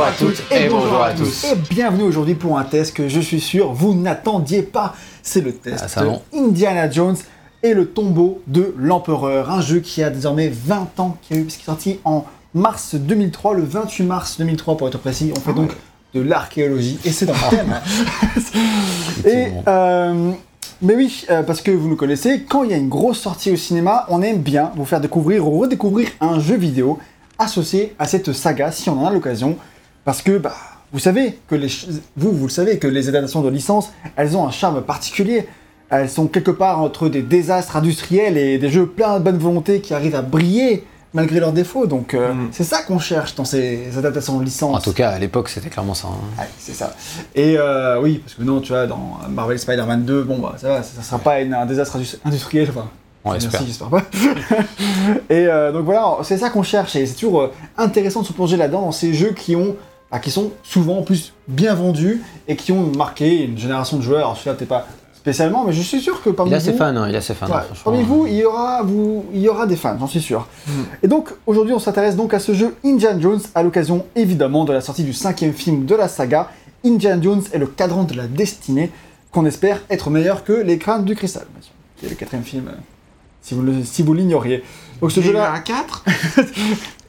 Bonjour à toutes et bonjour à tous. Et bienvenue aujourd'hui pour un test que je suis sûr vous n'attendiez pas. C'est le Ah, test. Indiana Jones et le tombeau de l'empereur. Un jeu qui a désormais 20 ans, qui, a eu- qui est sorti en mars 2003, le 28 mars 2003 pour être précis. On fait donc de l'archéologie et c'est dans le thème. et, euh, mais oui, euh, parce que vous nous connaissez, quand il y a une grosse sortie au cinéma, on aime bien vous faire découvrir ou redécouvrir un jeu vidéo associé à cette saga si on en a l'occasion. Parce que, bah, vous savez que les, vous, vous le savez que les adaptations de licence, elles ont un charme particulier. Elles sont quelque part entre des désastres industriels et des jeux pleins de bonne volonté qui arrivent à briller malgré leurs défauts. Donc, euh, Mm. c'est ça qu'on cherche dans ces adaptations de licence. En tout cas, à l'époque, c'était clairement ça. hein. Ouais, c'est ça. Et euh, oui, parce que non, tu vois, dans Marvel Spider-Man 2, bon, bah, ça va, ça, sera pas une- un désastre indus- industriel, enfin. On merci, espère. j'espère pas. et euh, donc voilà, c'est ça qu'on cherche, et c'est toujours euh, intéressant de se plonger là-dedans, dans ces jeux qui ont, bah, qui sont souvent en plus bien vendus, et qui ont marqué une génération de joueurs. Alors celui-là, peut-être pas spécialement, mais je suis sûr que parmi Il a vous... ses fans, hein, il a ses fans. Ouais, franchement. parmi vous, il y aura, vous, il y aura des fans, j'en suis sûr. Mm. Et donc, aujourd'hui, on s'intéresse donc à ce jeu Indiana Jones, à l'occasion évidemment de la sortie du cinquième film de la saga. Indiana Jones est le cadran de la destinée, qu'on espère être meilleur que les crânes du cristal, bien sûr, qui est le quatrième film, euh, si vous le- si vous l'ignoriez. Donc ce jeu-là, à 4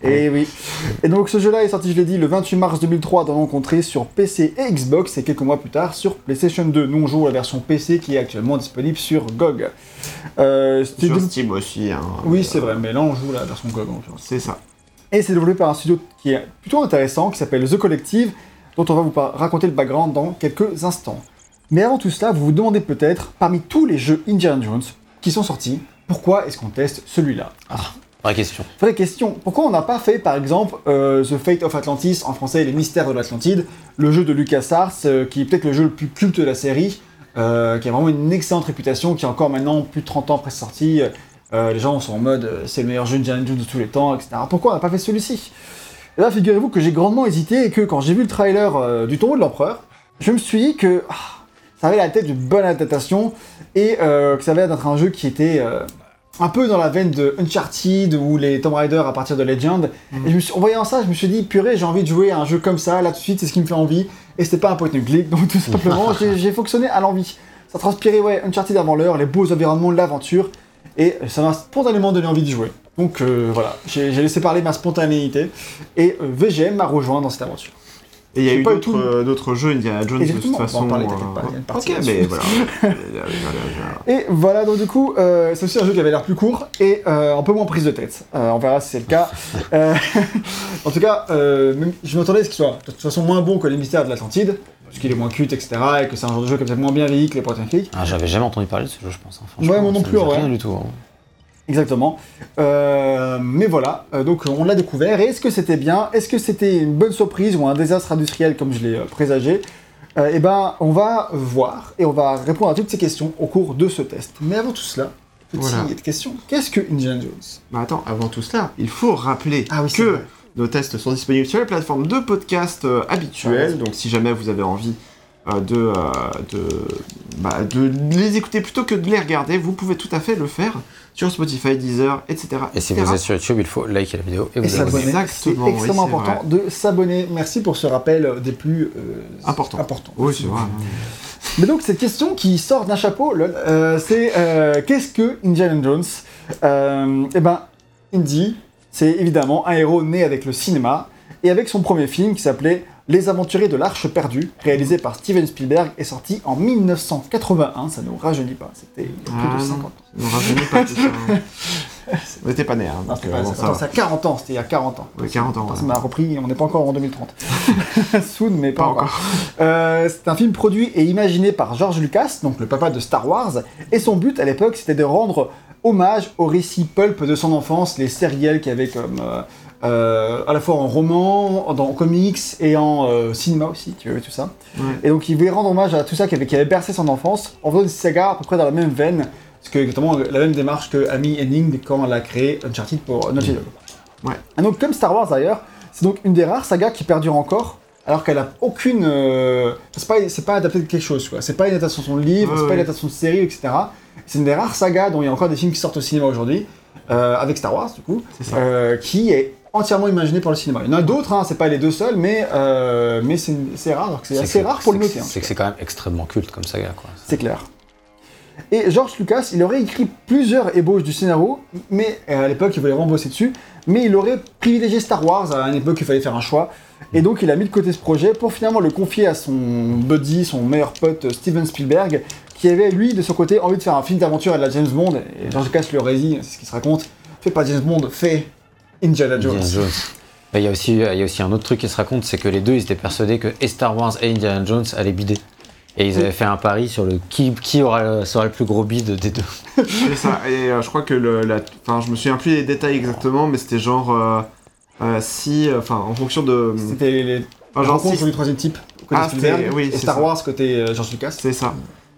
et oui. Et donc ce jeu-là est sorti, je l'ai dit, le 28 mars 2003 dans rencontré sur PC et Xbox et quelques mois plus tard sur PlayStation 2. Nous on joue la version PC qui est actuellement disponible sur GOG. Euh, Sur Steam aussi. Hein. Oui, c'est vrai, mais là on joue la version GOG en. C'est ça. Et c'est développé par un studio qui est plutôt intéressant, qui s'appelle The Collective, dont on va vous raconter le background dans quelques instants. Mais avant tout cela, vous vous demandez peut-être, parmi tous les jeux Indiana Jones qui sont sortis, pourquoi est-ce qu'on teste celui-là Vraie question. Vraie question, pourquoi on n'a pas fait par exemple euh, The Fate of Atlantis, en français Les Mystères de l'Atlantide, le jeu de LucasArts, euh, qui est peut-être le jeu le plus culte de la série, euh, qui a vraiment une excellente réputation, qui est encore maintenant plus de 30 ans après sa sortie, euh, les gens sont en mode c'est le meilleur jeu Indiana Jones de tous les temps, etc. Pourquoi on n'a pas fait celui-ci? Et là, figurez-vous que j'ai grandement hésité et que quand j'ai vu le trailer euh, du tombeau de l'empereur, je me suis dit que ah, ça avait la tête d'une bonne adaptation et euh, que ça avait d'être un jeu qui était euh, un peu dans la veine de Uncharted ou les Tomb Raider à partir de Legend. Mhm. Et je me suis, en voyant ça, je me suis dit, purée, j'ai envie de jouer à un jeu comme ça, là tout de suite, c'est ce qui me fait envie. Et c'était pas un point and click, donc tout simplement, j'ai j'ai fonctionné à l'envie. Ça transpirait, ouais, Uncharted avant l'heure, les beaux environnements, l'aventure, et ça m'a spontanément donné envie d'y jouer. Donc euh, voilà, j'ai j'ai laissé parler ma spontanéité, et euh, VGM m'a rejoint dans cette aventure. Et il y a eu pas eu d'autres tout. euh, d'autres jeux Indiana Jones de toute Exactement, on va en façon. parler, t'inquiète pas, il y a une partie ok, mais voilà. Et voilà, donc du coup, euh, c'est aussi un jeu qui avait l'air plus court et euh, un peu moins prise de tête. Euh, on verra si c'est le cas. Euh, en tout cas, euh, même- je m'attendais à ce qu'il soit de toute façon moins bon que les mystères de l'Atlantide, parce qu'il est moins cute, etc. Et que c'est un genre de jeu comme ça moins bien vieilli que les point and click. Ah, J'avais jamais entendu parler de ce jeu, je pense. hein, Ouais, moi non plus. Rien du tout. hein. Exactement. Euh, mais voilà, euh, donc on l'a découvert. Et est-ce que c'était bien? Est-ce que c'était une bonne surprise ou un désastre industriel comme je l'ai euh, présagé? Euh, Eh ben, on va voir et on va répondre à toutes ces questions au cours de ce test. Mais avant tout cela, petite Voilà. question. Qu'est-ce que Indiana Jones? Bah attends, avant tout cela, il faut rappeler Ah oui, que nos tests sont disponibles sur les plateformes de podcast euh, habituelles. Donc si jamais vous avez envie euh, de, euh, de, bah, de les écouter plutôt que de les regarder, vous pouvez tout à fait le faire sur Spotify, Deezer, etc. Et si etc. vous êtes sur YouTube, il faut liker la vidéo et Et vous abonner. s'abonner. C'est oui, extrêmement important de s'abonner. Merci pour ce rappel des plus euh, Important. importants. Oui, c'est vrai. Mais donc cette question qui sort d'un chapeau, lol, euh, c'est euh, qu'est-ce que Indiana Jones? Euh, Eh ben, Indy, c'est évidemment un héros né avec le cinéma et avec son premier film qui s'appelait Les Aventuriers de l'Arche perdue, réalisé par Steven Spielberg et sorti en 1981. Ça nous rajeunit pas, c'était il y a plus Ah, de non. 50 ans. Ne rajeunit pas tout ça. On était pas nés, hein, euh, pas- bon, ça, ça ça a 40 ans, c'était il y a 40 ans. Oui, 40 ans, Ça m'a repris, on n'est pas encore en 2030. Soon, mais pas, Pas encore. encore. Euh, c'est un film produit et imaginé par George Lucas, donc le papa de Star Wars, et son but à l'époque c'était de rendre hommage au récit pulp de son enfance, les sériels qu'il y avait comme euh, euh, à la fois en roman, dans en comics et en euh, cinéma aussi, tu vois tout ça. Ouais. Et donc il voulait rendre hommage à tout ça qui avait, qui avait bercé son enfance en faisant une saga à peu près dans la même veine, parce que exactement la même démarche que Amy Henning quand elle a créé Uncharted pour Naughty Dog. Ouais. Et donc comme Star Wars d'ailleurs, c'est donc une des rares sagas qui perdure encore, alors qu'elle a aucune. euh, c'est pas, c'est pas adapté de quelque chose, quoi. C'est pas une adaptation de livre, Ouais, c'est pas une adaptation de série, etc. C'est une des rares sagas dont il y a encore des films qui sortent au cinéma aujourd'hui, euh, avec Star Wars du coup, euh, qui est entièrement imaginés pour le cinéma. Il y en a d'autres, hein, c'est pas les deux seuls, mais, euh, mais c'est rare, c'est assez rare pour le noter. hein. C'est que c'est quand même extrêmement culte comme saga, quoi. C'est clair. Et George Lucas, il aurait écrit plusieurs ébauches du scénario, mais euh, à l'époque, il voulait vraiment bosser dessus, mais il aurait privilégié Star Wars à une époque il fallait faire un choix. Et donc, il a mis de côté ce projet pour finalement le confier à son buddy, son meilleur pote euh, Steven Spielberg, qui avait, lui, de son côté, envie de faire un film d'aventure à la James Bond. Et George Lucas lui aurait dit, c'est ce qui se raconte, fais pas James Bond, fais Indiana Jones. Indiana Jones. Il y, a aussi, il y a aussi un autre truc qui se raconte, c'est que les deux, ils étaient persuadés que et Star Wars et Indiana Jones allaient bider. Et ils avaient fait un pari sur le qui, qui aura, sera le plus gros bid des deux. C'est ça, et euh, je crois que le, la, enfin, je me souviens plus des détails exactement, mais c'était genre euh, euh, si, enfin, en fonction de, C'était les, les enfin, genre rencontres si- du troisième type, côté Ah, Spielberg, oui, et Star ça. Wars côté euh, George Lucas. c'est ça.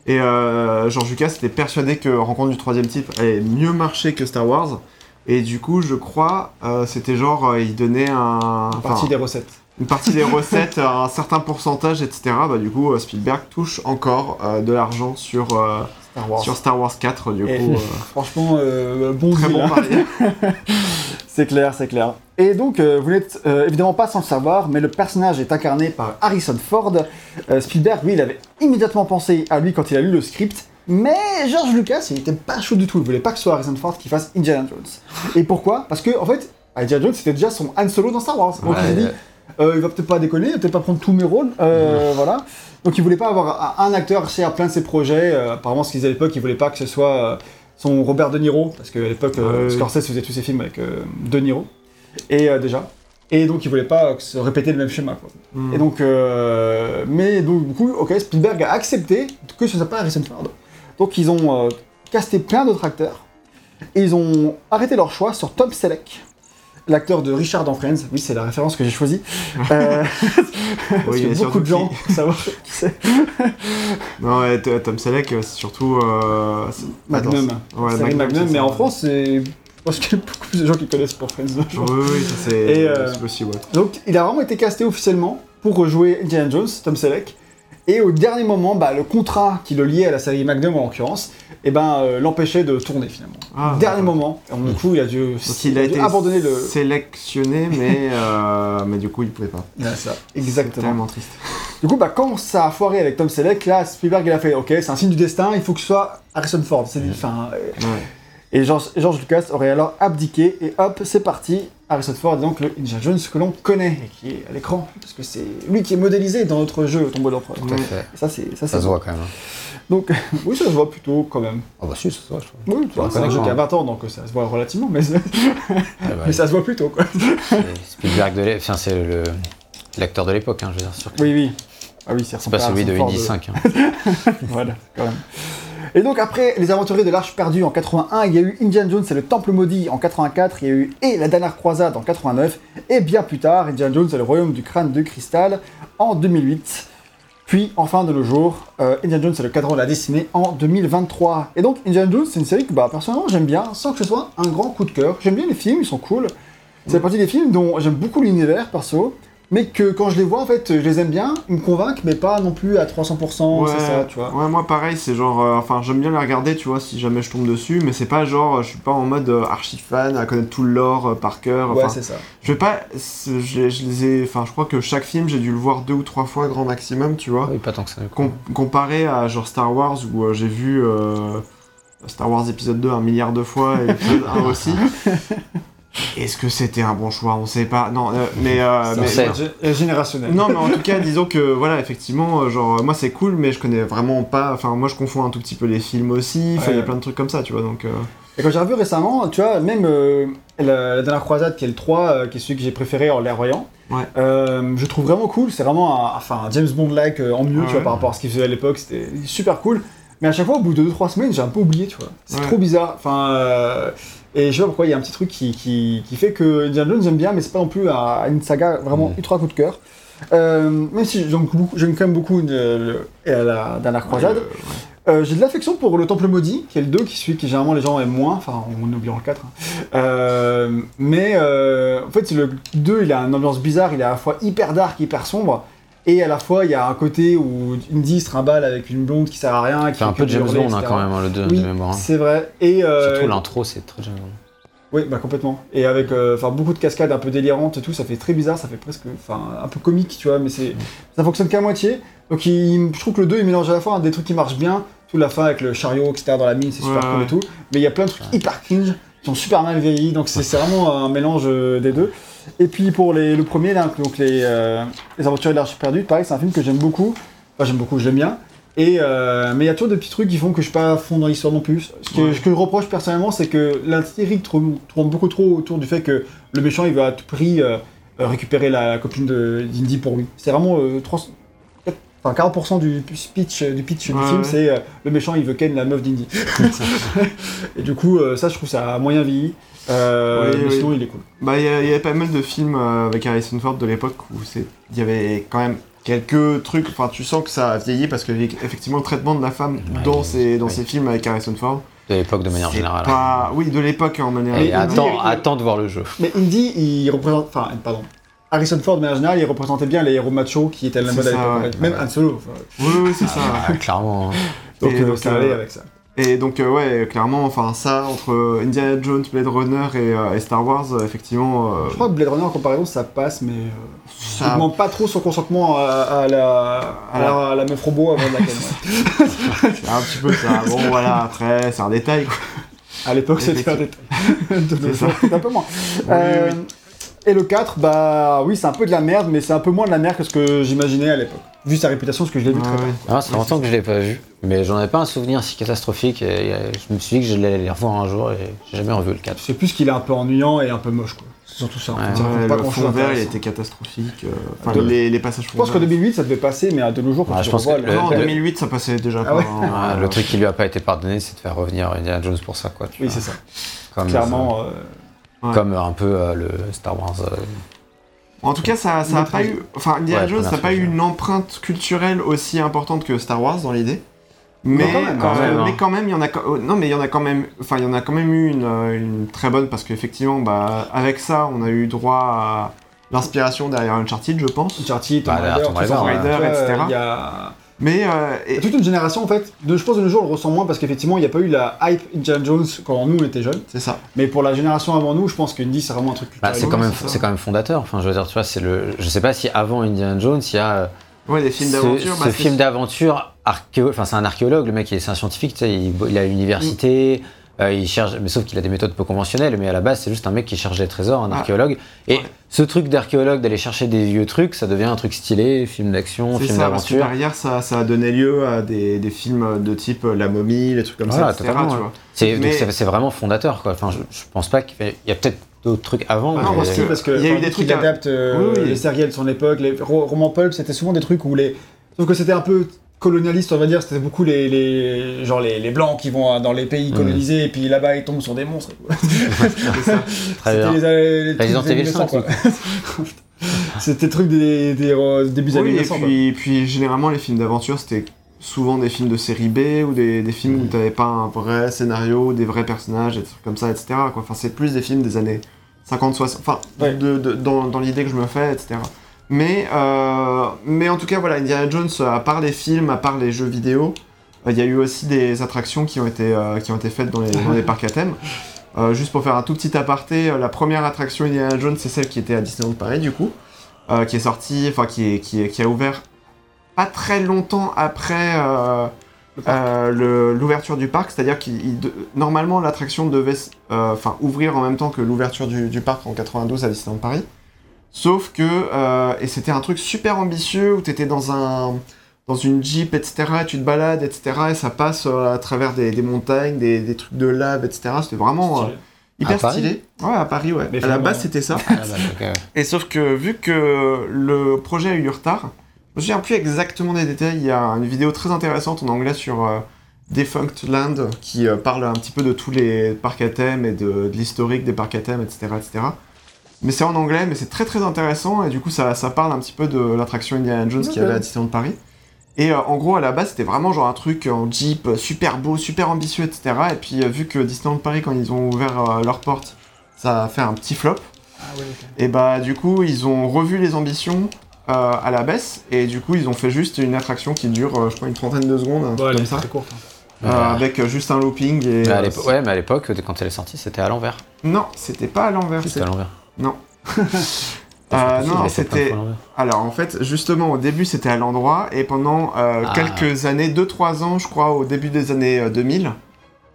Et euh, George Lucas était persuadé que Rencontre du troisième type allait mieux marcher que Star Wars, et du coup, je crois, euh, c'était genre, euh, il donnait un, enfin, Partie des recettes. une partie des recettes, un certain pourcentage, etc. Bah du coup, euh, Spielberg touche encore de l'argent sur, Star Wars. sur Star Wars 4, du Et- coup. Franchement, bon Très deal, bon hein. C'est clair, c'est clair. Et donc, euh, vous n'êtes euh, évidemment pas sans le savoir, mais le personnage est incarné par Harrison Ford. Euh, Spielberg, lui, il avait immédiatement pensé à lui quand il a lu le script. Mais George Lucas, il était pas chaud du tout. Il voulait pas que ce soit Harrison Ford qui fasse Indiana Jones. Et pourquoi? Parce que, en fait, Indiana Jones, c'était déjà son Han Solo dans Star Wars. Donc il s'est dit, euh, il va peut-être pas déconner, il va peut-être pas prendre tous mes rôles. euh, Voilà. Donc il voulait pas avoir un acteur chez plein de ses projets. Euh, apparemment, ce qu'ils disaient à l'époque, il voulait pas que ce soit euh, son Robert De Niro, parce qu'à l'époque. Scorsese faisait tous ses films avec De Niro. Et déjà. Et donc il voulait pas se répéter le même schéma. Quoi. Hmm. Et donc, euh, mais donc du coup, ok, Spielberg a accepté que ce soit pas Harrison Ford. Donc ils ont euh, casté plein d'autres acteurs. Et ils ont arrêté leur choix sur Tom Selleck, l'acteur de Richard dans Friends. Oui, c'est la référence que j'ai choisie. Euh, parce Oui, il que beaucoup de gens qui- savent qui c'est. Non, ouais, Tom Selleck, c'est surtout. euh, Magnum. Ouais, Magnum, mais en France, c'est. Je pense qu'il y a beaucoup plus de gens qui connaissent pour Friends. Oui, oui, ça c'est euh, possible. ouais. Donc, il a vraiment été casté officiellement pour jouer Indiana Jones, Tom Selleck. Et au dernier moment, bah, le contrat qui le liait à la série Magnum en l'occurrence, eh ben, euh, l'empêchait de tourner finalement. Ah, dernier moment, et du coup, il a dû, Donc il a dû été abandonner le. sélectionné, mais, euh, mais du coup il pouvait pas. Ouais, ça, C'est exactement. tellement triste. Du coup, bah, quand ça a foiré avec Tom Selleck, là, Spielberg il a fait, ok, c'est un signe du destin, il faut que ce soit Harrison Ford. C'est enfin, euh, Ouais. Et George, George Lucas aurait alors abdiqué, et hop, c'est parti. Harrison Ford est donc le Indiana Jones que l'on connaît, et qui est à l'écran, parce que c'est lui qui est modélisé dans notre jeu, Tombeau d'empereur. Tout à fait. Et Ça, c'est ça, Ça c'est se voit quand même. hein. Donc, oui, ça se voit plutôt quand même. Ah bah si, ça se voit, je trouve. Oui, c'est un jeu qui a même. 20 ans, donc ça se voit relativement, mais, Ah bah, mais ça se voit plutôt, quoi. c'est Spielberg de l'é- enfin, c'est le l'acteur de l'époque, hein, je veux dire. sûr Oui, oui. Ah oui, c'est pas celui de Indy 5. hein. Voilà, quand même. Et donc après les aventuriers de l'Arche perdue en 81, il y a eu Indiana Jones et le Temple maudit en 84, il y a eu et la dernière croisade en 89, et bien plus tard Indiana Jones et le royaume du crâne de cristal en 2008. Puis enfin de nos jours, euh, Indiana Jones et le cadran de la destinée en 2023. Et donc Indiana Jones c'est une série que bah, personnellement j'aime bien, sans que ce soit un grand coup de cœur. J'aime bien les films, ils sont cool. C'est la partie des films dont j'aime beaucoup l'univers perso, mais que quand je les vois en fait je les aime bien, ils me convainquent, mais pas non plus à 300%, c'est ça, tu vois. ouais, moi pareil, c'est genre. euh, enfin, j'aime bien les regarder, tu vois, si jamais je tombe dessus, mais c'est pas genre, je suis pas en mode euh, archi fan à connaître tout le lore euh, par cœur. Ouais, c'est ça. je vais pas. Je, je les ai. Enfin, je crois que chaque film, j'ai dû le voir deux ou trois fois grand maximum, tu vois. Oui, pas tant que ça. Com- comparé à genre Star Wars où euh, j'ai vu euh, Star Wars épisode 2 un milliard de fois et épisode 1 aussi. Est-ce que c'était un bon choix? On sait pas. Non, euh, mais, euh, C'est mais- générationnel. non, mais en tout cas, disons que voilà, effectivement, euh, genre moi c'est cool, mais je connais vraiment pas. Enfin, moi je confonds un tout petit peu les films aussi. Enfin, il y a plein de trucs comme ça, tu vois. Donc, euh, Et quand j'ai revu récemment, tu vois, même euh, la, la dernière croisade, qui est le 3, euh, qui est celui que j'ai préféré en l'air voyant, Ouais. euh, je trouve vraiment cool. C'est vraiment un, enfin, un James Bond-like euh, en mieux, Ouais, tu vois, par rapport à ce qu'il faisait à l'époque. C'était super cool. Mais à chaque fois, au bout de 2-3 semaines, j'ai un peu oublié, tu vois. C'est Ouais. trop bizarre. Enfin, euh, et je sais pas pourquoi, il y a un petit truc qui, qui, qui fait que Indiana Jones, j'aime bien, mais c'est pas non plus un- une saga vraiment Mhm. ultra coup de cœur. Euh, même si j'aime quand même beaucoup euh, le- la dernière croisade. ouais. Euh, j'ai de l'affection pour le Temple Maudit, qui est le 2, qui suit, qui généralement les gens aiment moins, enfin en oubliant le 4. hein. Euh, mais euh, en fait, le 2, il a une ambiance bizarre, il est à la fois hyper dark, hyper sombre, et à la fois il y a un côté où Indy se trimballe avec une blonde qui sert à rien, qui C'est un fait peu James Bond hein, quand même, hein, le 2 Oui, de mémoire. c'est vrai. Et euh, Surtout l'intro, c'est très James Bond. Oui, bah complètement. Et avec euh, enfin beaucoup de cascades un peu délirantes et tout, ça fait très bizarre, ça fait presque enfin un peu comique, tu vois, mais c'est ça fonctionne qu'à moitié. Donc il- je trouve que le 2 il mélange à la fois hein, des trucs qui marchent bien, tout la fin avec le chariot etc dans la mine, c'est super Ouais, cool ouais. et tout, mais il y a plein de trucs hyper cringe qui sont super mal vieillis, donc c'est c'est vraiment un mélange euh, des deux. Et puis pour les, le premier là, donc les, euh, les aventures de l'Arche perdue, pareil, c'est un film que j'aime beaucoup. Enfin j'aime beaucoup, je l'aime bien. Et euh, mais il y a toujours des petits trucs qui font que je suis pas à fond dans l'histoire non plus. Ce que, Ouais. ce que je reproche personnellement, c'est que l'intrigue tourne, tourne beaucoup trop autour du fait que le méchant il veut à tout prix euh, euh, récupérer la copine de d'Indy pour lui. C'est vraiment euh, 300 Enfin, 40% du speech, du pitch Ouais, du film, ouais. c'est euh, le méchant il veut ken la meuf d'Indy. et du coup, euh, ça je trouve ça moyen vieilli. Euh, Oui, mais oui. sinon il est cool. Bah, il y, il avait pas mal de films euh, avec Harrison Ford de l'époque où c'est, il y avait quand même quelques trucs. Enfin, tu sens que ça a vieilli parce que effectivement le traitement de la femme Ouais, dans ces dans ces films avec Harrison Ford. De l'époque de manière générale. pas- Oui, de l'époque en manière. Et Et attends, Indy, attends de voir le jeu. Mais Indy, il représente. Enfin, pardon. Harrison Ford, de manière générale, il représentait bien les héros machos qui étaient à la mode à l'époque. ouais. Même Ouais. Han Solo. enfin, Oui, oui, c'est ça. Clairement. hein. donc, euh, donc, ça allait avec ça. Et donc, euh, ouais, clairement, enfin, ça, entre Indiana Jones, Blade Runner et, euh, et Star Wars, euh, effectivement, Je crois que Blade Runner en comparaison, ça passe, mais. Euh, ça- Il demande pas trop son consentement à, à la, à, la, à la meuf robot avant de la ouais. c'est un petit peu ça. Bon, voilà, après, c'est un détail, quoi. À l'époque, c'était un détail. De ça. un peu moins. Oui, oui. Et le 4, bah oui, c'est un peu de la merde, mais c'est un peu moins de la merde que ce que j'imaginais à l'époque. Vu sa réputation, parce que je l'ai vu Ouais, très tard. Ah, ça fait longtemps que je l'ai pas vu, mais j'en avais pas un souvenir si catastrophique. Et euh, je me suis dit que je l'allais les revoir un jour et j'ai jamais revu le 4. C'est plus qu'il est un peu ennuyant et un peu moche, quoi. C'est surtout ça. Ouais. Ça Ouais, pas le fond vert, il était catastrophique. euh, Enfin, De- les, les passages Je pense qu'en vert. 2008, ça devait passer, mais de nos jours, quand Ouais, tu je pense revois que le- Non, en le- 2008, ça passait déjà Ah pas. ouais. Ah, le truc qui lui a pas été pardonné, c'est de faire revenir Indiana Jones pour ça, quoi. Tu Oui, c'est ça. Comme, Clairement. euh, euh, Ouais. comme un peu euh, le Star Wars. euh, En tout cas, ça, ça a Notre pas eu. Enfin, Indiana Ouais, Jones, ça n'a pas eu une empreinte culturelle aussi importante que Star Wars dans l'idée. Mais, quand même, euh, quand même, hein. mais quand même, il y en a. quand- Non, mais il y en a quand même. Enfin, il y en a quand même eu une, euh, une très bonne parce qu'effectivement, bah, avec ça, on a eu droit à l'inspiration derrière Uncharted, je pense. Uncharted, Tomb Bah, Raider, Tomb etc. Il y a... Mais euh, et- toute une génération, en fait. De, je pense que de nos jours, on le ressent moins parce qu'effectivement, il n'y a pas eu la hype Indiana Jones quand nous, on était jeunes. c'est ça. Mais pour la génération avant nous, je pense qu'Indy, c'est vraiment un truc bah, culturel. c'est quand même, c'est quand même fondateur. Enfin, je veux dire, tu vois, c'est le. Je sais pas si avant Indiana Jones, il y a euh, Ouais, des films d'aventure. ce bah, film d'aventure archéo. Enfin, c'est un archéologue. Le mec, il est c'est un scientifique. Tu sais, il, il a l'université. Euh, il cherche, mais sauf qu'il a des méthodes peu conventionnelles. Mais à la base, c'est juste un mec qui cherche des trésors, un Ah, archéologue. Et ouais. ce truc d'archéologue, d'aller chercher des vieux trucs, ça devient un truc stylé, film d'action, film d'aventure. derrière, ça, ça a donné lieu à des, des films de type euh, La momie, les trucs comme Voilà, ça, etc. C'est Mais- vraiment fondateur, quoi. Enfin, je, je pense pas qu'il y ait- il y a peut-être d'autres trucs avant. Ah Non, parce que, parce que il y a eu des trucs à- adapte euh, Oui, oui. les séries de son époque, les ro- romans pulp, c'était souvent des trucs où les. Sauf que c'était un peu colonialiste, on va dire, c'était beaucoup les, les genre les, les blancs qui vont dans les pays Mhm. colonisés et puis là-bas ils tombent sur des monstres. quoi. Très bien. C'était les, les, Resident trucs des Evil 5, 1900, quoi. C'était le truc des, des, des débuts des années et 1900. quoi. puis, puis généralement, les films d'aventure, c'était souvent des films de série B ou des, des films où Mhm. t'avais pas un vrai scénario, des vrais personnages, et des trucs comme ça, etc. Quoi. Enfin, c'est plus des films des années 50, 60, enfin, Ouais. de, de- dans, dans l'idée que je me fais, etc. Mais, euh, mais en tout cas, voilà, Indiana Jones, à part les films, à part les jeux vidéo, euh, il y a eu aussi des attractions qui ont été, euh, qui ont été faites dans les, dans les parcs à thème. Juste pour faire un tout petit aparté, la première attraction Indiana Jones, c'est celle qui était à Disneyland Paris, du coup, qui est sortie, enfin, qui, est, qui, est- qui a ouvert pas très longtemps après euh, l'ouverture du parc, c'est-à-dire que normalement l'attraction devait euh, ouvrir en même temps que l'ouverture du, du parc en 92 à Disneyland Paris. Sauf que, euh, et c'était un truc super ambitieux où tu étais dans un dans une jeep, etc., et tu te balades, etc., et ça passe euh, à travers des, des montagnes, des, des trucs de lave, etc. C'était vraiment euh, hyper À stylé. Ouais, à Paris, ouais. Mais à la base, c'était ça. Ah, bah, Et sauf que vu que le projet a eu du retard, je me souviens plus exactement des détails. Il y a une vidéo très intéressante en anglais sur euh, Defunct Land qui euh, parle un petit peu de tous les parcs à thème et de, de l'historique des parcs à thème, etc. etc. Mais c'est en anglais, mais c'est très très intéressant et du coup ça, ça parle un petit peu de l'attraction Indiana Jones Ok. avait à Disneyland Paris. Et euh, en gros, à la base, c'était vraiment genre un truc en Jeep, euh, super beau, super ambitieux, etc. Et puis, euh, vu que Disneyland Paris, quand ils ont ouvert euh, leurs portes, ça a fait un petit flop. Ah. Et bah du coup ils ont revu les ambitions euh, à la baisse et du coup ils ont fait juste une attraction qui dure euh, je crois une trentaine de secondes un Ouais, comme ça. très courte. hein. euh, avec juste un looping et. Mais à euh, l'époque- ouais, mais à l'époque, quand elle est sortie, c'était à l'envers. Non, c'était pas à l'envers. C'était à l'envers. Non. Euh, non, c'était. à. Alors en fait, justement, au début c'était à l'endroit, et pendant euh, Ah. quelques années, 2-3 ans, je crois, au début des années euh, 2000,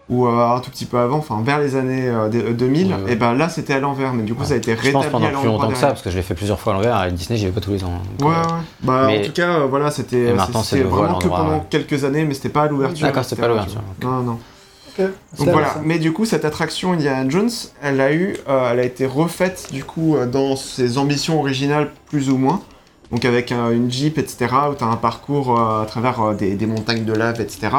ou euh, un tout petit peu avant, enfin vers les années euh, des- euh, 2000, Ouais, ouais. et ben là c'était à l'envers, mais du coup ça a été Je pense rétabli pendant à plus longtemps que ça, parce que je l'ai fait plusieurs fois à l'envers. Avec Disney, j'y vais pas tous les ans. donc, Ouais, euh, ouais. Bah Mais- en tout cas, euh, voilà, c'était à vraiment que pendant ouais. quelques années, mais c'était pas à l'ouverture. D'accord, c'était pas à l'ouverture. Non, non. Donc voilà, mais du coup cette attraction Indiana Jones, elle a eu, euh, elle a été refaite du coup euh, dans ses ambitions originales plus ou moins. Donc avec euh, une Jeep, etc. où tu as un parcours euh, à travers des, des montagnes de lave, etc.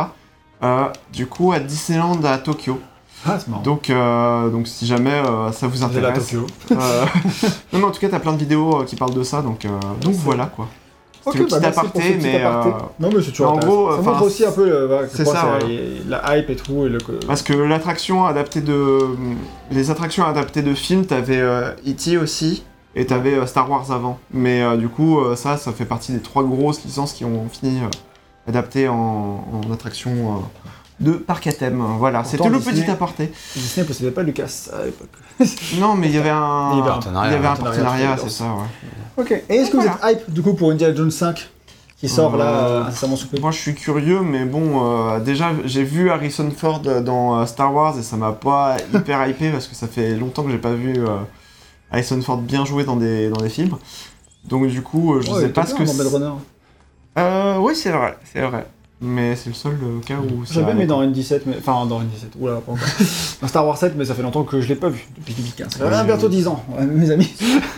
Du coup à Disneyland à Tokyo. Ah, c'est marrant. Donc, donc si jamais ça vous allez à intéresse. Tokyo. non mais en tout cas t'as plein de vidéos qui parlent de ça, donc, donc voilà quoi. Ok, petit bah, merci pour aparté, ce petit mais, aparté. euh, Non, mais c'est toujours en gros, Ça montre aussi un peu le, voilà, c'est ça, la hype et tout. Et le... Parce que l'attraction adaptée de. Les attractions adaptées de films, t'avais euh, E.T. aussi, et t'avais euh, Star Wars avant. Mais euh, du coup, euh, ça, ça fait partie des trois grosses licences qui ont fini euh, adaptées en, en attraction euh, de parc à thème. Voilà, c'était le petit aparté. Disney ne possédait pas Lucas à l'époque. Non, mais il y avait un. Il y avait un il y avait un partenariat, c'est ça, ouais. Ok. Et est-ce que vous êtes hype du coup pour Indiana Jones 5 qui sort là Euh, euh, incessamment sous peu Moi, je suis curieux, mais bon, euh, déjà, j'ai vu Harrison Ford dans Star Wars et ça m'a pas hyper hypé parce que ça fait longtemps que j'ai pas vu Harrison Ford bien jouer dans des, dans des films. Donc, du coup, je Ouais, sais pas ce que. Euh, oui, c'est vrai, c'est vrai. Mais c'est le seul euh, cas où ça J'ai bien allait, mis dans quoi. N17, mais... enfin dans N17, oula, pas encore. dans Star Wars 7, mais ça fait longtemps que je l'ai pas vu, depuis 2015. Ça Ouais, fait j'ai bientôt vu. 10 ans, ouais, mes amis.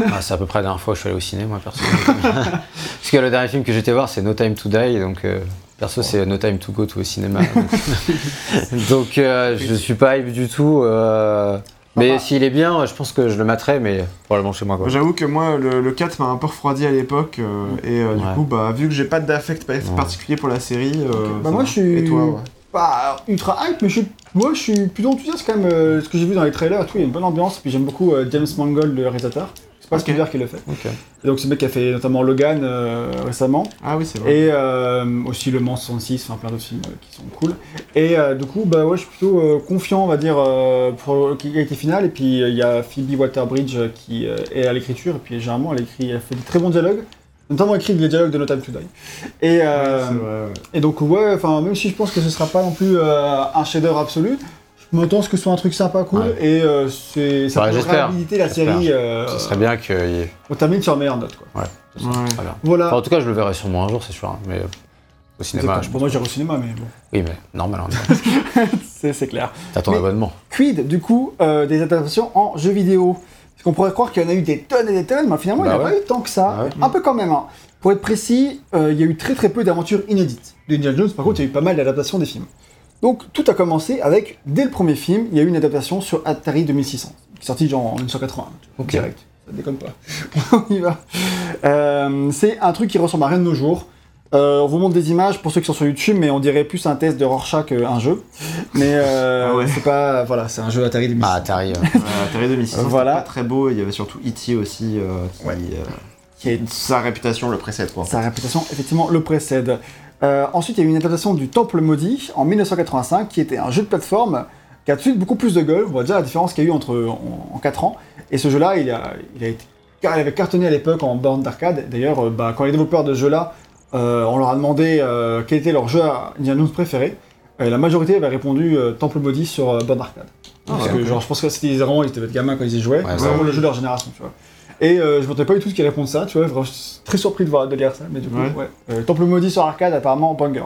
Ah, c'est à peu près la dernière fois que je suis allé au ciné, moi, perso. Parce que le dernier film que j'étais voir, c'est No Time to Die, donc euh, perso, c'est No Time to Go to au cinéma. donc donc, euh, je suis pas hype du tout. Mais s'il est bien, je pense que je le mettrai, mais probablement chez moi. Quoi. J'avoue que moi, le, le 4 m'a un peu refroidi à l'époque, euh, et euh, du coup, bah, vu que j'ai pas d'affect Ouais. particulier pour la série. euh, Bah ça moi va. je suis Et toi, ouais. pas ultra hype, mais je suis... moi je suis plutôt enthousiaste quand même. euh, ce que j'ai vu dans les trailers et tout, il y a une bonne ambiance. Puis j'aime beaucoup euh, James Mangold, le réalisateur. C'est pas Ok. Spielberg qui le fait. Ok. Et donc le mec qui a fait notamment Logan euh, récemment. Ah oui, c'est vrai. Et euh, aussi Le Mans 66, enfin plein d'autres films euh, qui sont cool. Et du coup, bah ouais, je suis plutôt confiant, on va dire, pour l'égalité finale. Et puis il y a Phoebe Waterbridge qui est à l'écriture. Et puis généralement, elle, écrit, elle fait des très bons dialogues. Notamment écrit les dialogues de No Time to Die. Et, Ouais, c'est vrai, ouais. et donc ouais, enfin même si je pense que ce sera pas non plus un chef-d'œuvre absolu, m'entends à ce que ce soit un truc sympa, cool. Ouais. Et euh, c'est ça Ouais, réhabiliter la série. euh, Ce serait bien qu'il y ait. On termine sur la meilleure note, quoi. Ouais, ce Ouais. serait très bien. Voilà. Enfin, en tout cas, je le verrai sûrement un jour, c'est sûr. hein, Mais euh, au cinéma, je pour moi, j'irai au cinéma, mais bon, Oui, mais normal. hein. c'est clair. T'as ton Mais- abonnement. Quid, du coup, euh, des adaptations en jeux vidéo Parce qu'on pourrait croire qu'il y en a eu des tonnes et des tonnes, mais finalement, il n'y Bah en a ouais. pas eu tant que ça. Bah ouais. Un peu quand même. hein. Pour être précis, euh, il y a eu très très peu d'aventures inédites. De Indiana Jones, par contre, il y a eu pas mal d'adaptations des films. Donc, tout a commencé avec, dès le premier film, il y a eu une adaptation sur Atari 2600, qui est sortie genre en 1980, Ok. direct. Ça déconne pas. On y va. Euh, c'est un truc qui ressemble à rien de nos jours. Euh, on vous montre des images pour ceux qui sont sur YouTube, mais on dirait plus un test de Rorschach qu'un jeu. Mais euh, Ah ouais. c'est pas. Voilà, c'est un jeu Atari 2600. Bah, Atari. Atari 2600, c'était Voilà. pas très beau. Il y avait surtout E.T. aussi, euh, qui, Ouais. euh, Qui est- sa réputation le précède, quoi. Sa réputation, effectivement, le précède. Euh, ensuite, il y a eu une adaptation du Temple Maudit en 1985, qui était un jeu de plateforme qui a tout de suite beaucoup plus de gueule. On voit déjà la différence qu'il y a eu entre en, 4 ans. Et ce jeu-là, il, a, il, a été, il avait cartonné à l'époque en borne d'arcade. D'ailleurs, euh, bah, quand les développeurs de ce jeu-là, euh, on leur a demandé euh, quel était leur jeu à Indiana préféré, la majorité avait répondu Temple Maudit sur borne d'arcade. Parce ok. que, genre, je pense que c'était vraiment, ils étaient gamins quand ils y jouaient. Ouais, c'est vraiment le jeu de leur génération, tu vois. Et euh, je ne m'attendais pas du tout qu'ils répondent ça, tu vois. Vraiment, je suis très surpris de, voir, de lire ça, mais du coup, Ouais. ouais. Euh, Temple maudit sur arcade, apparemment, banger.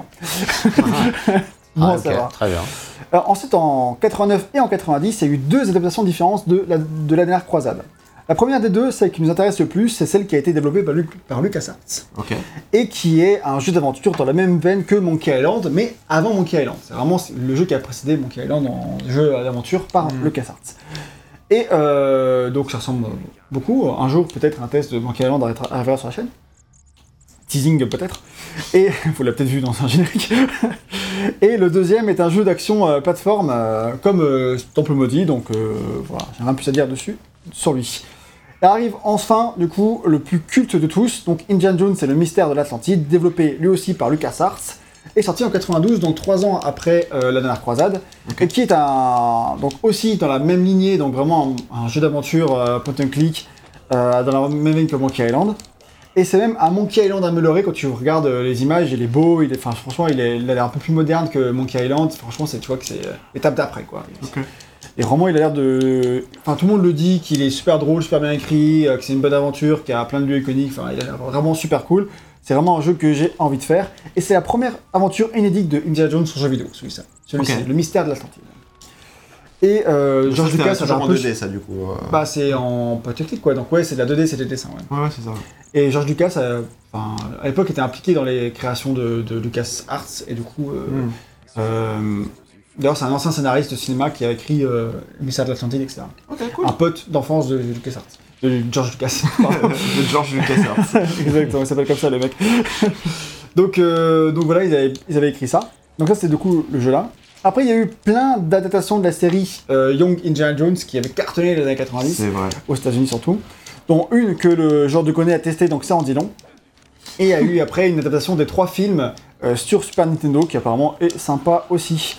bon, ah, ça ok, va. Très bien. Alors, ensuite, en 89 et en 90, il y a eu deux adaptations différentes de la, de la dernière croisade. La première des deux, celle qui nous intéresse le plus, c'est celle qui a été développée par, Luc, par LucasArts. Ok. Et qui est un jeu d'aventure dans la même veine que Monkey Island, mais avant Monkey Island. C'est vraiment le jeu qui a précédé Monkey Island en jeu d'aventure par Mm. LucasArts. Et euh, donc ça ressemble beaucoup. Un jour, peut-être un test de Monkey Island arrivera sur la chaîne. Teasing peut-être. Et vous l'avez peut-être vu dans un générique. Et le deuxième est un jeu d'action euh, plateforme euh, comme Temple Maudit, donc voilà, j'ai rien plus à dire dessus, sur lui. Arrive enfin, du coup, le plus culte de tous, donc Indiana Jones et le mystère de l'Atlantide, développé lui aussi par LucasArts, est sorti en 92, donc trois ans après euh, la dernière croisade, et qui est un donc aussi dans la même lignée, donc vraiment un, un jeu d'aventure euh, point and click euh, dans la même ligne que Monkey Island. Et c'est même un Monkey Island amélioré quand tu regardes les images, il est beau, il est, enfin franchement il, est, il a l'air un peu plus moderne que Monkey Island. Franchement, c'est tu vois que c'est l'étape d'après quoi. Et vraiment, il a l'air de. Enfin, tout le monde le dit qu'il est super drôle, super bien écrit, que c'est une bonne aventure, qu'il y a plein de lieux iconiques. Enfin, il a l'air vraiment super cool. C'est vraiment un jeu que j'ai envie de faire. Et c'est la première aventure inédite de Indiana Jones sur jeu vidéo, celui-ci. Celui-ci, le mystère de l'Atlantide. Et euh, George Lucas un en peu. 2D, ça, du coup. euh. Bah, c'est en technique quoi. Donc, ouais, c'est de la 2D, c'est des dessins. Ouais. Ouais, ouais, c'est ça. Et George Lucas, euh, à l'époque, était impliqué dans les créations de, de Lucas Arts. Et du coup. euh, Hmm. D'ailleurs, c'est un ancien scénariste de cinéma qui a écrit Le mystère de l'Atlantide, etc. Ok, cool. un pote d'enfance de LucasArts. De George Lucas. de George Lucas. Exactement, il s'appelle comme ça le mec. donc, euh, donc voilà, ils avaient, ils avaient écrit ça. Donc ça, c'est du coup le jeu là. Après, il y a eu plein d'adaptations de la série euh, Young Indiana Jones qui avait cartonné les années 90, c'est vrai. aux États-Unis surtout. Dont une que le genre de connaît a testé, donc ça en dit long. Et il y a eu après une adaptation des trois films euh, sur Super Nintendo qui apparemment est sympa aussi.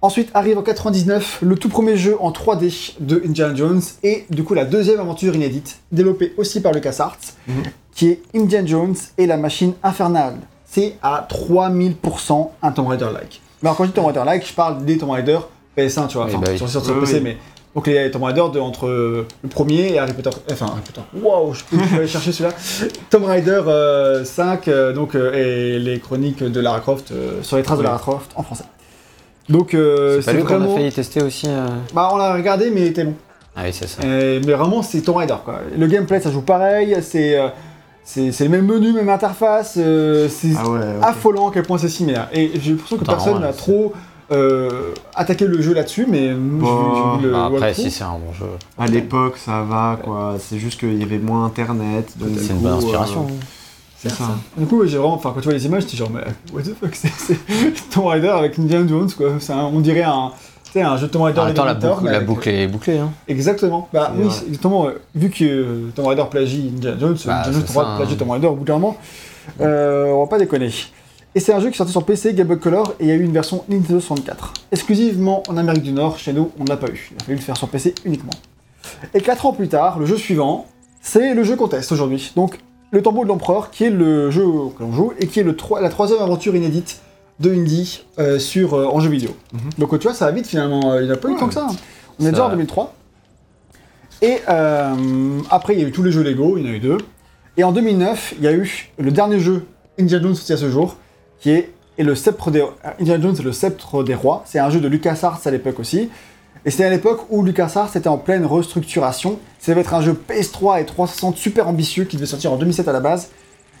Ensuite arrive en 99 le tout premier jeu en 3D de Indiana Jones et du coup la deuxième aventure inédite développée aussi par LucasArts Mhm. qui est Indiana Jones et la machine infernale. C'est à 3000% un Tomb Raider-like. Mais alors quand je dis Tomb Raider-like, je parle des Tomb Raider PS1, tu vois, enfin, bah sur, sur, sur Oui, PC, oui. mais donc les Tomb Raider de, entre euh, le premier et Harry Potter, enfin Harry Potter, waouh, je peux aller chercher celui-là. Tomb Raider euh, 5, euh, donc, euh, et les chroniques de Lara Croft, euh, sur les traces de. Lara Croft en français. Donc euh, C'est vraiment... a failli tester aussi euh Bah on l'a regardé mais il était bon. Ah oui, c'est ça. Mais vraiment c'est Tomb Raider quoi. Le gameplay ça joue pareil, c'est euh, c'est le même menu, même interface, euh, c'est Ah ouais. affolant à quel point c'est similaire. Et j'ai l'impression que Attends, personne n'a trop euh, attaqué le jeu là-dessus, mais Bon, vu le Bah, après, si c'est un bon jeu, À l'époque, ça va, quoi. C'est juste qu'il y avait moins internet. c'est une bonne euh, inspiration. C'est ça. Du coup, j'ai vraiment, enfin, quand tu vois les images, tu es genre, mais what the fuck, c'est- Tomb Raider avec Indiana Jones, quoi. Un- on dirait un, tu sais, un jeu de Tomb Raider. En même temps, la boucle, la avec- boucle est bouclée. Hein. Exactement. Bah oui, exactement. vu que euh, Tomb Raider plagie Indiana Jones, Bah, Indiana Jones de plagier hein. Tomb Raider au bout d'un moment. Euh, on va pas déconner. Et c'est un jeu qui est sorti sur PC, Game Boy Color, et il y a eu une version Nintendo 64. Exclusivement en Amérique du Nord, chez nous, on ne l'a pas eu. Il a fallu le faire sur PC uniquement. Et 4 ans plus tard, le jeu suivant, c'est le jeu qu'on teste aujourd'hui. Donc, le Tombeau de l'Empereur, qui est le jeu que l'on joue, et qui est le la troisième aventure inédite de Indie euh, sur, euh, en jeu vidéo. Mhm. Donc, tu vois, ça va vite finalement. Il n'y a pas eu Ouais. tant que ça. hein. On est déjà en va. 2003. Et euh, après, il y a eu tous les jeux Lego, il y en a eu deux. Et en 2009, il y a eu le dernier jeu Indiana Jones sorti à ce jour, qui est, est le sceptre des, Indiana Jones et le sceptre des rois. C'est un jeu de LucasArts à l'époque aussi. Et c'était à l'époque où LucasArts était en pleine restructuration. Ça devait être un jeu PS3 et 360 super ambitieux qui devait sortir en 2007 à la base.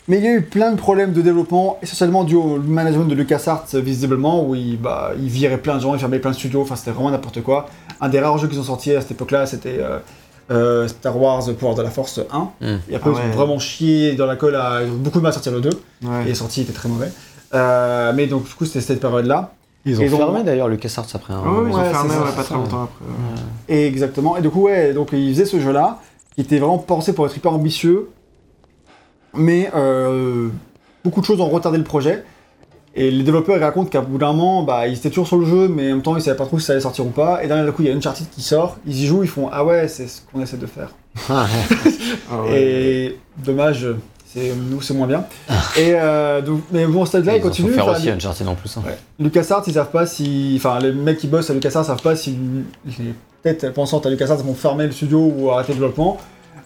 Mais il y a eu plein de problèmes de développement, essentiellement dû au management de LucasArts visiblement, où il, bah, il virait plein de gens, il fermait plein de studios, enfin c'était vraiment n'importe quoi. Un des rares jeux qu'ils ont sortis à cette époque-là, c'était euh, euh, Star Wars The Pouvoir de la Force 1. Hmm. Et après, Ah ils ont vraiment chié dans la colle, à... ils ont beaucoup de mal à sortir le 2, Ouais. et sorti, il était très mauvais. Euh, mais donc, du coup, c'était cette période-là. Ils ont Ils ont- fermé d'ailleurs LucasArts après un Ah ouais, ils ont fermé c'est ça, ouais, pas très longtemps après. ouais. Et exactement. Et du coup, ouais, donc ils faisaient ce jeu-là, qui était vraiment pensé pour être hyper ambitieux, mais euh, beaucoup de choses ont retardé le projet. Et les développeurs ils racontent qu'à bout d'un moment, bah, ils étaient toujours sur le jeu, mais en même temps, ils savaient pas trop si ça allait sortir ou pas. Et d'un coup, il y a Uncharted qui sort, ils y jouent, ils font Ah ouais, c'est ce qu'on essaie de faire. Ah, Ah ouais. Et dommage, nous, c'est moins bien. et euh, donc, mais bon, ce stade-là, il Ils ont continue. faire enfin, aussi Uncharted en plus. hein. Ouais. LucasArts, ils savent pas si. Enfin, les mecs qui bossent à LucasArts savent pas si. les têtes pensantes à LucasArts vont fermer le studio ou arrêter le développement.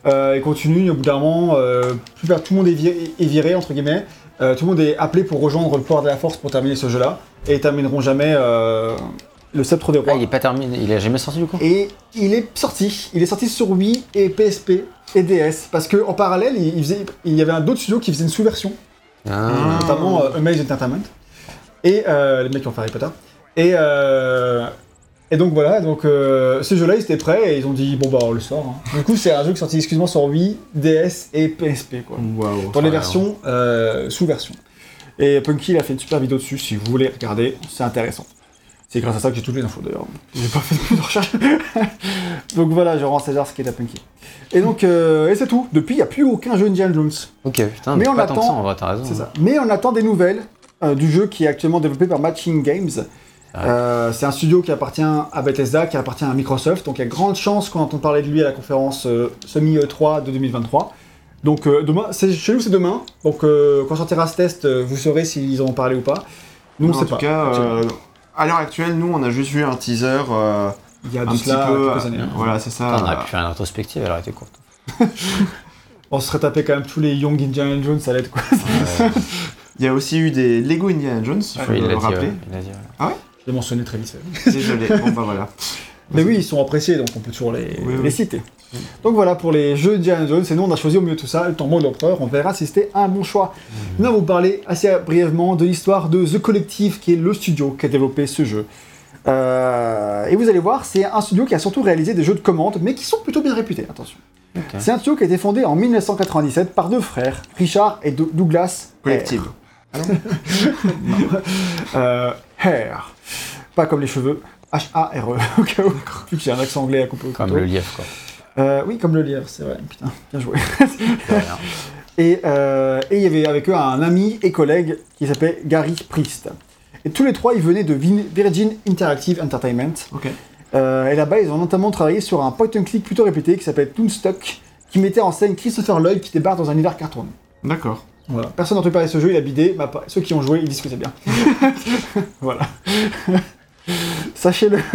Euh, ils continuent, au bout d'un moment, euh, plus- tout le monde est viré, est viré, entre guillemets. Euh, tout le monde est appelé pour rejoindre le pouvoir de la force pour terminer ce jeu-là. Et ils termineront jamais euh, le sceptre des rois. Ah, il est pas terminé, il est jamais sorti du coup Et il est sorti. Il est sorti sur Wii et PSP et DS. Parce qu'en parallèle, il, il faisait- il y avait un autre studio qui faisait une sous-version Ah. notamment euh, Amaze Entertainment, et euh, les mecs qui ont fait Harry Potter. Et, euh, et donc voilà, donc euh, ce jeu-là, ils étaient prêts et ils ont dit bon bah on le sort. hein. Du coup, c'est un jeu qui est sorti exclusivement sur Wii, DS et PSP quoi. Waouh. Dans les versions euh, sous-version. Et Punky il a fait une super vidéo dessus si vous voulez regarder, c'est intéressant. C'est grâce à ça que j'ai toutes les infos d'ailleurs. J'ai pas fait plus de recherche. donc voilà, je rends César ce qui est à Punky. Et donc, euh, et c'est tout. Depuis, il n'y a plus aucun jeu Indiana Jones. Ok, putain, Mais on pas tant que attend- ça en vrai, t'as raison. C'est ça. Mais on attend des nouvelles euh, du jeu qui est actuellement développé par Matching Games. Ah. Euh, c'est un studio qui appartient à Bethesda, qui appartient à Microsoft, donc il y a grande chance qu'on entende parler de lui à la conférence euh, Semi E3 de 2023. Donc euh, demain, chez nous c'est demain, donc euh, quand sortira ce test, vous saurez s'ils en ont parlé ou pas. Nous on en sait tout pas. cas, euh, à l'heure actuelle, nous, on a juste vu un teaser euh, il y a un de petit cela peu. quelques années. euh, voilà, c'est ça. on aurait pu faire une rétrospective, elle aurait été courte. On se serait tapé quand même tous les Young Indiana Jones, ça l'aide quoi. Ouais, Il y a aussi eu des Lego Indiana Jones, il faut oui, le dit, rappeler. ouais, il l'a dit, ouais. Je l'ai mentionné très vite. Désolé. bon, bah voilà. Mais oui, ils sont appréciés, donc on peut toujours les, Oui, oui. les citer. Donc voilà pour les jeux Indiana Jones, et nous on a choisi au milieu de tout ça le tombeau de l'empereur, on verra si c'était un bon choix. Nous allons vous parler assez brièvement de l'histoire de The Collective, qui est le studio qui a développé ce jeu. Euh, et vous allez voir, c'est un studio qui a surtout réalisé des jeux de commande, mais qui sont plutôt bien réputés, attention. C'est un studio qui a été fondé en 1997 par deux frères, Richard et Dou- Douglas Collective. euh, hair. Pas comme les cheveux. H-A-R-E, au cas où. Vu que j'ai un accent anglais à couper au Comme couteau. le lièvre, quoi. Euh, oui, comme le lièvre, c'est vrai. Putain, bien joué. Et euh, et il y avait avec eux un ami et collègue qui s'appelait Gary Priest. Et tous les trois, ils venaient de Virgin Interactive Entertainment. Ok. Euh, et là-bas, ils ont notamment travaillé sur un point and click plutôt réputé qui s'appelle Toonstruck, qui mettait en scène Christopher Lloyd qui débarque dans un univers cartoon. D'accord. Voilà. Personne n'a entendu parler de ce jeu, il a bidé. Bah, ceux qui ont joué, ils disent que c'est bien. voilà. Sachez-le.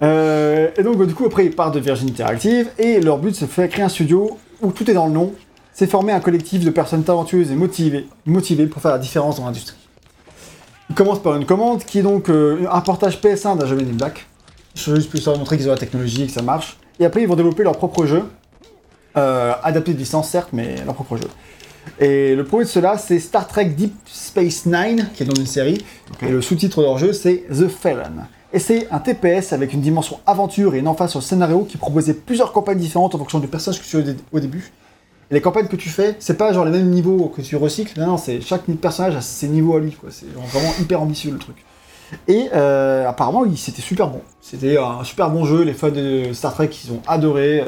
Euh, et donc, du coup, après, ils partent de Virgin Interactive et leur but, c'est de créer un studio où tout est dans le nom. C'est former un collectif de personnes talentueuses et motivées, motivées pour faire la différence dans l'industrie. Ils commencent par une commande qui est donc euh, un portage PS1 d'un jeu in Black. Je veux juste plus leur montrer qu'ils ont la technologie et que ça marche. Et après, ils vont développer leur propre jeu. Euh, adapté de licence, certes, mais leur propre jeu. Et le premier de cela, c'est Star Trek Deep Space Nine, qui est dans une série. Et le sous-titre de leur jeu, c'est The Felon. Et c'est un TPS avec une dimension aventure et une emphase sur le scénario qui proposait plusieurs campagnes différentes en fonction du personnage que tu as au dé- au début. Et les campagnes que tu fais, c'est pas genre les mêmes niveaux que tu recycles, non, non, c'est chaque personnage a ses niveaux à lui, quoi. C'est vraiment hyper ambitieux le truc. Et euh, apparemment, c'était super bon. C'était un super bon jeu, les fans de Star Trek, ils ont adoré, euh,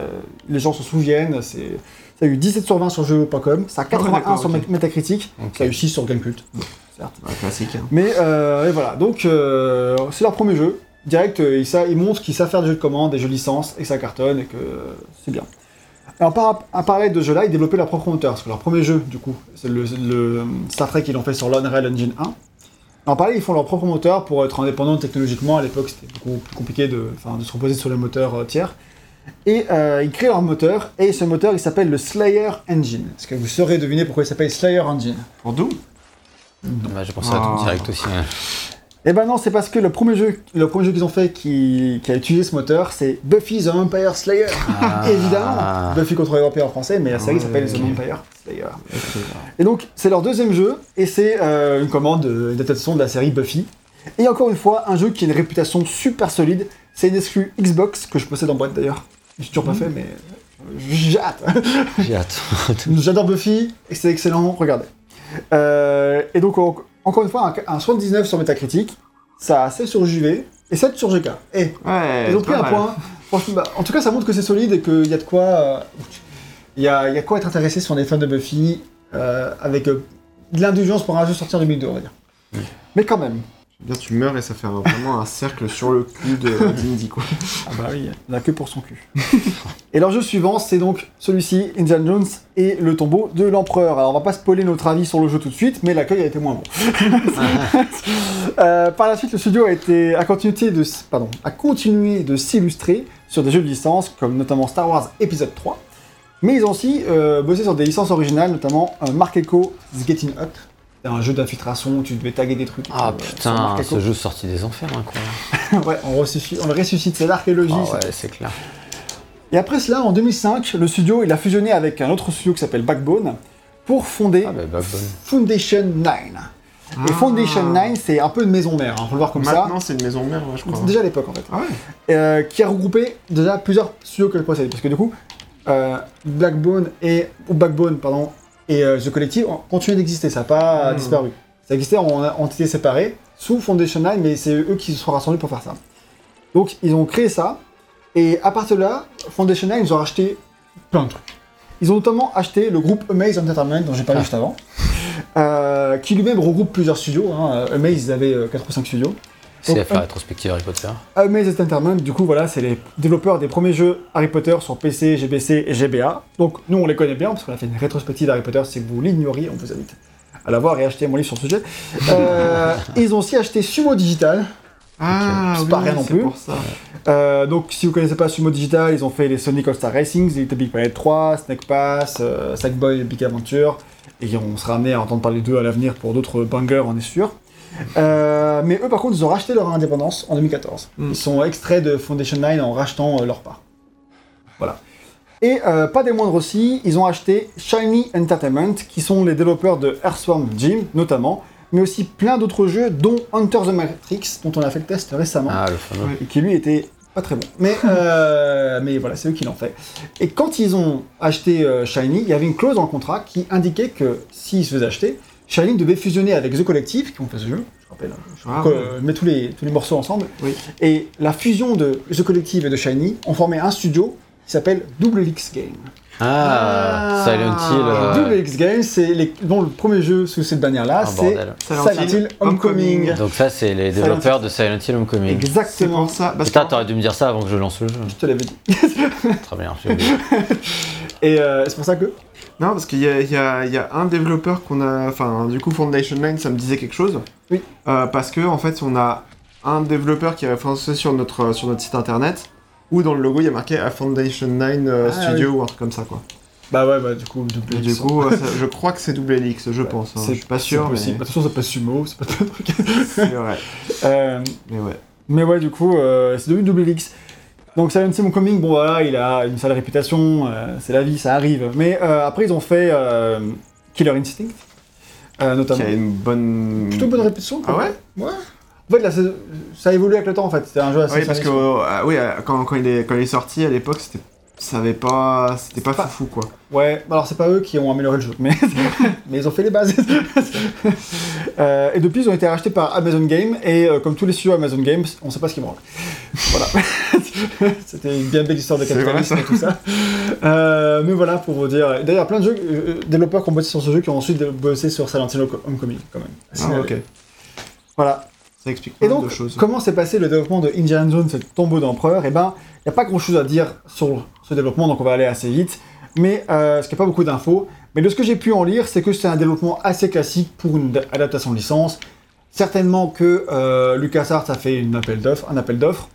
les gens se souviennent, c'est... Ça a eu 17 sur 20 sur jeux.com, ça a 81 d'accord, sur. Metacritic, ça a eu 6 sur Gamecult. Certes. Ouais, classique. hein. Mais euh, et voilà, donc euh, c'est leur premier jeu. Direct, euh, ils, sa- ils montrent qu'ils savent faire des jeux de commande, des jeux de licence, et que ça cartonne, et que c'est bien. Alors, par, en parallèle de ce jeu-là, ils développaient leur propre moteur, parce que leur premier jeu, du coup, c'est le, le Star Trek, ils l'ont fait sur l'Unreal Engine 1. En parallèle, ils font leur propre moteur pour être indépendants technologiquement. À l'époque, c'était beaucoup plus compliqué de, se reposer sur les moteurs tiers. Et euh, ils créent leur moteur, et ce moteur, il s'appelle le Slayer Engine. Est-ce que vous saurez deviner pourquoi il s'appelle Slayer Engine Pour Doom Bah, J'ai pensé à Ah. ton direct aussi. hein. Eh ben non, c'est parce que le premier jeu, le premier jeu qu'ils ont fait qui, qui a utilisé ce moteur, c'est Buffy the Vampire Slayer. Ah. Évidemment, Buffy contre les vampires en français, mais la série s'appelle. The Vampire Slayer. Et donc, c'est leur deuxième jeu, et c'est euh, une commande, euh, une adaptation de la série Buffy. Et encore une fois, un jeu qui a une réputation super solide. C'est une exclu Xbox que je possède en boîte d'ailleurs. Je suis toujours pas fait, mais j'ai hâte. J'ai hâte. J'adore Buffy, et c'est excellent, regardez. Euh, et donc, en- encore une fois, un, un 79 sur Metacritic, ça a 16 sur JV et 7 sur GK. Et Ouais, ils ont pris un mal. point. Franchement, bah, en tout cas, ça montre que c'est solide et qu'il y a de quoi. euh, Il y, a, il y a de quoi être intéressé si on est fan de Buffy, euh, avec euh, de l'indulgence pour un jeu sorti en 2002, on va dire. Mais quand même. Bien, tu meurs et ça fait vraiment un cercle sur le cul de d'Indy, quoi. Ah bah oui, il n'a que pour son cul. et leur jeu suivant, c'est donc celui-ci, Indiana Jones et le tombeau de l'empereur. Alors on va pas spoiler notre avis sur le jeu tout de suite, mais l'accueil a été moins bon. Euh, par la suite, le studio a, été, a, continué de, s- pardon, a continué de s'illustrer sur des jeux de licence, comme notamment Star Wars épisode 3. Mais ils ont aussi euh, bossé sur des licences originales, notamment euh, Mark Echo The Getting Up. C'est un jeu d'infiltration où tu devais taguer des trucs. Ah euh, putain, ce jeu sorti des enfers, incroyable. ouais, on ressuscite, on le ressuscite, c'est l'archéologie. Ah ouais, c'est clair. Et après cela, en 2005, le studio il a fusionné avec un autre studio qui s'appelle Backbone pour fonder Ah bah, Backbone. Foundation 9. Et Foundation 9, c'est un peu une maison mère, hein, faut le voir comme ça. Maintenant, c'est une maison mère, ouais, je crois. Déjà à l'époque en fait. Ah ouais Euh, qui a regroupé déjà plusieurs studios que le précédent. Parce que du coup, euh, Backbone et ou Backbone pardon et euh, The Collective ont continué d'exister, ça n'a pas Hmm. disparu. Ça existait en en entités séparées sous Foundation 9, mais c'est eux qui se sont rassemblés pour faire ça. Donc ils ont créé ça et à partir de là, Foundation 9 ils ont racheté plein de trucs. Ils ont notamment acheté le groupe Amaze Entertainment dont j'ai parlé Ah. juste avant. euh, qui lui-même regroupe plusieurs studios. Hein. Amaze, ils avaient 4 ou 5 studios. C'est la un- rétrospective Harry Potter. Amaze Entertainment, du coup, voilà, c'est les développeurs des premiers jeux Harry Potter sur PC, GBC et GBA. Donc, nous, on les connaît bien parce qu'on a fait une rétrospective Harry Potter. Si vous l'ignoriez, on vous invite à la voir et acheter mon livre sur le sujet. Euh, ils ont aussi acheté Sumo Digital. Ah, C'est oui, pas rien non c'est plus. pour ça. Euh, donc, si vous connaissez pas Sumo Digital, ils ont fait les Sonic All-Star Racing, Little Big Planet 3, Snake Pass, euh, Sackboy Big Adventure. Et on sera amené à entendre parler d'eux à l'avenir pour d'autres bangers, on est sûr. Euh, mais eux, par contre, ils ont racheté leur indépendance en 2014. Mm. Ils sont extraits de Foundation 9 en rachetant euh, leur part. Voilà. Et euh, pas des moindres aussi, ils ont acheté Shiny Entertainment, qui sont les développeurs de Earthworm Jim, notamment, mais aussi plein d'autres jeux, dont Hunter the Matrix, dont on a fait le test récemment Ah, le et qui lui était pas très bon. Mais, euh, mais voilà, c'est eux qui l'ont fait. Et quand ils ont acheté euh, Shiny, il y avait une clause dans le contrat qui indiquait que s'ils se faisaient acheter, Shiny devait fusionner avec The Collective, qui ont fait ce jeu, je rappelle, hein, je Ah, ouais. euh, mets tous les, tous les morceaux ensemble. Oui. Et la fusion de The Collective et de Shiny ont formé un studio qui s'appelle Double X Game. Ah, Ah. Silent Hill. euh, Double X Game, c'est les- le premier jeu sous cette bannière-là, Un c'est. Silent Silent Hill Homecoming. Homecoming. Donc ça, c'est les Silent développeurs de Silent Hill Homecoming. Exactement. ça. Parce Putain, t'aurais dû me dire ça avant que je lance le jeu. Je te l'avais dit. Très bien, oublié. Et euh, c'est pour ça que Non, parce qu'il y a, y, a, y a un développeur qu'on a. Enfin, du coup, Foundation 9, ça me disait quelque chose. Oui. Euh, parce que, en fait, on a un développeur qui est référencé sur notre, sur notre site internet, où dans le logo, il y a marqué à Foundation 9 euh, Ah, Studio ou un truc comme ça, quoi. Bah ouais, bah du coup, Double X. du coup, euh, ça- je crois que c'est double Helix, je pense. hein. Je suis pas sûr, c'est mais possible. De toute façon, ça passe sumo, c'est pas le truc. c'est vrai. Euh, Mais ouais. mais ouais, du coup, euh, c'est devenu Double X. Donc Silent Hill Homecoming, bon voilà, il a une sale réputation, euh, c'est la vie, ça arrive. Mais euh, après, ils ont fait euh, Killer Instinct, euh, Qui notamment. a une bonne. Plutôt bonne réputation. Ah quoi. ouais? Ouais. En fait, là, ça a évolué avec le temps, en fait. C'était un jeu assez Oui, parce que euh, oui, quand, quand, il est, quand il est sorti à l'époque, c'était. Ça avait pas. C'était pas Pas- foufou, quoi. Ouais, alors c'est pas eux qui ont amélioré le jeu, mais, mais ils ont fait les bases. Euh, et depuis, ils ont été rachetés par Amazon Game, et euh, comme tous les studios Amazon Games, on sait pas ce qu'ils branlent. Voilà. C'était une bien belle histoire de capitalisme vrai, et tout ça. Euh, mais voilà, pour vous dire. D'ailleurs, plein de jeux, développeurs qui ont bossé sur ce jeu, qui ont ensuite bossé sur Silent Hill Homecoming, quand même. Ah, ok. Voilà. Ça explique Et donc, de choses. comment s'est passé le développement de Indiana Jones, ce tombeau d'empereur? Eh ben, il n'y a pas grand-chose à dire sur ce développement, donc on va aller assez vite. Mais, euh, qu'il n'y a pas beaucoup d'infos. Mais de ce que j'ai pu en lire, c'est que c'est un développement assez classique pour une adaptation de licence. Certainement que euh, LucasArts a fait une appel un appel d'offres,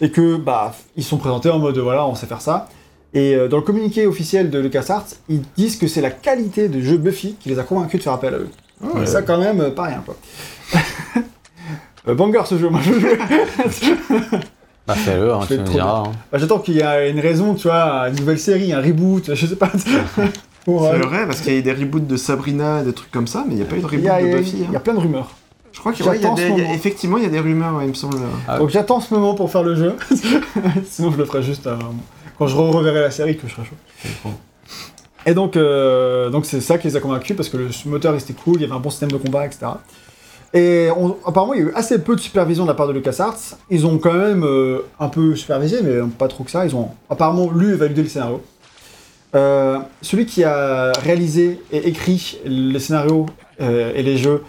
et que bah ils sont présentés en mode voilà, on sait faire ça. Et euh, dans le communiqué officiel de LucasArts, ils disent que c'est la qualité du jeu Buffy qui les a convaincus de faire appel à eux. Ah, Et ça quand même, pas rien quoi. Euh, banger ce jeu, moi je joue. Bah fais-le, hein, tu me diras. hein. Bah, J'attends qu'il y ait une raison, tu vois, une nouvelle série, un reboot, je sais pas. pour, C'est euh, vrai, parce qu'il y a eu des reboots de Sabrina, des trucs comme ça, mais il n'y a pas eu de reboot y, a, de il y a- Buffy. il y a hein. plein de rumeurs. Je crois qu'il y a- y a des- y a- effectivement, il y a des rumeurs, ouais, il me semble. Ah. Donc j'attends ce moment pour faire le jeu. Sinon je le ferai juste euh, quand je reverrai la série que je serai chaud. Et donc euh, donc c'est ça qui les a convaincus parce que le moteur était cool, il y avait un bon système de combat, etc. Et on- apparemment il y a eu assez peu de supervision de la part de LucasArts. Ils ont quand même euh, un peu supervisé, mais pas trop que ça. Ils ont apparemment lu et validé le scénario. Euh, celui qui a réalisé et écrit les scénarios euh, et les jeux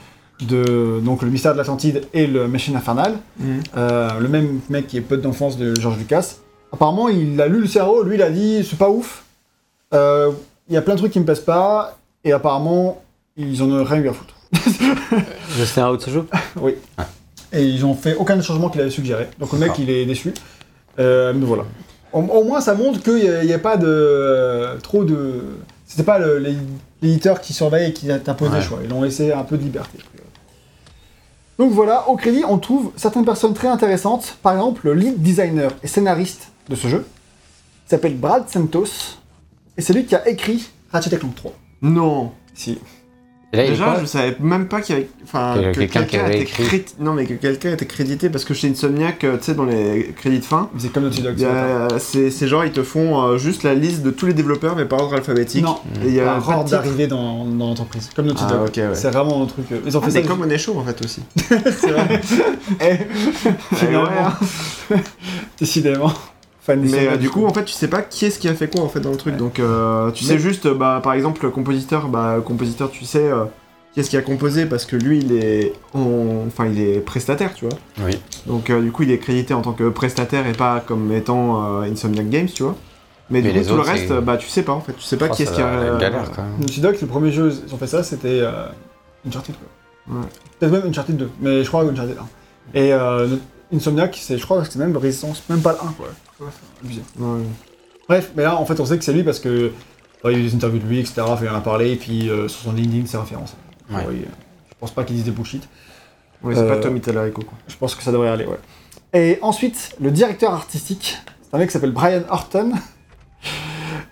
de donc le mystère de l'Atlantide et le Machine Infernal, Mhm. euh, le même mec qui est pote d'enfance de George Lucas. Apparemment, il a lu le scénario, lui il a dit c'est pas ouf. Il y a plein de trucs qui me plaisent pas, et apparemment ils en ont rien eu à foutre. Le scénario de ce jeu Et ils ont fait aucun des changements qu'il avait suggéré. Donc le mec D'accord. il est déçu. Euh, mais voilà. Au, au moins ça montre qu'il n'y a, pas de euh, trop de. C'était pas le- l'éditeur qui surveille et qui t'impose des choix. Ils ont laissé un peu de liberté. Donc voilà, au crédit, on trouve certaines personnes très intéressantes. Par exemple, le lead designer et scénariste de ce jeu s'appelle Brad Santos. Et c'est lui qui a écrit Ratchet Clank 3. Non. Si. Là, Déjà, je savais même pas qu'il y avait. Enfin, Que que, quelqu'un qui avait était écrit. Non, mais que quelqu'un était crédité parce que chez Insomniac, euh, tu sais, dans les crédits de fin, C'est comme Naughty Dog. c'est genre, ils te font euh, juste la liste de tous les développeurs, mais par ordre alphabétique. Non, Et il y a de ordre d'arrivée dans, dans l'entreprise. Comme Naughty Ah, Dog. ouais. C'est vraiment un truc. euh, Ils ont Ah, fait ça. comme on est chaud en fait aussi. C'est vrai. Eh, Finalement. Hein. Décidément. Fan Mais euh, du coup, en fait, tu sais pas qui est-ce qui a fait quoi en fait dans le truc. Donc, euh, tu Mais- sais juste, euh, bah, par exemple, le compositeur, bah, le compositeur, tu sais, euh, qui est-ce qui a composé parce que lui, il est, en- enfin, il est prestataire, tu vois. Oui. Donc euh, du coup, il est crédité en tant que prestataire et pas comme étant euh, Insomniac Games, tu vois. Mais, Mais du coup, tout le reste, bah tu sais pas en fait, tu sais pas Oh, qui est-ce qui a. va être galère quand même. Naughty Dog, le premier jeu ils ont fait ça, c'était euh, Uncharted quoi. Ouais. Peut-être même Uncharted 2, mais je crois Uncharted 1. Et euh, Insomniac, c'est, je crois que c'est même Résistance, même pas le 1 quoi. Abusé. ouais. Bref, mais là en fait on sait que c'est lui parce que euh, il y a eu des interviews de lui, etc. Il en a parlé, et puis euh, sur son LinkedIn c'est. Ouais. Ouais, euh, je pense pas qu'il dise des bullshit. Ouais, c'est Euh, pas Tommy Tallarico quoi. Je pense que ça devrait aller, ouais. Et ensuite, le directeur artistique, c'est un mec qui s'appelle Brian Horton.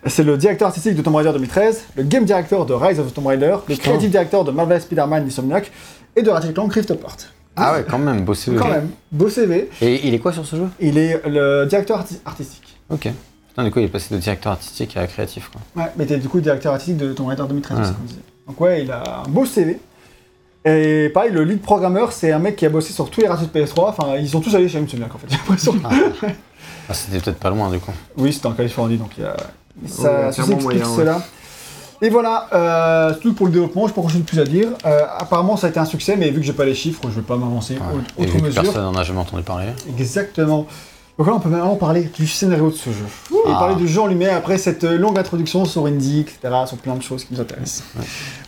C'est le directeur artistique de Tomb Raider 2013, le game director de Rise of the Tomb Raider, le creative director de Marvel Spider-Man Insomniac et de Ratchet Clank Rift Apart. Ah ouais, quand même, bossé. Quand même, beau CV. Et il est quoi sur ce jeu? Il est le directeur arti- artistique. Ok. Putain, du coup, il est passé de directeur artistique à créatif, quoi. Ouais, mais t'es du coup directeur artistique de Tomb Raider 2013, Ouais. c'est ce qu'on disait. Donc ouais, il a un beau CV. Et pareil, le lead programmeur, c'est un mec qui a bossé sur tous les Ratchet PS3. Enfin, ils sont tous allés chez Insomniac en fait, j'ai l'impression. Ah, Ah, c'était peut-être pas loin, du coup. Oui, c'était en Californie, donc il y a... Ouais, ça, explique moyen, ouais. Et voilà, euh, c'est tout pour le développement, je peux pas de plus à dire. Euh, apparemment, ça a été un succès, mais vu que j'ai pas les chiffres, je vais pas m'avancer Ouais. Et autre mesure. personne n'en a jamais entendu parler. Exactement. Donc là, on peut maintenant parler du scénario de ce jeu. Et Ah. parler du jeu en lui-même après cette longue introduction sur Indie, etc., sur plein de choses qui nous intéressent.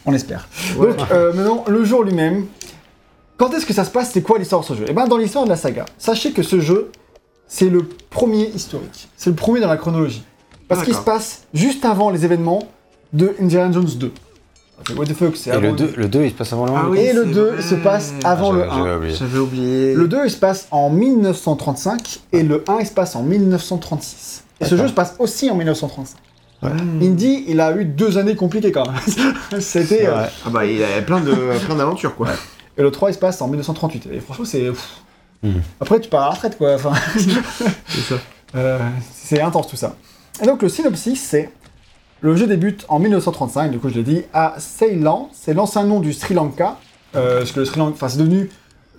On espère. Ouais. Donc, euh, maintenant, le jeu en lui-même. Quand est-ce que ça se passe? C'est quoi l'histoire de ce jeu? Eh bien, dans l'histoire de la saga, sachez que ce jeu, c'est le premier historique. C'est le premier dans la chronologie. Parce Ah, qu'il se passe juste avant les événements de Indiana Jones 2. Ok, What the fuck, c'est Et avant le 2, le 2, il se passe avant le 1 Ah oui, Et le c'est 2 vrai. se passe avant Ah, le j'avais- j'avais 1. oublié. J'avais oublié. Le 2, il se passe en 1935 et le 1, il se passe en 1936. Et ce jeu se passe aussi en 1935. Hmm. Indy, il a eu deux années compliquées quand même. C'était. Euh. Ah bah il a plein de plein d'aventures quoi. Et le 3, il se passe en 1938. Et franchement, c'est. Mhm. Après, tu pars à la retraite, quoi. Enfin, C'est ça. euh, c'est intense tout ça. Et donc, le synopsis, c'est. Le jeu débute en 1935, du coup, je l'ai dit, à Ceylan. C'est l'ancien nom du Sri Lanka. Euh, parce que le Sri Lanka. Enfin, c'est devenu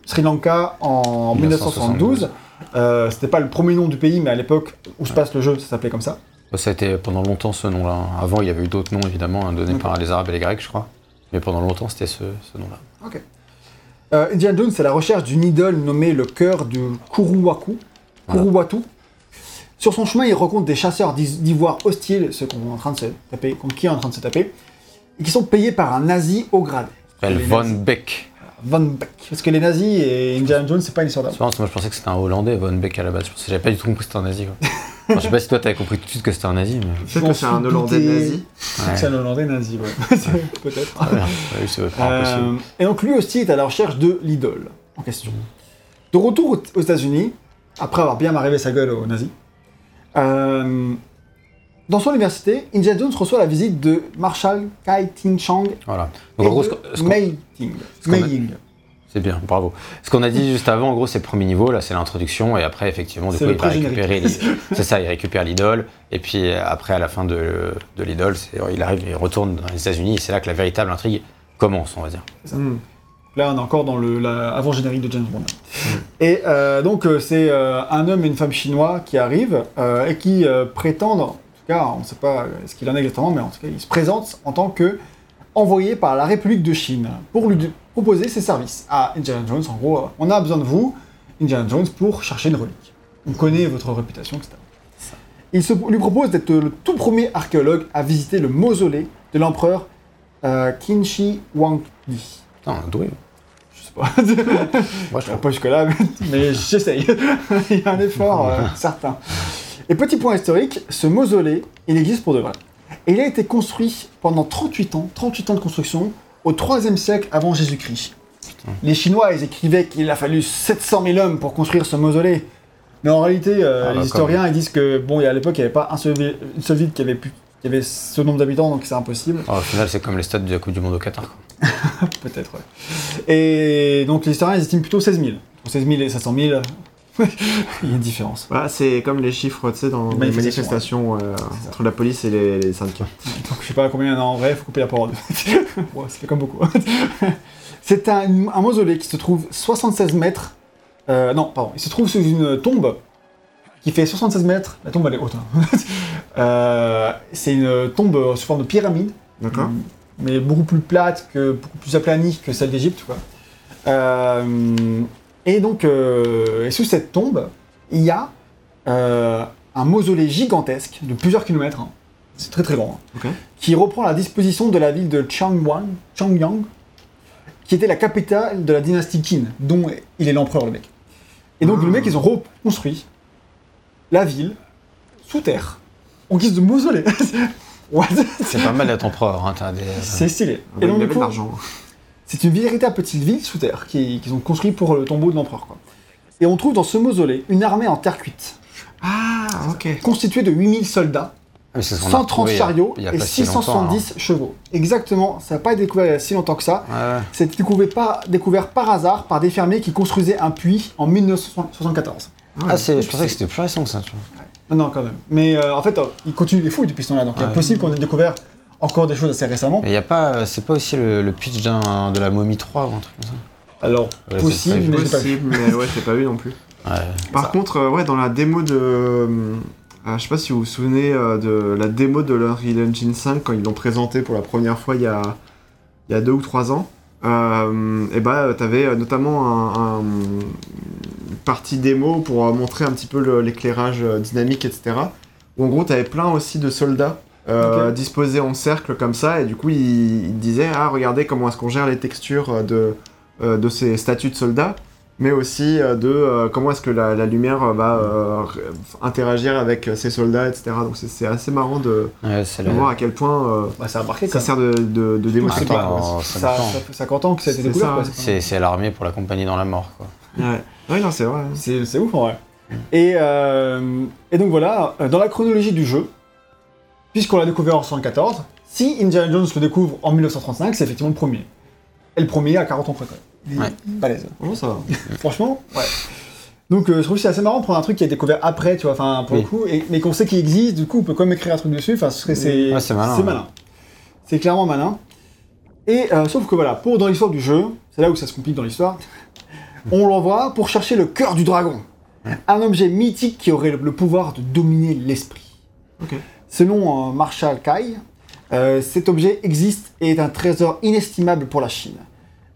Sri Lanka en 1972. Euh, C'était pas le premier nom du pays, mais à l'époque où se passe le jeu, ça s'appelait comme ça. Ça a été pendant longtemps ce nom-là. Avant, il y avait eu d'autres noms, évidemment, hein, donnés Ok. par les Arabes et les Grecs, je crois. Mais pendant longtemps, c'était ce, ce nom-là. Euh, Indiana Jones, c'est la recherche d'une idole nommée le cœur du Kuruwaku. Voilà. Kuruwatu. Sur son chemin, il rencontre des chasseurs d'ivoire hostiles, ceux qu'on est en train de se taper, contre qui on est en train de se taper, et qui sont payés par un nazi au grade. Elle Von nazis. Beck. Von Beck. Parce que les nazis et Indiana Jones, c'est pas une histoire d'amour. moi, je pensais que c'était un Hollandais, Von Beck, à la base. Je pensais, j'avais pas du tout compris que c'était un nazi, quoi. Enfin, je sais pas si toi, t'avais compris tout de suite que c'était un nazi, mais... Peut-être que c'est un Hollandais nazi. Ouais. C'est un Hollandais nazi, ouais. Peut-être. Ah, merde. Ouais, c'est pas Euh, et donc lui aussi est à la recherche de l'idole en question. De retour aux, aux États-Unis, après avoir bien arrivé sa gueule aux nazis, euh, dans son université, Indiana Jones reçoit la visite de Marshall Kai Ting Chang Voilà. et Donc, en gros, ce Mei Ting. Mei Ying. C'est bien, bravo. Ce qu'on a dit juste avant, en gros, c'est le premier niveau, là, c'est l'introduction, et après, effectivement, du coup, il va récupérer l'idole. C'est ça, il récupère l'idole, et puis après, à la fin de, de l'idole, il arrive, il retourne dans les États-Unis, et c'est là que la véritable intrigue commence, on va dire. Hmm. Là, on est encore dans le avant-générique de James Bond. Et euh, donc, euh, c'est euh, un homme et une femme chinois qui arrivent euh, et qui prétendent, en tout cas, on ne sait pas ce qu'il en est exactement, mais en tout cas, ils se présentent en tant que envoyés par la République de Chine pour lui proposer ses services à Indiana Jones. En gros, on a besoin de vous, Indiana Jones, pour chercher une relique. On connaît votre réputation, etc. Il se, lui propose d'être le tout premier archéologue à visiter le mausolée de l'empereur Qin Huangdi. Putain, doué. Je sais pas. Moi, je trouve. Pas jusque-là, mais, mais j'essaye. il y a un effort euh, certain. Et petit point historique, ce mausolée, il existe pour de vrai. Et il a été construit pendant 38 ans, 38 ans de construction, au 3e siècle avant Jésus-Christ. Les Chinois, ils écrivaient qu'il a fallu 700 000 hommes pour construire ce mausolée. Mais en réalité, euh, Ah bah, les historiens ils disent que, bon, à l'époque, il n'y avait pas un seul, une seule ville qui avait, pu, qui avait ce nombre d'habitants, donc c'est impossible. Oh, au final, c'est comme les stades de la Coupe du Monde au Qatar. Peut-être, ouais. Et donc les historiens ils estiment plutôt 16 000. Entre 16 000 et 500 000, il y a une différence. Voilà, c'est comme les chiffres, tu sais, dans les Manifestations, euh, entre la police et les, les syndicats. Donc je sais pas combien il y en a en vrai, faut couper la parole. ouais, ça fait comme beaucoup. C'est un, un mausolée qui se trouve 76 mètres. euh, non, pardon, il se trouve sous une tombe qui fait 76 mètres. La tombe elle est haute. hein. Euh, c'est une tombe sous forme de pyramide. D'accord Une mais beaucoup plus plate, que, beaucoup plus aplanie que celle d'Égypte. Euh, et donc, euh, et sous cette tombe, il y a un mausolée gigantesque de plusieurs kilomètres, hein. c'est très très grand, hein, qui reprend la disposition de la ville de Changwon, Changyang, qui était la capitale de la dynastie Qin, dont il est l'empereur le mec. Et donc Ah. le mec, ils ont reconstruit la ville sous terre, en guise de mausolée. C'est pas mal d'être empereur. Hein, des... C'est stylé. Ah Et donc, il du avait de coup, l'argent. c'est une véritable petite ville sous terre qui- qu'ils ont construit pour le tombeau de l'empereur. quoi. Et on trouve dans ce mausolée une armée en terre cuite, Ah, ok. constituée de 8000 soldats, Oui, c'est ce qu'on a 130 retrouvé il y a- chariots et pas si longtemps, hein. 670 chevaux. Exactement, ça n'a pas été découvert il y a si longtemps que ça. Ouais, ouais. C'était découvert par, découvert par hasard par des fermiers qui construisaient un puits en 1974. Ah, c'est, je pensais que c'était plus récent que ça, tu vois. Non, non, quand même. Mais euh, en fait, euh, ils continuent les fouilles depuis ce temps-là, donc il est Ouais. possible qu'on ait découvert encore des choses assez récemment. Mais il y a pas, c'est pas aussi le, le pitch d'un, de la momie 3 ou un truc comme ça Alors, Ouais, possible, c'est mais j'ai pas vu. Possible, mais ouais, j'ai pas vu non plus. Ouais. Par Ça. contre, euh, ouais, dans la démo de. euh, ah, je sais pas si vous vous souvenez euh, de la démo de l'Unreal Engine 5 quand ils l'ont présenté pour la première fois il y a, il y a deux ou trois ans. Euh, et bah, t'avais euh, notamment un, un- une partie démo pour euh, montrer un petit peu l'éclairage euh, dynamique, etc. Où en gros, t'avais plein aussi de soldats euh, disposés en cercle comme ça, et du coup, ils, ils disaient Ah, regardez comment est-ce qu'on gère les textures de, de ces statues de soldats mais aussi euh, de euh, comment est-ce que la, la lumière euh, va euh, interagir avec euh, ces soldats, etc. Donc c'est- assez marrant de, Ouais, voir à quel point euh, Bah, ça a marqué ça ça. sert de, de, ça, fait 50 ans que ça a été C'est découvert. c'est- l'armée pour l'accompagner dans la mort, quoi. Ouais, ouais non, c'est vrai. C'est c'est ouf en vrai. Et, euh, et donc voilà, dans la chronologie du jeu, puisqu'on l'a découvert en 1974, si Indiana Jones le découvre en 1935, c'est effectivement le premier. Et le premier à 40 ans près quand même. Il est Ouais. balèze. Bonjour, ça va. Franchement, ouais. Donc euh, je trouve que c'est assez marrant de prendre un truc qui est découvert après, tu vois, enfin pour Oui. le coup, et, mais qu'on sait qu'il existe, du coup on peut quand même écrire un truc dessus, enfin ce serait- c'est Ouais, c'est malin, C'est ouais. malin. C'est clairement malin. Et euh, sauf que voilà, pour dans l'histoire du jeu, c'est là où ça se complique dans l'histoire, on l'envoie pour chercher le cœur du dragon. Un objet mythique qui aurait le, le pouvoir de dominer l'esprit. Selon euh, Marshall Kai, euh, cet objet existe et est un trésor inestimable pour la Chine.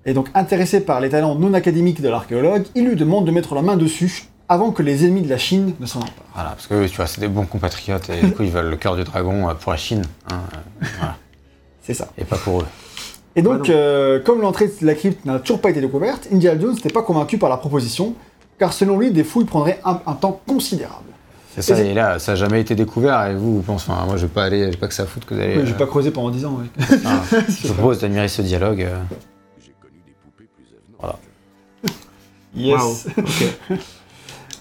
Et donc, intéressé par les talents non académiques de l'archéologue, il lui demande de mettre la main dessus avant que les ennemis de la Chine ne s'en emparent. Voilà, parce que tu vois, c'est des bons compatriotes et du coup, ils veulent le cœur du dragon euh, pour la Chine. hein, euh, voilà. C'est ça. Et pas pour eux. Et donc, euh, comme l'entrée de la crypte n'a toujours pas été découverte, Indiana Jones n'était pas convaincu par la proposition, car selon lui, des fouilles prendraient un, un temps considérable. C'est ça, Et là, ça n'a jamais été découvert. Et vous, vous pensez, enfin, moi, je vais pas aller, j'ai pas que ça à foutre que d'aller. Oui, j'ai euh, pas creusé pendant 10 ans. ouais. ah, je vous propose d'admirer ce dialogue. euh. Yes.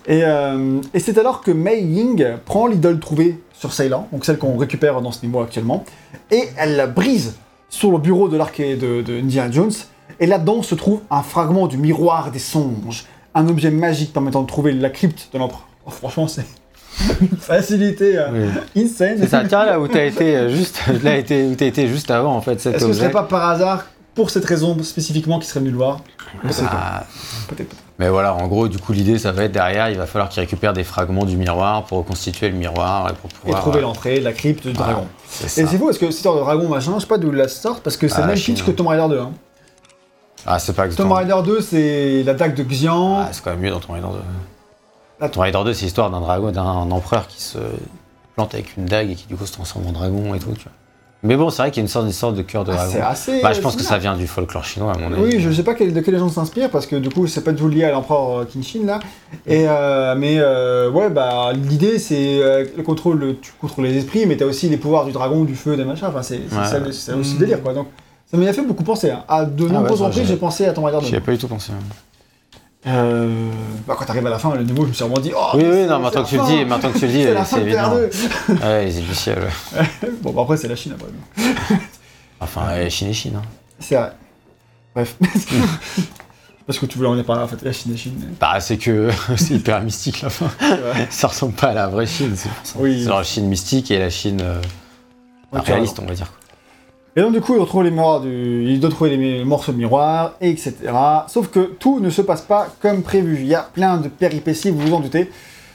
Et, euh, et c'est alors que Mei Ying prend l'idole trouvée sur Ceylan, donc celle qu'on récupère dans ce niveau actuellement, et elle la brise sur le bureau de l'arché de, de Indiana Jones. Et là-dedans se trouve un fragment du miroir des songes, un objet magique permettant de trouver la crypte de l'empereur. Oh, franchement, c'est une facilité euh, Oui. insane. C'est ça, tiens là où t'as été euh, juste, là été, où t'as été juste avant en fait cet Est-ce que ce serait pas par hasard, pour cette raison spécifiquement, qu'il serait venu le voir Peut-être. Ah, Peut-être. Mais voilà, en gros, du coup, l'idée, ça va être derrière, il va falloir qu'il récupère des fragments du miroir pour reconstituer le miroir et pour Et pouvoir. trouver euh, l'entrée la crypte du voilà, dragon. Et c'est fou, parce que cette histoire de dragon machin, je sais pas d'où la sorte, parce que c'est Ah, le même pitch que. Tomb Raider 2. Hein. Ah, c'est pas Tomb exactement. Raider 2, c'est l'attaque de Xian. Ah, c'est quand même mieux dans Tomb Raider 2. Ah, Tomb Raider 2, c'est l'histoire d'un dragon, d'un empereur qui se plante avec une dague et qui du coup se transforme en dragon et tout, tu vois. Mais bon, c'est vrai qu'il y a une sorte d'histoire de cœur de Ah, dragon. c'est assez. Bah, je pense que ça vient du folklore chinois, à mon avis. Oui, je sais pas quel- de quelle légende s'inspire, parce que du coup, c'est pas du tout lié à l'empereur euh, Kinshin là. Et, euh, mais euh, ouais, bah l'idée c'est euh, le contrôle, le- tu contrôles les esprits, mais t'as aussi les pouvoirs du dragon, du feu, des machins. Enfin, c'est Ouais. ça, aussi Mm. le délire quoi. Donc, ça m'a fait beaucoup penser. hein. À de Ah nombreuses ouais, reprises, j'ai- pensé à Tomb Raider 2. J'y ai pas du tout pensé. hein. Euh, bah, quand t'arrives à la fin, le niveau, je me suis vraiment dit. Oh, oui, oui, non, maintenant que tu le la dis, maintenant que tu le dis, C'est la évident. TR2 Ouais, les ciel, ouais. Bon, bah, après, c'est la Chine après. Enfin, ouais, Chine et Chine. hein. C'est vrai. Bref. Parce que tu voulais en parler en fait, la Chine, la Chine. Bah, c'est que c'est hyper mystique la fin. Ça ressemble pas à la vraie Chine, c'est pour ça. Oui. C'est genre la Chine mystique et la Chine euh, Ouais, réaliste, on va dire. Et donc du coup, il retrouve les miroirs du... il doit trouver les morceaux de miroir, etc. Sauf que tout ne se passe pas comme prévu. Il y a plein de péripéties, vous vous en doutez.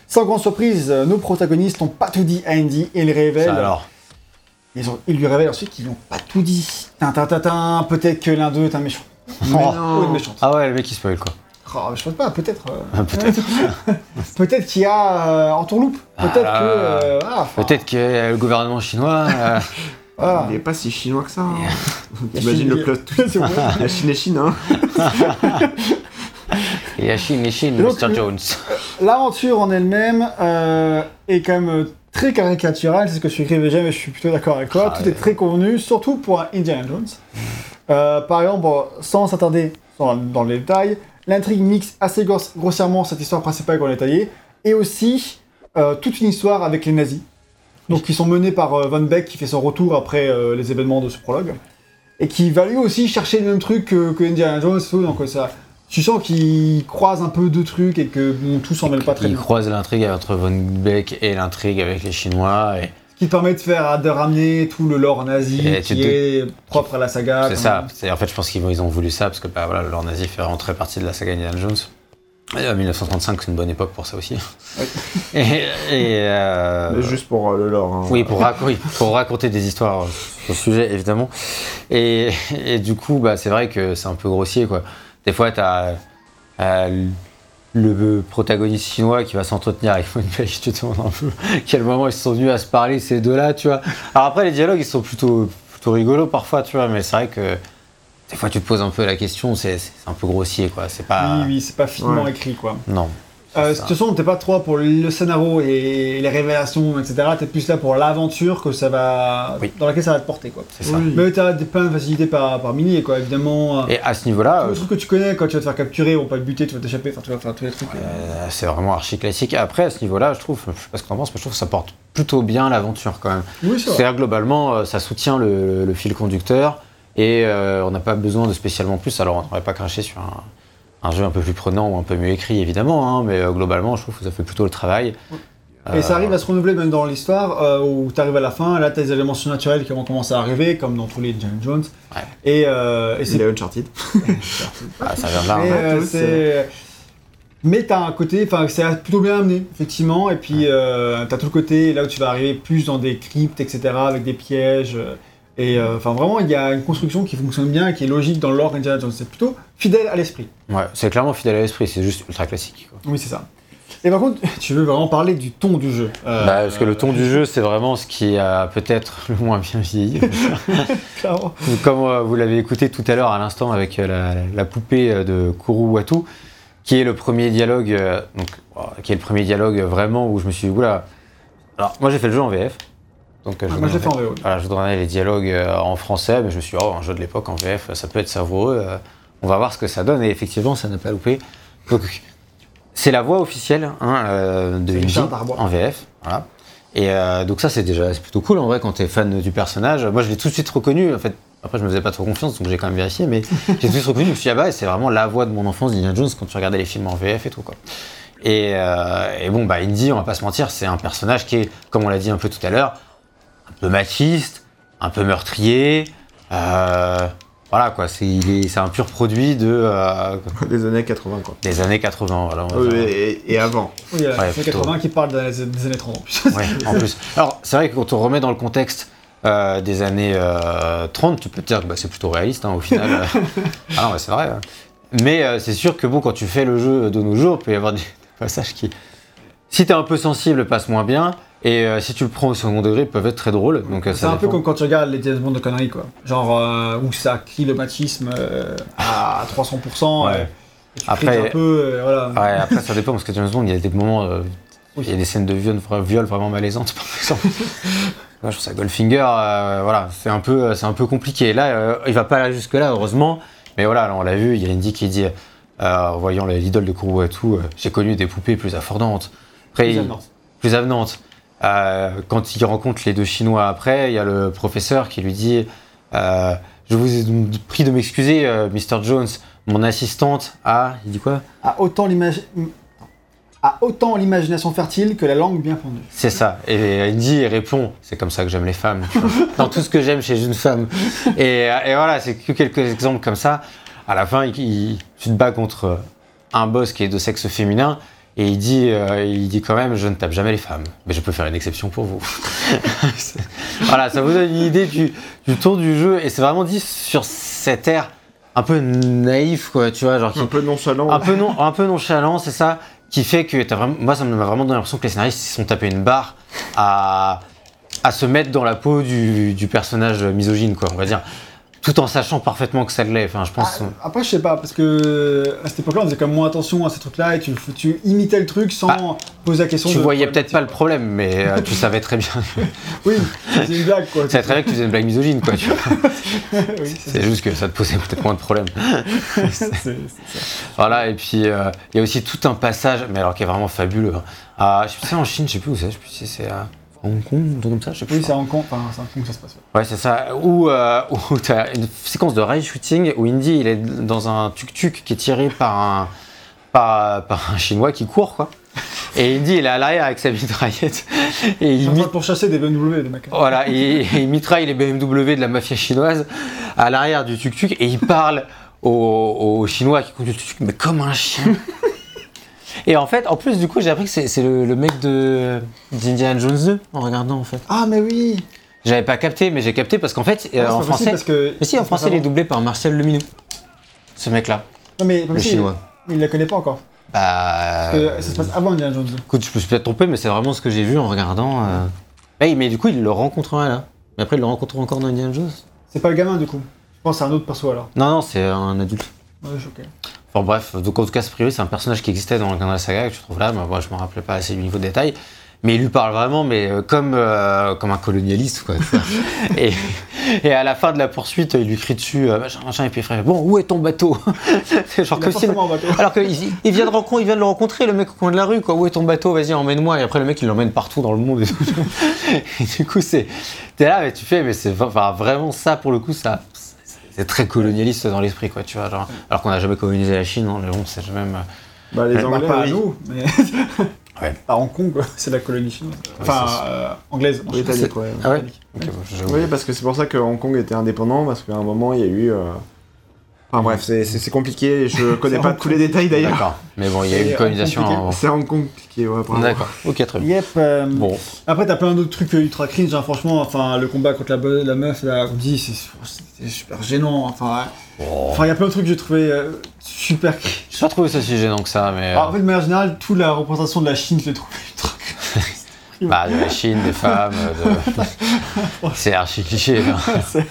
Sans grande surprise, euh, nos protagonistes n'ont pas tout dit à Andy et ils révèlent Ça alors. Ils, ont- ils lui révèlent ensuite qu'ils n'ont pas tout dit. Tintin, peut-être que l'un d'eux est un méchant. Mais Oh. non. Ou une méchante. Ah ouais, le mec il spoil quoi. Oh, je pense pas, peut-être. euh, Ah, Peut-être. peut-être qu'il y a euh, en tourloupe. Peut-être Ah. que. euh, ah, Peut-être que le gouvernement chinois. euh, voilà. Il est pas si chinois que ça. hein. La T'imagines Chine- le plot twist. La Chine est Chine, hein. Il y a Chine et Chine, Et donc, Mr. le- Jones. L'aventure en elle-même euh, est quand même euh, très caricaturale, c'est ce que tu écrivais jamais, je suis plutôt d'accord avec toi. Ah, Tout ouais. est très convenu, surtout pour un Indiana Jones. Euh, par exemple, bon, sans s'attarder dans, dans les détails, l'intrigue mixe assez gross- grossièrement cette histoire principale qu'on a détaillée, et aussi euh, toute une histoire avec les nazis, donc qui sont menés par euh, Von Beck qui fait son retour après euh, les événements de ce prologue, et qui va lui aussi chercher le même truc que, que Indiana Jones, donc ça... Tu sens qu'il croise un peu deux trucs et que bon, tout s'en mêle pas très Il bien. croise l'intrigue entre Von Beck et l'intrigue avec les Chinois. Et Ce qui permet de faire de ramener tout le lore nazi Et qui te- est propre à la saga. c'est ça. En fait, je pense qu'ils ont voulu ça parce que bah, voilà, leur nazi fait rentrer partie de la saga Indiana Jones. Et, euh, 1935, c'est une bonne époque pour ça aussi. et, et, euh, juste pour euh, le lore. hein. Oui, pour, rac- oui, pour raconter des histoires sur le sujet, évidemment. Et, et du coup, bah, c'est vrai que c'est un peu grossier, quoi. Des fois, tu as le protagoniste chinois qui va s'entretenir avec Von Beck, tu te demandes un peu quel moment ils sont venus à se parler, ces deux-là, tu vois. Alors après, les dialogues, ils sont plutôt, plutôt rigolos parfois, tu vois, mais c'est vrai que des fois, tu te poses un peu la question, c'est un peu grossier, quoi. C'est pas... Oui, oui, c'est pas finement Ouais. écrit quoi. Non. Euh, de toute façon, t'es pas trop pour le scénario et les révélations, etc. T'es plus là pour l'aventure que ça va, Oui. dans laquelle ça va te porter quoi. C'est ça. Oui. Mais t'as des plein de facilités par, par milliers quoi, évidemment. euh, Et à ce niveau-là, tous les trucs que tu connais, quand tu vas te faire capturer, on va pas te buter, tu vas t'échapper, enfin tu vas faire tous les trucs. euh. Euh, c'est vraiment archi classique. Après, à ce niveau-là, je trouve, je sais pas ce que t'en penses, mais je trouve que ça porte plutôt bien l'aventure quand même. Oui, c'est vrai. C'est-à-dire globalement, euh, ça soutient le, le fil conducteur et euh, on n'a pas besoin de spécialement plus. Alors, on n'aurait pas craché sur un, un jeu un peu plus prenant ou un peu mieux écrit, évidemment, hein, mais euh, globalement, je trouve que ça fait plutôt le travail. Et ça Euh, arrive à se renouveler même dans l'histoire euh, où tu arrives à la fin, là tu as des éléments surnaturels qui vont commencer à arriver, comme dans tous les Indiana Jones. Ouais. Et, euh, et Il c'est. est Uncharted. ah, ça vient de là. Mais, hein. euh, c'est- mais t'as un côté, enfin c'est plutôt bien amené, effectivement, et puis euh, t'as tout le côté là où tu vas arriver plus dans des cryptes, etc., avec des pièges. Et euh, enfin vraiment, il y a une construction qui fonctionne bien qui est logique dans l'ordre Indiana Jones. C'est plutôt fidèle à l'esprit. Ouais, c'est clairement fidèle à l'esprit, c'est juste ultra classique. quoi. Oui, c'est ça. Et par contre, tu veux vraiment parler du ton du jeu. euh, Bah, parce que le ton du jeu, c'est vraiment ce qui a peut-être le moins bien vieilli. Comme euh, vous l'avez écouté tout à l'heure à l'instant avec la, la poupée de Kuru Watu, qui est le premier dialogue, donc, oh, qui est le premier dialogue vraiment où je me suis dit, oula. Alors, moi j'ai fait le jeu en VF. Donc, euh, je Ah, moi, je l'ai fait en VO. Voilà, je donnais les dialogues euh, en français, mais je me suis dit, oh, un jeu de l'époque en VF, ça peut être savoureux. euh, on va voir ce que ça donne. Et effectivement, ça n'a pas loupé. Donc, c'est la voix officielle hein, euh, de Darbois. en VF. Voilà. Et euh, donc ça, c'est déjà plutôt cool en vrai quand t'es fan du personnage. Moi, je l'ai tout de suite reconnu. En fait, après, je me faisais pas trop confiance, donc j'ai quand même vérifié. Mais j'ai tout de suite reconnu. Je me suis dit, ah bah, c'est vraiment la voix de mon enfance d'Indiana Jones quand tu regardais les films en VF et tout quoi. Et, euh, et bon, bah, Indy, on va pas se mentir, c'est un personnage qui est, comme on l'a dit un peu tout à l'heure, un peu machiste, un peu meurtrier. euh, voilà quoi, c'est un pur produit de, euh, Des années 80, quoi. des années 80. Voilà, Oui, et, et avant. Oui, il y a Ouais, les plutôt. 80 qui parlent des, des années 30 en plus. Ouais, en plus. Alors, c'est vrai que quand on remet dans le contexte euh, des années euh, 30, tu peux te dire que bah, c'est plutôt réaliste hein, au final. ah non, mais c'est vrai. hein. Mais euh, c'est sûr que bon, quand tu fais le jeu de nos jours, il peut y avoir des passages qui, si t'es un peu sensible, passent moins bien. Et euh, si tu le prends au second degré, ils peuvent être très drôles. Donc, euh, C'est un peu comme quand tu regardes les James Bond de conneries, quoi. Genre, euh, où ça crie le machisme à 300%. Ouais. euh, et tu Après- frites un peu, voilà. Ouais, après, ça dépend parce que James Bond, il y a des moments. Oui. Il y a des scènes de viol, vra- viol vraiment malaisantes, par exemple. Moi, je trouve ça Goldfinger, voilà, c'est un peu, c'est un peu compliqué. Là, il va pas aller jusque là, heureusement. Mais voilà, là, on l'a vu, il y a Indy qui dit, en voyant le- l'idole de Kuruwatu, j'ai connu des poupées plus affordantes. Après, Plus il- avenante. plus avenantes. Euh, quand il rencontre les deux Chinois après, il y a le professeur qui lui dit euh, Je vous ai pris de m'excuser, euh, Mr. Jones, mon assistante a. Il dit quoi? A autant l'imagination fertile que la langue bien pendue. C'est ça. Et Indy répond C'est comme ça que j'aime les femmes. Dans tout ce que j'aime chez une femme. Et, et voilà, c'est que quelques exemples comme ça. À la fin, il, il- tu te bats contre un boss qui est de sexe féminin. Et il dit, euh, il dit quand même, je ne tape jamais les femmes, mais je peux faire une exception pour vous. Voilà, ça vous donne une idée du, du ton du jeu, et c'est vraiment dit sur cet air un peu naïf, quoi, tu vois, genre qui, Un peu nonchalant. un peu non, un peu nonchalant, c'est ça, qui fait que vraiment, moi ça m'a vraiment donné l'impression que les scénaristes ils se sont tapés une barre à, à se mettre dans la peau du, du personnage misogyne, quoi, on va dire, tout en sachant parfaitement que ça l'est. Enfin, je pense. Ah, après, je sais pas, parce que à cette époque-là, on faisait quand même moins attention à ces trucs-là et tu, tu imitais le truc sans poser la question. tu de- voyais peut-être pas le problème, mais euh, tu savais très bien. Oui, c'est une blague quoi. Tu savais très bien que tu faisais une blague misogyne, quoi. Oui, c'est juste que ça te posait peut-être moins de problèmes. Voilà, et puis euh, il y a aussi tout un passage, mais alors qui est vraiment fabuleux. hein. À, je sais en Chine, je sais plus où c'est, je sais plus si c'est à Hong Kong, un truc comme ça, je sais plus. Oui, c'est Hong Kong, enfin, c'est Hong Kong que ça se passe. ouais. Ouais, c'est ça. Où, euh, où tu as une séquence de rail shooting où Indy il est dans un tuk-tuk qui est tiré par un, par, par un chinois qui court, quoi. Et Indy il est à l'arrière avec sa mitraillette et il, mit- pour chasser des BMW, les mecs. voilà, et, et il mitraille les BMW de la mafia chinoise à l'arrière du tuk-tuk et il parle aux, aux Chinois qui conduisent le tuk-tuk, mais comme un chien. Et en fait, en plus, du coup, j'ai appris que c'est le, le mec de d'Indiana Jones 2 en regardant, en fait. Ah, mais oui J'avais pas capté, mais j'ai capté parce qu'en fait, euh, Ah, en français. parce que. Mais si, en français, il est doublé par Marcel Lemineux. Ce mec-là, Non, mais le si, chinois. Il la connaît pas encore. Bah. Parce que ça se passe avant Indiana Jones. Écoute, je me suis peut-être trompé, mais c'est vraiment ce que j'ai vu en regardant. euh. Hey, mais du coup, il le rencontrera là. Mais après, il le rencontrera encore dans Indiana Jones. C'est pas le gamin du coup. Je pense que c'est un autre perso alors. Non, non, c'est un adulte. Ouais, je suis ok. Enfin bref, donc en tout cas, priori, c'est un personnage qui existait dans, dans la saga que je trouve là, mais moi je me rappelais pas assez du niveau de détail. Mais il lui parle vraiment, mais euh, comme, euh, comme un colonialiste, quoi. et, et à la fin de la poursuite, il lui crie dessus, euh, machin, machin, et puis fait Bon, où est ton bateau? C'est genre comme si. bateau. Alors qu'il il vient, de rencontrer- il vient de le rencontrer, le mec au coin de la rue, quoi. Où est ton bateau? Vas-y, emmène-moi. Et après, le mec, il l'emmène partout dans le monde et tout. et du coup, c'est. T'es là, mais tu fais, mais c'est enfin, vraiment ça, pour le coup, ça. C'est très colonialiste dans l'esprit, quoi, tu vois. Genre, alors qu'on n'a jamais colonisé la Chine, hein, mais bon, c'est même. Bah, les Ouais, Bah, Anglais, pas à nous, mais. Ouais. À Hong Kong, quoi. c'est la colonie chinoise. Enfin, euh, anglaise. Britannique, ouais. Ah ouais bon. Oui, parce que c'est pour ça que Hong Kong était indépendant, parce qu'à un moment, il y a eu... euh, Enfin bref, c'est- compliqué, je connais pas tous les détails d'ailleurs. D'accord. Mais bon, il y a une colonisation. C'est Hong Kong compliqué, ouais, bravo. D'accord. Ok, très bien. Yep. euh, Bon, Après, t'as plein d'autres trucs euh, ultra cringe, hein, franchement. Enfin, le combat contre la, meuf, là, comme dit, c'est c'est super gênant. Enfin, ouais. enfin, il y a plein de trucs que j'ai trouvé euh, super cringe. j'ai pas trouvé ça si gênant que ça, mais. Alors, en fait, de manière générale, toute la représentation de la Chine, je l'ai trouvé ultra Bah, de la Chine, des femmes, de... c'est archi cliché. là.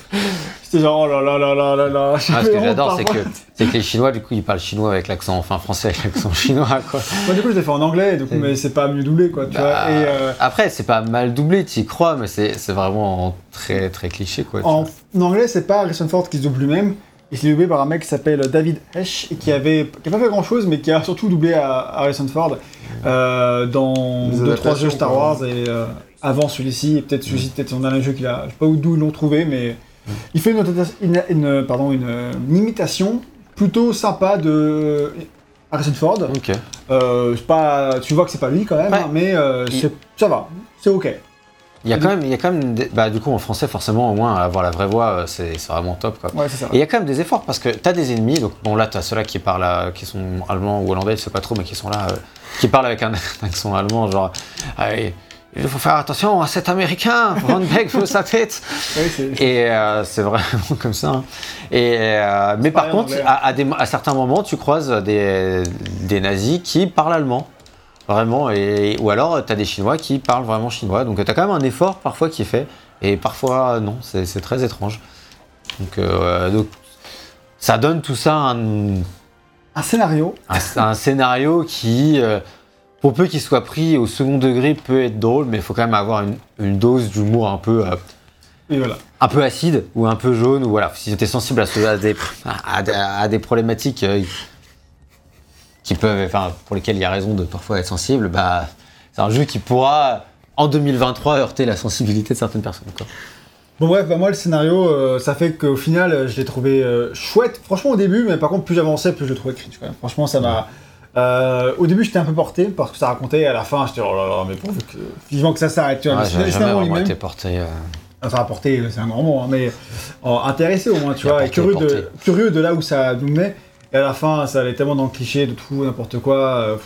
J'étais genre, oh là là là là là là. Ah, ce que j'adore, c'est que, c'est que les Chinois, du coup, ils parlent chinois avec l'accent, enfin français avec l'accent chinois, quoi. Moi, du coup, je l'ai fait en anglais, du coup, mais c'est pas mieux doublé, quoi, tu Bah, vois. Et euh, Après, c'est pas mal doublé, tu y crois, mais c'est vraiment très très cliché, quoi. en anglais, c'est pas Harrison Ford qui se double lui-même. Il s'est doublé par un mec qui s'appelle David Hesh et qui avait qui a pas fait grand chose, mais qui a surtout doublé à Harrison Ford euh, dans Des 2-3 adaptations, jeux Star. Wars et euh, avant celui-ci, et peut-être celui-ci, peut-être son dernier jeu qu'il a. Je sais pas où- d'où ils l'ont trouvé, mais il fait une, une, une- pardon, une, une imitation plutôt sympa de Harrison Ford. Ok. Euh, c'est pas, tu vois que c'est pas lui quand même, Ouais. hein, mais euh, Il- ça va, c'est ok. Il y a quand même, il y a quand même des- bah, du coup, en français, forcément, au moins, avoir la vraie voix, euh, c'est vraiment top, quoi. Ouais, ça. Et il y a quand même des efforts parce que tu as des ennemis, donc bon là tu as ceux-là qui parlent, à- qui sont allemands ou hollandais, je sais pas trop, mais qui sont là, euh, qui parlent avec un, accent allemand, genre Allez, il faut faire attention à cet américain, Von Beck veut sa tête. Et euh, c'est vraiment comme ça. hein. Et, euh, mais par contre, à, à des- à certains moments, tu croises des, des nazis qui parlent allemand. Vraiment, et, ou alors tu as des Chinois qui parlent vraiment chinois. Donc tu as quand même un effort parfois qui est fait, et parfois non, c'est très étrange. Donc, euh, donc, ça donne tout ça un, Un scénario, un, un scénario qui, euh, pour peu qu'il soit pris au second degré, peut être drôle, mais il faut quand même avoir une, une dose d'humour un peu, euh, et voilà. un peu acide ou un peu jaune. Ou voilà, si tu es sensible à, ce- à des, à, des- à des problématiques euh, qui peuvent, enfin, pour lesquelles il y a raison de parfois être sensible, bah, c'est un jeu qui pourra, en 2023, heurter la sensibilité de certaines personnes. Quoi. Bon bref, bah, moi le scénario, euh, ça fait qu'au final, je l'ai trouvé euh, chouette. Franchement au début, mais par contre plus j'avançais, plus je le trouvais cringe quand même. Franchement, ça m'a... euh, au début, j'étais un peu porté parce que ça racontait. À la fin, j'étais oh là là, mais pourvu que vivement que ça s'arrête. Tu vois, Ouais, jamais vraiment été porté. Enfin, porté, c'est un grand mot, hein, mais intéressé au moins, tu vois, et curieux de, curieux de là où ça nous menait. Et à la fin, ça allait tellement dans le cliché de tout, n'importe quoi. euh,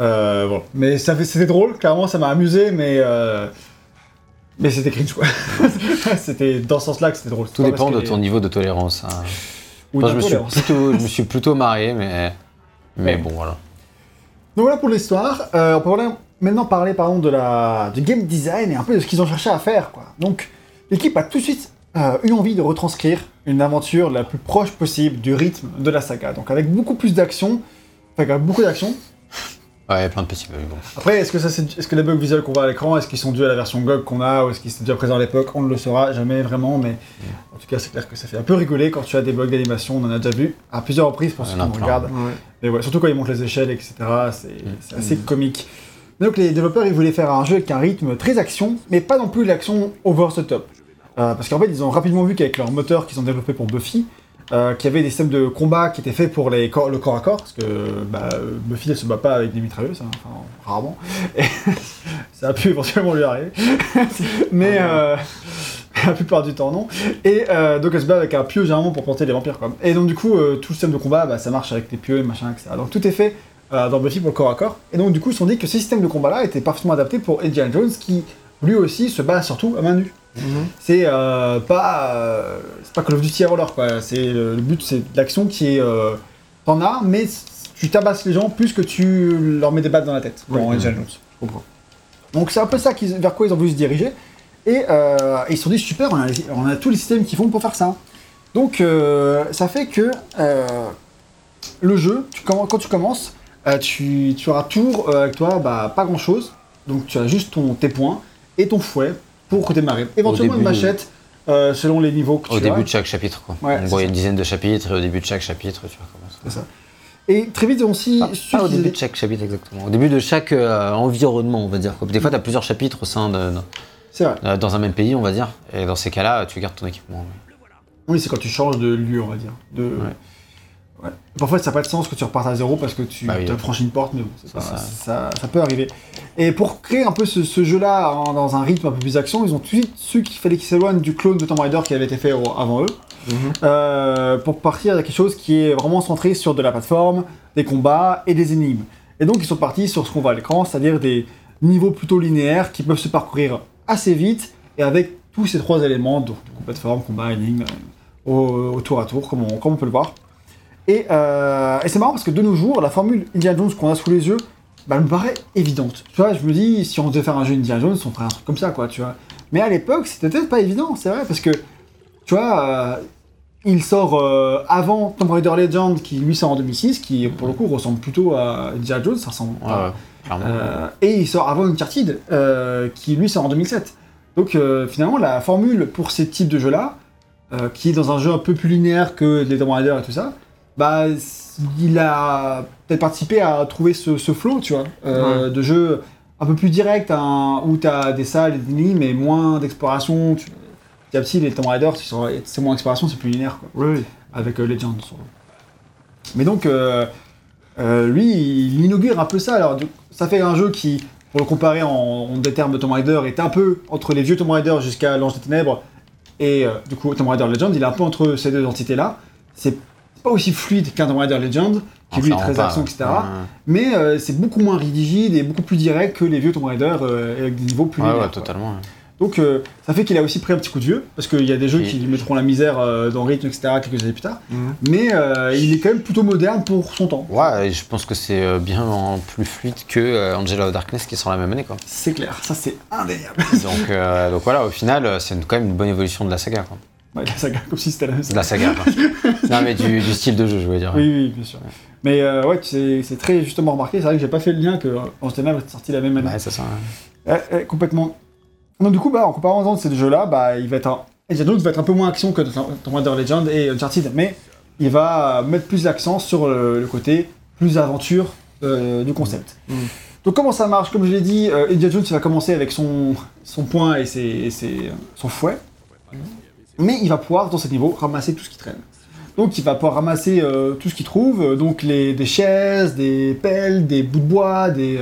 Euh. Mais ça fait- c'était drôle, clairement, ça m'a amusé, mais. euh, Mais c'était cringe, quoi. c'était dans ce sens-là que c'était drôle. Tout dépend de ton niveau de tolérance. hein. Enfin, je, me suis plutôt, je me suis plutôt marré, mais, mais bon, voilà. Donc voilà pour l'histoire. Euh, on peut parler- maintenant parler pardon, de la, du game design et un peu de ce qu'ils ont cherché à faire. Quoi. Donc l'équipe a tout de suite euh, eu envie de retranscrire une aventure la plus proche possible du rythme de la saga. Donc avec beaucoup plus d'action, enfin avec beaucoup d'action. Ouais, plein de petits bugs. Bon. Après, est-ce que, ça, c'est- est-ce que les bugs visuels qu'on voit à l'écran, est-ce qu'ils sont dus à la version GOG qu'on a ou est-ce qu'ils étaient déjà présents à l'époque? On ne le saura jamais vraiment, mais en tout cas c'est clair que ça fait un peu rigoler quand tu as des bugs d'animation. On en a déjà vu à plusieurs reprises pour ceux qui a nous regardent. Ouais. Mais ouais, surtout quand ils montent les échelles, etc. C'est c'est assez comique. Donc les développeurs, ils voulaient faire un jeu avec un rythme très action, mais pas non plus l'action over the top. Euh, parce qu'en fait, ils ont rapidement vu qu'avec leur moteur qu'ils ont développé pour Buffy, euh, qu'il y avait des systèmes de combat qui étaient faits pour les corps- le corps à corps, parce que bah, Buffy, elle se bat pas avec des mitrailleuses, hein, enfin, rarement. Et ça a pu éventuellement lui arriver. mais euh, la plupart du temps, non. Et donc elle se bat avec un pieu généralement pour planter les vampires. Quoi. Et donc du coup, tout le système de combat, bah, ça marche avec les pieux et machin, etc. Donc tout est fait dans Buffy pour le corps à corps. Et donc du coup, ils se sont dit que ce système de combat-là était parfaitement adapté pour Indiana Jones, qui lui aussi se bat surtout à main nue. C'est euh, pas, euh, c'est pas Call of Duty Roller quoi. C'est euh, le but, c'est l'action qui est, euh, t'en as, mais tu tabasses les gens plus que tu leur mets des battes dans la tête. Jones. Je comprends. Donc c'est un peu ça qu'ils- vers quoi ils ont voulu se diriger. Et ils se sont dit super, on a, les- on a tous les systèmes qui font pour faire ça. Donc ça fait que le jeu, tu quand tu commences, euh, tu, tu auras toujours euh, avec toi bah, pas grand chose. Donc tu as juste ton, tes points et ton fouet pour démarrer. Éventuellement une début, machette euh, selon les niveaux que Au tu début as. de chaque chapitre, quoi. Ouais, il y a une dizaine de chapitres, et au début de chaque chapitre, tu recommences. C'est ça. Et très vite ont aussi Pas, pas au début de chaque chapitre, exactement. Au début de chaque euh, environnement, on va dire. quoi. Des fois, tu as plusieurs chapitres au sein de, C'est vrai. euh, dans un même pays, on va dire. Et dans ces cas-là, tu gardes ton équipement. Oui, c'est quand tu changes de lieu, on va dire. De... Ouais. Parfois, ça n'a pas de sens que tu repartes à zéro parce que tu Bah oui. as franchi une porte, mais bon, ça. ça, ça peut arriver. Et pour créer un peu ce, ce jeu-là en- dans un rythme un peu plus action, ils ont tout de suite su qu'il fallait qu'ils s'éloignent du clone de Tomb Raider qui avait été fait avant eux, Mhm. euh, pour partir à quelque chose qui est vraiment centré sur de la plateforme, des combats et des énigmes. Et donc, ils sont partis sur ce qu'on voit à l'écran, c'est-à-dire des niveaux plutôt linéaires qui peuvent se parcourir assez vite et avec tous ces trois éléments, donc plateforme, combat, énigme, au, au tour à tour, comme on, comme on peut le voir. Et, euh, et c'est marrant parce que de nos jours, la formule Indiana Jones qu'on a sous les yeux, bah, elle me paraît évidente. Tu vois, je me dis, si on devait faire un jeu Indiana Jones, on ferait un truc comme ça, quoi, tu vois. Mais à l'époque, c'était peut-être pas évident, c'est vrai, parce que, tu vois, euh, il sort euh, avant Tomb Raider Legend, qui lui sort en 2006, qui pour le coup ressemble plutôt à Indiana Jones, ça ressemble Ouais, ouais. Euh, et il sort avant Uncharted, qui lui sort en 2007. Donc finalement, la formule pour ces types de jeux-là, qui est dans un jeu un peu plus linéaire que les Tomb Raider et tout ça, bah, il a peut-être participé à trouver ce, ce flow, tu vois, euh, de jeu un peu plus direct, hein, où tu as des salles et des ennemis, mais moins d'exploration. tu- Petit à petit, les Tomb Raider, c'est moins d'exploration, c'est plus linéaire, quoi Oui, oui. avec euh, Legend. surtout. Mais donc, euh, euh, lui, il inaugure un peu ça. Alors, ça fait un jeu qui, pour le comparer en, en des termes de Tomb Raider, est un peu entre les vieux Tomb Raider jusqu'à l'Ange des Ténèbres et du coup Tomb Raider Legend. Il est un peu entre ces deux entités-là. C'est pas aussi fluide qu'un Tomb Raider Legend, qui lui est très pas, action, ouais. etc. Ouais, Mais euh, c'est beaucoup moins rigide et beaucoup plus direct que les vieux Tomb Raider euh, avec des niveaux plus Ouais, ouais, linéaires, quoi. totalement. ouais. Donc euh, ça fait qu'il a aussi pris un petit coup de vieux, parce qu'il y a des jeux Et- qui lui mettront la misère euh, dans le rythme, etc. quelques années plus tard. Mhm. Mais euh, il est quand même plutôt moderne pour son temps. Ouais, et je pense que c'est bien en plus fluide que euh, Angela of Darkness qui sort la même année, quoi. C'est clair, ça c'est indéniable. donc, euh, donc voilà, au final, c'est quand même une bonne évolution de la saga, quoi. Ouais, la saga, comme si c'était la même De la saga, quoi. non, mais du, du style de jeu, je veux dire. Oui, oui, bien sûr. Mais euh, ouais, c'est c'est très justement remarqué. C'est vrai que j'ai pas fait le lien que Ange Ténèbres est sorti la même année. Ouais, c'est ça. ouais. Ouais, ouais, complètement. Donc du coup, bah, en comparaison de ces deux jeux-là, bah, il va être un... Va être un peu moins action que Tomb Raider Legend et Uncharted, mais il va mettre plus d'accent sur le, le côté plus aventure euh, du concept. Mhm. Donc comment ça marche? Comme je l'ai dit, euh, Indiana Jones il va commencer avec son, son poing et, ses, et ses- son fouet, mais il va pouvoir, dans ce niveau, ramasser tout ce qui traîne. Donc il va pouvoir ramasser euh, tout ce qu'il trouve, euh, donc les, des chaises, des pelles, des bouts de bois, des,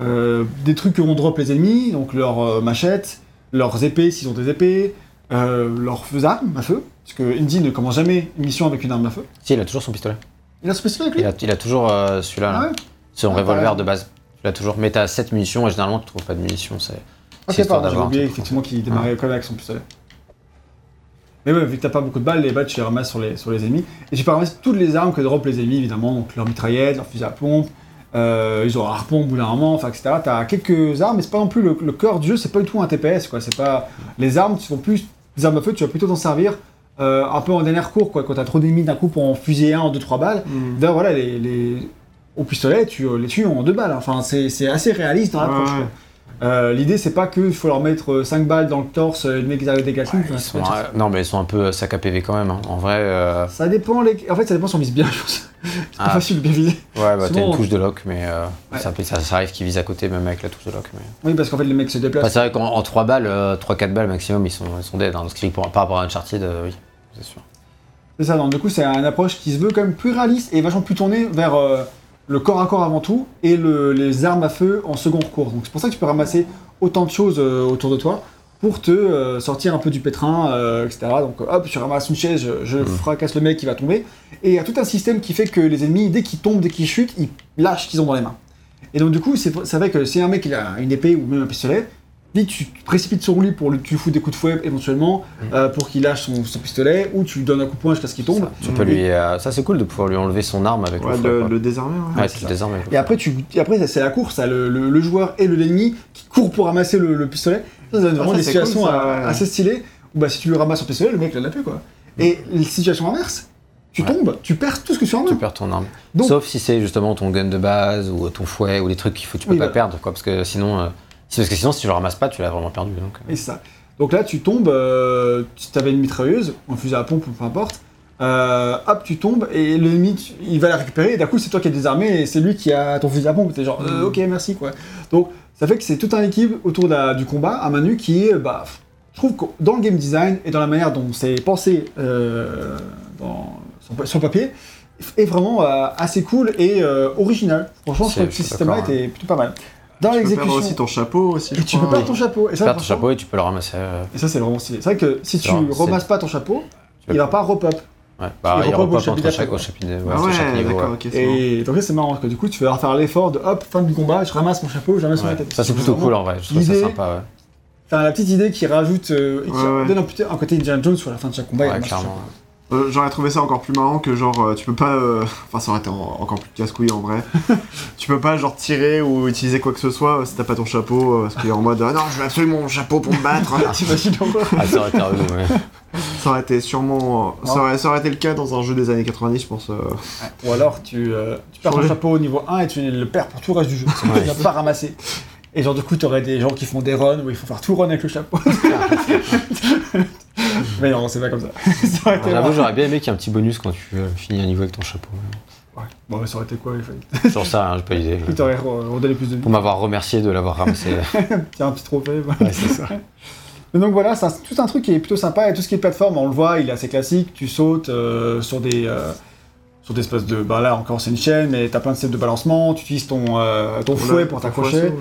euh, des trucs que vont drop les ennemis, donc leurs euh, machettes, leurs épées s'ils ont des épées, euh, leurs feux armes à feu, parce que Indy ne commence jamais une mission avec une arme à feu. Si, il a toujours son pistolet. Il a ce spécifique avec lui Il a, il a toujours euh, celui-là, Ah ouais son Ah, revolver de base. l'as toujours. Mais t'as 7 munitions et généralement tu trouves pas de munitions. C'est Ok, c'est histoire pardon, j'ai oublié effectivement qu'il démarrait quand même avec son pistolet. Mais ouais, vu que t'as pas beaucoup de balles, les balles tu les ramasses sur les, sur les ennemis. Et tu peux ramasser toutes les armes que drop les ennemis évidemment, donc leur mitraillette, leur fusil à pompe, euh, ils ont un harpon au bout d'un moment, enfin etc. T'as quelques armes, mais c'est pas non plus le, le cœur du jeu, c'est pas du tout un TPS quoi. C'est pas. Les armes, tu vont plus. Les armes à feu, tu vas plutôt t'en servir euh, un peu en dernier recours quoi. Quand t'as trop d'ennemis d'un coup pour en fusiller un en 2-3 balles. Mm. D'ailleurs voilà, les, les- au pistolet, tu les tues en deux balles. Enfin, c'est assez réaliste dans l'approche. Ouais. Euh, L'idée, c'est pas qu'il faut leur mettre 5 balles dans le torse, euh, le mec des. Ils sont, c'est pas- euh, non, mais ils sont un peu sac à PV quand même. hein. En vrai, euh, Ça dépend, les... en fait, ça dépend si on vise bien, je pense. C'est pas Ah. facile de bien viser. ouais, bah, t'as une touche de lock, mais euh, Ouais. ça, ça, ça arrive qu'ils visent à côté même avec la touche de lock. Mais... Oui, parce qu'en fait, les mecs se déplacent. Enfin, c'est vrai qu'en en 3 balles, 3-4 balles maximum, ils sont, ils sont dead. Hein. Pour- par rapport à Uncharted, euh, oui, c'est sûr. C'est ça, donc du coup, c'est une approche qui se veut quand même plus réaliste et vachement plus tournée vers euh, le corps à corps avant tout et le- les armes à feu en second recours. Donc c'est pour ça que tu peux ramasser autant de choses euh, autour de toi pour te euh, sortir un peu du pétrin, euh, etc. Donc hop, tu ramasses une chaise, je, je Mhm. fracasse le mec qui va tomber. Et il y a tout un système qui fait que les ennemis, dès qu'ils tombent, dès qu'ils chutent, ils lâchent ce qu'ils ont dans les mains. Et donc du coup, c'est vrai que si un mec il a une épée ou même un pistolet, vite tu te précipites sur lui pour lui, tu lui fous des coups de fouet éventuellement Mhm. euh, pour qu'il lâche son, son pistolet ou tu lui donnes un coup de poing jusqu'à ce qu'il tombe. Ça, tu peux lui, euh, ça c'est cool de pouvoir lui enlever son arme avec Ouais, le fouet. le, le désarmer, ouais. Ouais, tu le le Et après, tu, et après c'est la course, le, le- le joueur et le l'ennemi qui courent pour ramasser le, le pistolet. Ça, ça donne vraiment ça, des situations cool, ça, ouais. assez stylées où bah, si tu lui ramasses son pistolet, le mec l'a plus quoi. Et les situations inverses, tu Ouais. tombes, tu perds tout ce que tu as en Tu main. perds ton arme. Donc- Sauf si c'est justement ton gun de base ou ton fouet ou des trucs qu'il faut, tu peux Oui, pas voilà. perdre, quoi. Parce que sinon, euh, parce que sinon, si tu le ramasses pas, tu l'as vraiment perdu. Donc, euh. Et ça. Donc là, tu tombes, euh, tu avais une mitrailleuse, un fusil à pompe ou peu importe, euh, hop, tu tombes et l'ennemi, il va la récupérer et d'un coup, c'est toi qui es désarmé et c'est lui qui a ton fusil à pompe. T'es genre, euh, Mm. ok, merci quoi. Donc ça fait que c'est tout un équipe autour la- du combat à main nue qui est, bah, je trouve que dans le game design et dans la manière dont c'est pensé dans, sur, sur papier, est vraiment assez cool et original. Franchement, je trouve que ce système-là d'accord, était plutôt pas mal. Dans Tu peux l'exécution, perdre aussi ton chapeau aussi, je et tu peux perdre ton chapeau. Et ça, Tu perds ton chapeau et tu peux le ramasser. euh, et ça, c'est vraiment stylé. C'est vrai que si tu c'est- ramasses pas ton chapeau, peux- il va pas repop. Ouais, bah, Il il repop au repop entre chapitre chaque, au chapitre, ouais, Ah sur chaque ouais, niveau. d'accord, ouais. ok, c'est bon. Et donc, c'est marrant, parce que du coup, tu vas faire l'effort de hop, fin du combat, je ramasse mon chapeau, je ramasse mon Ouais. tête. Ça, c'est plutôt cool en vrai. Je trouve ça l'idée- sympa, ouais. T'as la petite idée qui rajoute, euh, et qui Ouais, ouais. donne un, côté Indiana Jones sur la fin de chaque combat. Ouais, clairement. Euh, J'aurais trouvé ça encore plus marrant que genre euh, tu peux pas. euh, Enfin, ça aurait été en- encore plus casse-couille en vrai. tu peux pas genre tirer ou utiliser quoi que ce soit euh, si t'as pas ton chapeau. parce qu'il est en mode ah non, je veux absolument mon chapeau pour me battre. T'imagines encore Ah, ça aurait été relou, ouais. ça aurait été sûrement. ça, aurait, ça aurait été le cas dans un jeu des années 90, je pense. euh. Ou alors, tu, euh, tu perds ton Ouais. chapeau au niveau 1 et tu le perds pour tout le reste du jeu. Ouais. Tu vas pas ramasser. Et genre, du coup, t'aurais des gens qui font des runs où il faut faire tout run avec le chapeau. Mais non, c'est pas comme ça. ça aurait été J'avoue, j'aurais bien aimé qu'il y ait un petit bonus quand tu euh, finis un niveau avec ton chapeau. Ouais. Bon, mais ça aurait été quoi il fallait- Sur ça, hein, j'ai pas idée. Il t'aurait re- redonné plus de vie. Pour m'avoir remercié de l'avoir ramassé. Tiens, un petit trophée. voilà. Ouais, c'est ça. Mais donc voilà, c'est tout un truc qui est plutôt sympa. Et tout ce qui est plateforme, on le voit, il est assez classique. Tu sautes euh, sur des. euh, sur des espèces de. Bah là encore, c'est une chaîne, mais t'as plein de systèmes de balancement. Tu utilises ton, euh, ton fouet pour ton t'accrocher.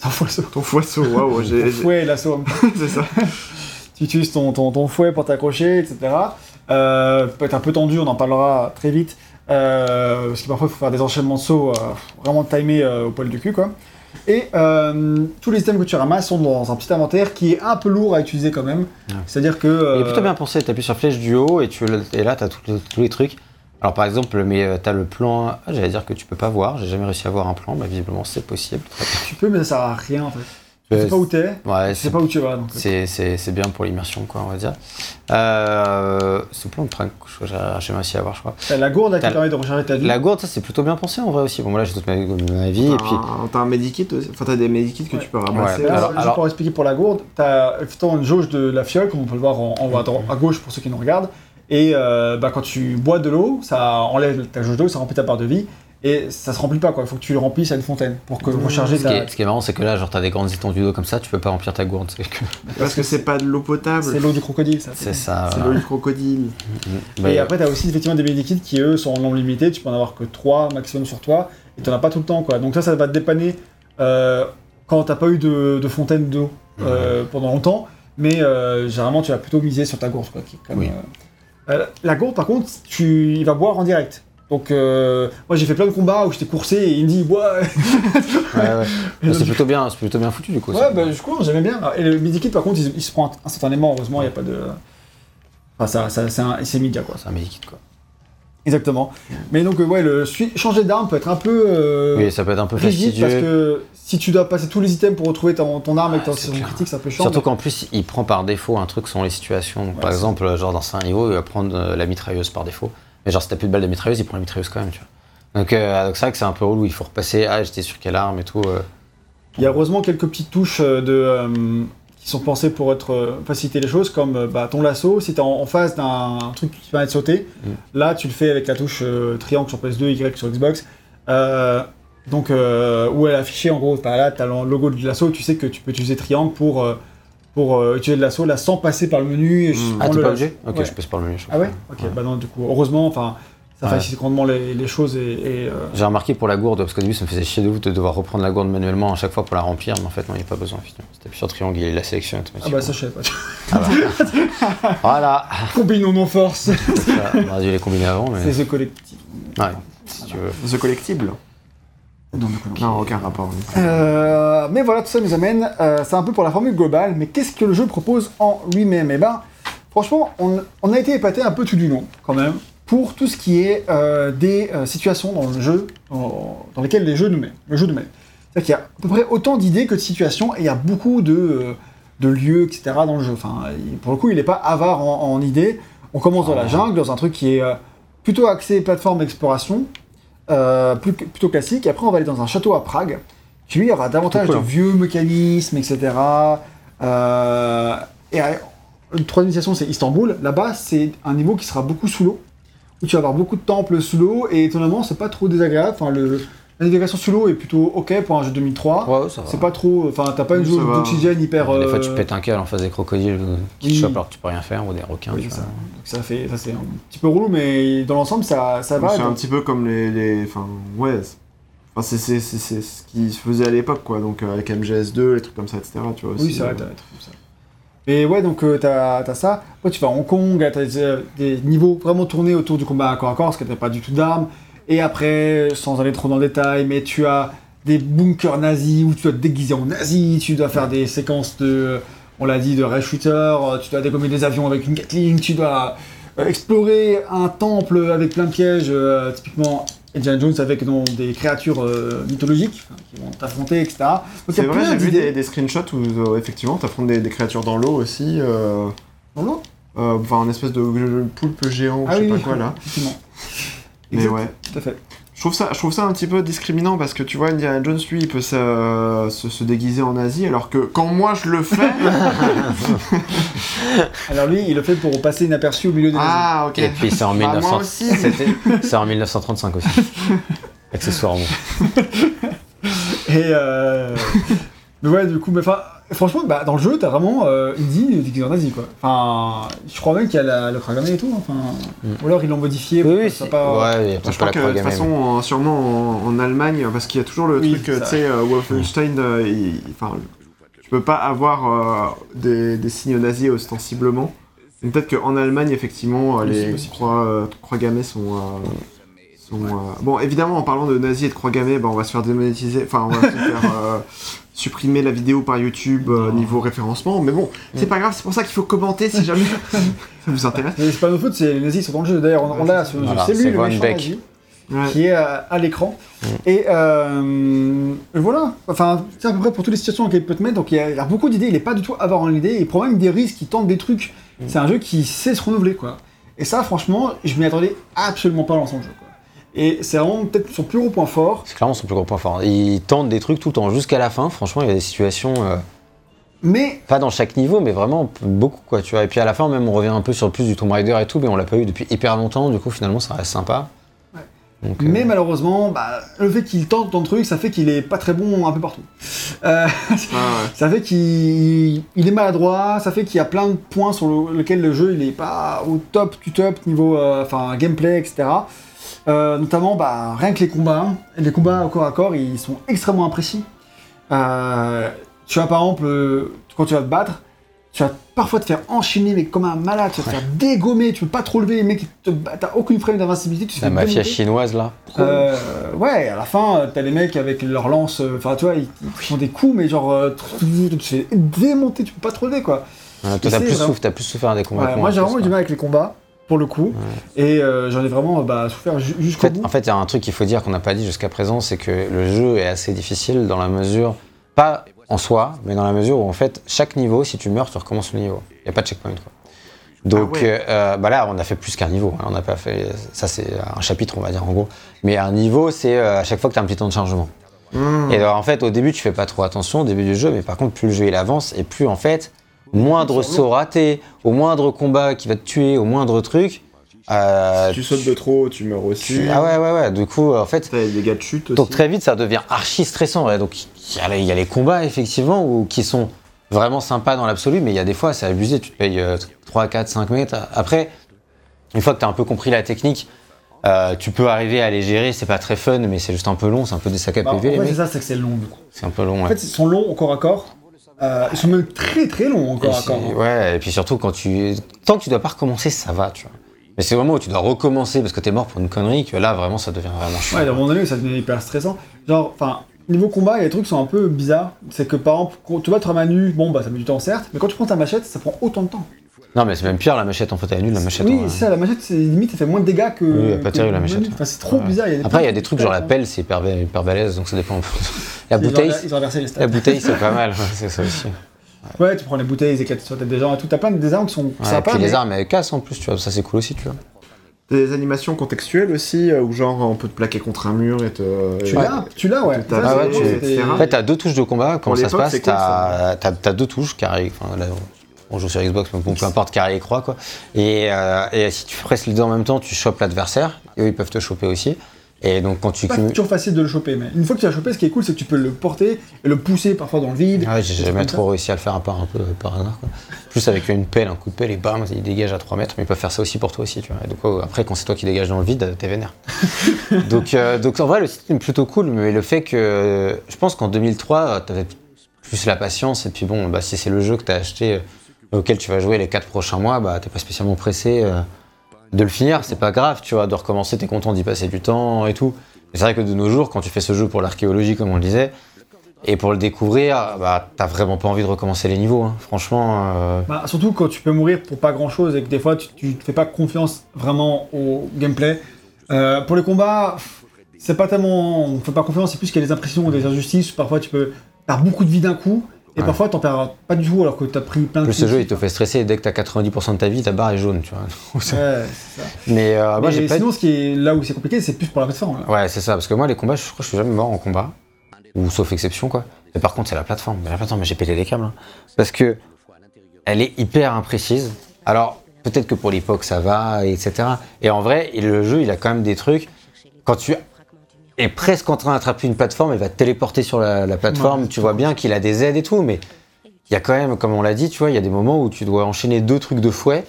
foisseau, Ton fouet, Ton foisseau, waouh, ton fouet et l'assaut. C'est ça. Tu utilises ton, ton, ton fouet pour t'accrocher, etc. Euh, peut être un peu tendu, on en parlera très vite. Euh, parce que parfois il faut faire des enchaînements de sauts euh, vraiment timés euh, au poil du cul quoi. Et tous les items que tu ramasses sont dans un petit inventaire qui est un peu lourd à utiliser quand même. Ouais. C'est-à-dire que. Il est plutôt bien pensé, t'appuies sur flèche du haut et, tu, et là tous les, tous les trucs. Alors par exemple, mais euh, t'as le plan, ah, j'allais dire que tu peux pas voir, j'ai jamais réussi à voir un plan, bah visiblement c'est possible. Tu peux, mais ça sert à rien en fait. Tu sais pas où t'es, Ouais, tu sais c'est pas où tu vas. Donc, c'est- c'est- c'est bien pour l'immersion quoi, on va dire. Euh, ce plan de prank, j'ai j'ai jamais réussi à voir je crois. T'as la gourde là, qui permet de recharger ta vie. La gourde, ça c'est plutôt bien pensé en vrai aussi. Bon, moi là j'ai toute ma, ma vie et T'as puis. un- T'as un medikit aussi. Enfin, t'as des medikits que Ouais. tu peux ramasser. Ouais, Là, alors- alors- pour expliquer pour la gourde, t'as effectivement une jauge de la fiole, comme on peut le voir en, en haut à, droite- à gauche pour ceux qui nous regardent. Et euh, bah, quand tu bois de l'eau, ça enlève ta jauge d'eau, ça remplit ta barre de vie. Et ça se remplit pas, quoi. Il faut que tu le remplisses à une fontaine pour que Mmh. recharger Ce qui, ta. est, ce qui est marrant, c'est que là, genre, t'as des grandes étendues d'eau comme ça, tu peux pas remplir ta gourde. Parce que c'est pas de l'eau potable. C'est l'eau du crocodile, ça. c'est ça. C'est l'eau du crocodile. Bah, Et après, t'as aussi effectivement des medikits qui, eux, sont en nombre limité. Tu peux en avoir que 3 maximum sur toi. Et t'en as pas tout le temps, quoi. Donc ça, ça va te dépanner euh, quand t'as pas eu de, de fontaine d'eau euh, pendant longtemps. Mais euh, généralement, tu vas plutôt miser sur ta gourde, quoi. qui est comme, Oui. euh, euh, la gourde, par contre, tu, il va boire en direct. Donc, euh, moi j'ai fait plein de combats où j'étais coursé et il me dit, ouais, Ouais, ouais. Bah, c'est plutôt bien, c'est plutôt bien foutu du coup. ça. ouais, bah je crois, j'aimais bien. Et le medikit, par contre, il, il se prend instantanément, heureusement, il n'y a pas de. Enfin, ça, ça, c'est immédiat, quoi. C'est un medikit quoi. Exactement. Mais donc, euh, ouais, le changer d'arme peut être un peu. euh, Oui, ça peut être un peu fastidieux. parce que si tu dois passer tous les items pour retrouver ton, ton arme avec Ah, ton critique, c'est un peu chiant. Surtout qu'en plus, il prend par défaut un truc selon les situations. Donc, Ouais, par exemple, genre dans un niveau, il va prendre euh, la mitrailleuse par défaut. Mais genre, si t'as plus de balles de mitrailleuse, il prend la mitrailleuse quand même, tu vois. Donc, euh, donc c'est vrai que c'est un peu relou, il faut repasser. Ah, j'étais sur quelle arme et tout. euh. Il y a heureusement quelques petites touches euh, de, euh, qui sont pensées pour être, euh, faciliter les choses, comme euh, bah, ton lasso, si tu es en, en face d'un truc qui permet de sauter, Mm. là tu le fais avec la touche euh, triangle sur PS2, Y sur Xbox. Euh, donc, euh, où elle est affichée en gros, t'as là, tu as le logo du lasso, tu sais que tu peux utiliser triangle pour, euh, pour euh, utiliser le lasso là sans passer par le menu. Et juste Mm. Ah, t'es pas obligé Ok, Ouais. je passe par le menu. je Ah ouais. Ok, bah non, du coup, heureusement, enfin, ça Ouais. facilite grandement les, les choses et. et, euh, J'ai remarqué pour la gourde, parce qu'au début, ça me faisait chier de ouf de devoir reprendre la gourde manuellement à chaque fois pour la remplir. Mais en fait, non, il n'y a pas besoin. t'appuies sur triangle, il la sélectionne Ah bah ça je savais pas. Ah bah. voilà. Combinons nos forces. Ça, On aurait dû les combiner avant, mais. C'est The Collective. Ouais, si tu veux. The Collectible Non, d'accord. Non, aucun rapport. Euh, mais voilà, tout ça nous amène, euh, c'est un peu pour la formule globale, mais qu'est-ce que le jeu propose en lui-même? Eh ben, franchement, on, on a été épaté un peu tout du long, quand même, pour tout ce qui est euh, des situations dans le jeu, dans, dans lesquelles les jeux nous mettent, le jeu nous met. C'est-à-dire qu'il y a à peu près autant d'idées que de situations, et il y a beaucoup de, de lieux, etc. dans le jeu. Enfin, il- pour le coup, il n'est pas avare en, en idées. On commence dans la jungle, dans un truc qui est plutôt axé plateforme d'exploration, euh, plus- plutôt classique. Et après, on va aller dans un château à Prague, qui lui aura davantage Cool, de hein. vieux mécanismes, etc. Euh, et euh, une troisième station, c'est Istanbul. Là-bas, c'est un niveau qui sera beaucoup sous l'eau, où tu vas avoir beaucoup de temples sous l'eau, et étonnamment, c'est pas trop désagréable. Enfin, le, la navigation sous l'eau est plutôt ok pour un jeu 2003. Ouais, ça va. C'est pas trop. Enfin, t'as pas une Oui, zone d'oxygène hyper. Des fois, euh, tu pètes un câble en face des crocodiles euh, qui Oui. te chopent alors que tu peux rien faire, ou des requins. oui, tu c'est vois. ça. Donc ça fait, ça c'est un petit peu relou, mais dans l'ensemble, ça, ça va. C'est un petit peu comme les. les enfin, ouais. c'est- Enfin, c'est- c'est c'est- c'est ce qui se faisait à l'époque, quoi. Donc, euh, avec MGS2, les trucs comme ça, etc. Tu vois, Oui, aussi, c'est vrai, euh, t'as des trucs comme ça. Et ouais, donc euh, t'as as ça. Après, tu vas à Hong Kong, t'as des, euh, des niveaux vraiment tournés autour du combat à corps à corps, parce que t'as pas du tout d'armes. Et après, sans aller trop dans le détail, mais tu as des bunkers nazis où tu dois te déguiser en nazi, tu dois faire des séquences de, on l'a dit, de rail shooter, euh, tu dois dégommer des avions avec une Gatling, tu dois euh, explorer un temple avec plein de pièges, euh, typiquement Indiana Jones avec des créatures euh, mythologiques enfin, qui vont t'affronter, etc. C'est vrai, j'ai vu des, des screenshots où euh, effectivement t'affrontes des, des créatures dans l'eau aussi. euh, Dans l'eau? euh, Enfin, un espèce de de poulpe géant, Ah je sais oui, pas oui, quoi là. Mais ouais. Tout à fait. Je trouve, ça, je trouve ça un petit peu discriminant parce que tu vois, Indiana Jones, lui, il peut se, se, se déguiser en Asie, alors que quand moi je le fais. Alors lui, il le fait pour passer inaperçu au milieu des ah, ok. Et puis c'est en, Bah, 1900 moi aussi. en 1935 aussi. Accessoirement. Et euh... mais ouais, du coup, mais enfin, franchement, bah, dans le jeu, t'as vraiment euh, Indy déguisé en nazi, quoi. Enfin, je crois même qu'il y a la, le Kragame et tout. hein. Enfin, Mm. ou alors ils l'ont modifié. pour Oui, que oui, c'est- pas... ouais, il y a Je pas crois que de toute façon, en- sûrement en, en Allemagne, parce qu'il y a toujours le Oui, truc, euh, tu sais, euh, Wolfenstein, euh, il- enfin, tu peux pas avoir euh, des, des signes nazis ostensiblement. Peut-être qu'en Allemagne, effectivement, euh, les croix, euh, croix gammées sont. euh, sont, euh, Bon, évidemment, en parlant de nazis et de croix gammées, bah, on va se faire démonétiser, enfin, on va se faire euh, supprimer la vidéo par YouTube euh, niveau référencement, mais bon, c'est pas grave, c'est pour ça qu'il faut commenter si jamais ça vous intéresse. Mais c'est pas notre faute, c'est les nazis sont dans le jeu. D'ailleurs, on, on l'a jeu. Voilà, C'est lui le méchant Beck. nazi Ouais. qui est à, à l'écran. Mm. Et euh, voilà. Enfin, c'est à peu près pour toutes les situations dans lesquelles il peut te mettre. Donc il y a, il y a beaucoup d'idées. Il est pas du tout avare en idée. Il prend même des risques. Il tente des trucs. Mm. C'est un jeu qui sait se renouveler, quoi. Et ça, franchement, je m'y attendais absolument pas dans son jeu, quoi. Et c'est vraiment peut-être son plus gros point fort. C'est clairement son plus gros point fort. Il tente des trucs tout le temps jusqu'à la fin. Franchement, il y a des situations, euh, Mais pas dans chaque niveau, mais vraiment beaucoup quoi, tu vois. Et puis à la fin, même, on revient un peu sur le plus du Tomb Raider et tout, mais on l'a pas eu depuis hyper longtemps. Du coup, finalement, ça reste sympa. Ouais. Donc, euh, Mais malheureusement, bah, le fait qu'il tente tant de trucs, ça fait qu'il est pas très bon un peu partout. Euh, Ah, ouais. ça fait qu'il il est maladroit, ça fait qu'il y a plein de points sur le- lesquels le jeu il est pas au top du top niveau euh, enfin gameplay, etc. Euh, notamment, bah, rien que les combats, les combats au corps à corps, ils sont extrêmement imprécis. Euh, tu vois, par exemple, euh, quand tu vas te battre, tu vas parfois te faire enchaîner, mais comme un malade, tu vas te faire dégommer, tu peux pas trop lever, les mecs, te- t'as aucune frame d'invincibilité, te La mafia chinoise là. Euh, ouais, à la fin, t'as les mecs avec leur lance, enfin, tu vois, ils, ils font des coups, mais genre, tu te fais démonter, tu peux pas trop lever, quoi. Ouais, toi, t'as plus, souffert, des combats. Ouais, moi, j'ai en vraiment du quoi. mal avec les combats, pour le coup, et euh, j'en ai vraiment bah, souffert ju- En jusqu'au fait, bout. en fait, il y a un truc qu'il faut dire qu'on n'a pas dit jusqu'à présent, c'est que le jeu est assez difficile dans la mesure, pas en soi, mais dans la mesure où en fait, chaque niveau, si tu meurs, tu recommences le niveau. Il n'y a pas de checkpoint. Quoi. Donc Ah ouais. euh, bah là, on a fait plus qu'un niveau. hein. On n'a pas fait. Ça, c'est un chapitre, on va dire en gros. Mais un niveau, c'est euh, à chaque fois que tu as un petit temps de chargement. Hmm. Et alors, en fait, au début, tu fais pas trop attention au début du jeu, mais par contre, plus le jeu il avance, et plus en fait, moindre saut raté, au moindre combat qui va te tuer, au moindre truc. euh, Si tu sautes de trop, tu meurs aussi. tu- Ah ouais, ouais, ouais. Du coup, en fait, T'as des dégâts de chute aussi. donc très vite, ça devient archi stressant. ouais. Donc il y, a les- il y a les combats, effectivement, où, qui sont vraiment sympas dans l'absolu, mais il y a des fois, c'est abusé. Tu te payes euh, 3, 4, 5 mètres. Après, une fois que tu as un peu compris la technique, euh, tu peux arriver à les gérer. C'est pas très fun, mais c'est juste un peu long. C'est un peu des sacs à Bah, en PV, fait, c'est ça, c'est que c'est long, du coup. C'est un peu long, En ouais. fait, ils sont longs au corps à corps. Euh, ils sont même très très longs au Et hein. ouais, et puis surtout, quand tu. Tant que tu dois pas recommencer, ça va, tu vois. Mais c'est vraiment où tu dois recommencer parce que t'es mort pour une connerie que là, vraiment, ça devient vraiment chiant. Ouais, à un moment donné, ça devient hyper stressant. Genre, enfin, niveau combat, il y a des trucs qui sont un peu bizarres. C'est que par exemple, quand tu vas te à nu, bon, bah ça met du temps certes, mais quand tu prends ta machette, ça prend autant de temps. Non, mais c'est même pire, la machette en fauteuil à nul, la machette oui, en- c'est ça, la machette, c'est limite, ça fait moins de dégâts que. Oui, elle pas que terrible, la machette. Enfin, c'est trop Ouais. bizarre. Il y a des Après, il y a des trucs genre la pelle, c'est hyper, hyper balèze, donc ça dépend. La Ils ont bouteille, Ils ont inversé les stats. la bouteille, c'est pas mal, c'est ça aussi. Ouais, tu prends les bouteilles, ils éclatent sur la tête des gens et tout. T'as plein de des armes qui sont Ouais, et sympas. puis les mais- armes, elles cassent en plus, tu vois, ça c'est cool aussi, tu vois. Des animations contextuelles aussi, euh, où genre on peut te plaquer contre un mur et te. Tu et- l'as, tu l'as, ouais. C'est- ouais, tu-. En fait, t'as deux touches de combat, comment Pour ça se passe? T'as t'as- t'as deux touches, carré, enfin là, on joue sur Xbox, mais bon, peu importe, carré et croix, quoi. Et, euh, et si tu presses les deux en même temps, tu chopes l'adversaire, et eux ils peuvent te choper aussi. Et donc quand tu C'est pas cumules. toujours facile de le choper, mais une fois que tu l'as chopé, ce qui est cool, c'est que tu peux le porter et le pousser parfois dans le vide. Ah ouais, j'ai jamais trop réussi à le faire à part un peu par hasard. Quoi. Plus avec une pelle, un coup de pelle et bam, il dégage à 3 mètres, mais ils peuvent faire ça aussi pour toi aussi, tu vois. Et donc euh, après, quand c'est toi qui dégage dans le vide, t'es vénère. donc, euh, donc en vrai, le système est plutôt cool, mais le fait que euh, je pense qu'en 2003, t'avais plus la patience, et puis bon, bah, si c'est le jeu que t'as acheté, euh, auquel tu vas jouer les 4 prochains mois, bah t'es pas spécialement pressé euh, de le finir, c'est pas grave, tu vois, de recommencer, t'es content d'y passer du temps et tout. Mais c'est vrai que de nos jours, quand tu fais ce jeu pour l'archéologie, comme on le disait, et pour le découvrir, bah, t'as vraiment pas envie de recommencer les niveaux. hein. Franchement, euh, Bah, surtout quand tu peux mourir pour pas grand chose et que des fois tu, tu fais pas confiance vraiment au gameplay. Euh, pour les combats, c'est pas tellement. On fait pas confiance, c'est plus qu'il y a des impressions des injustices. Parfois tu peux perdre beaucoup de vie d'un coup et Ouais. parfois t'en perds pas du tout alors que t'as pris plein de plus ce jeu, il te fait stresser. et Dès que t'as 90% de ta vie, ta barre est jaune, tu vois. Ouais, ça. Mais euh, moi, Mais j'ai pas. sinon, ce qui est là où c'est compliqué, c'est plus pour la plateforme. là. Ouais, c'est ça, parce que moi, les combats, je crois que je suis jamais mort en combat. Ou sauf exception, quoi. Mais par contre, c'est la plateforme. Mais la plateforme, j'ai pété des câbles. hein. Parce que elle est hyper imprécise. Alors, peut-être que pour l'époque, ça va, etc. Et en vrai, le jeu, il a quand même des trucs. Quand tu es presque en train d'attraper une plateforme, il va te téléporter sur la, la plateforme. Ouais. tu vois bien qu'il a des aides et tout, mais il y a quand même, comme on l'a dit, tu vois, il y a des moments où tu dois enchaîner deux trucs de fouet.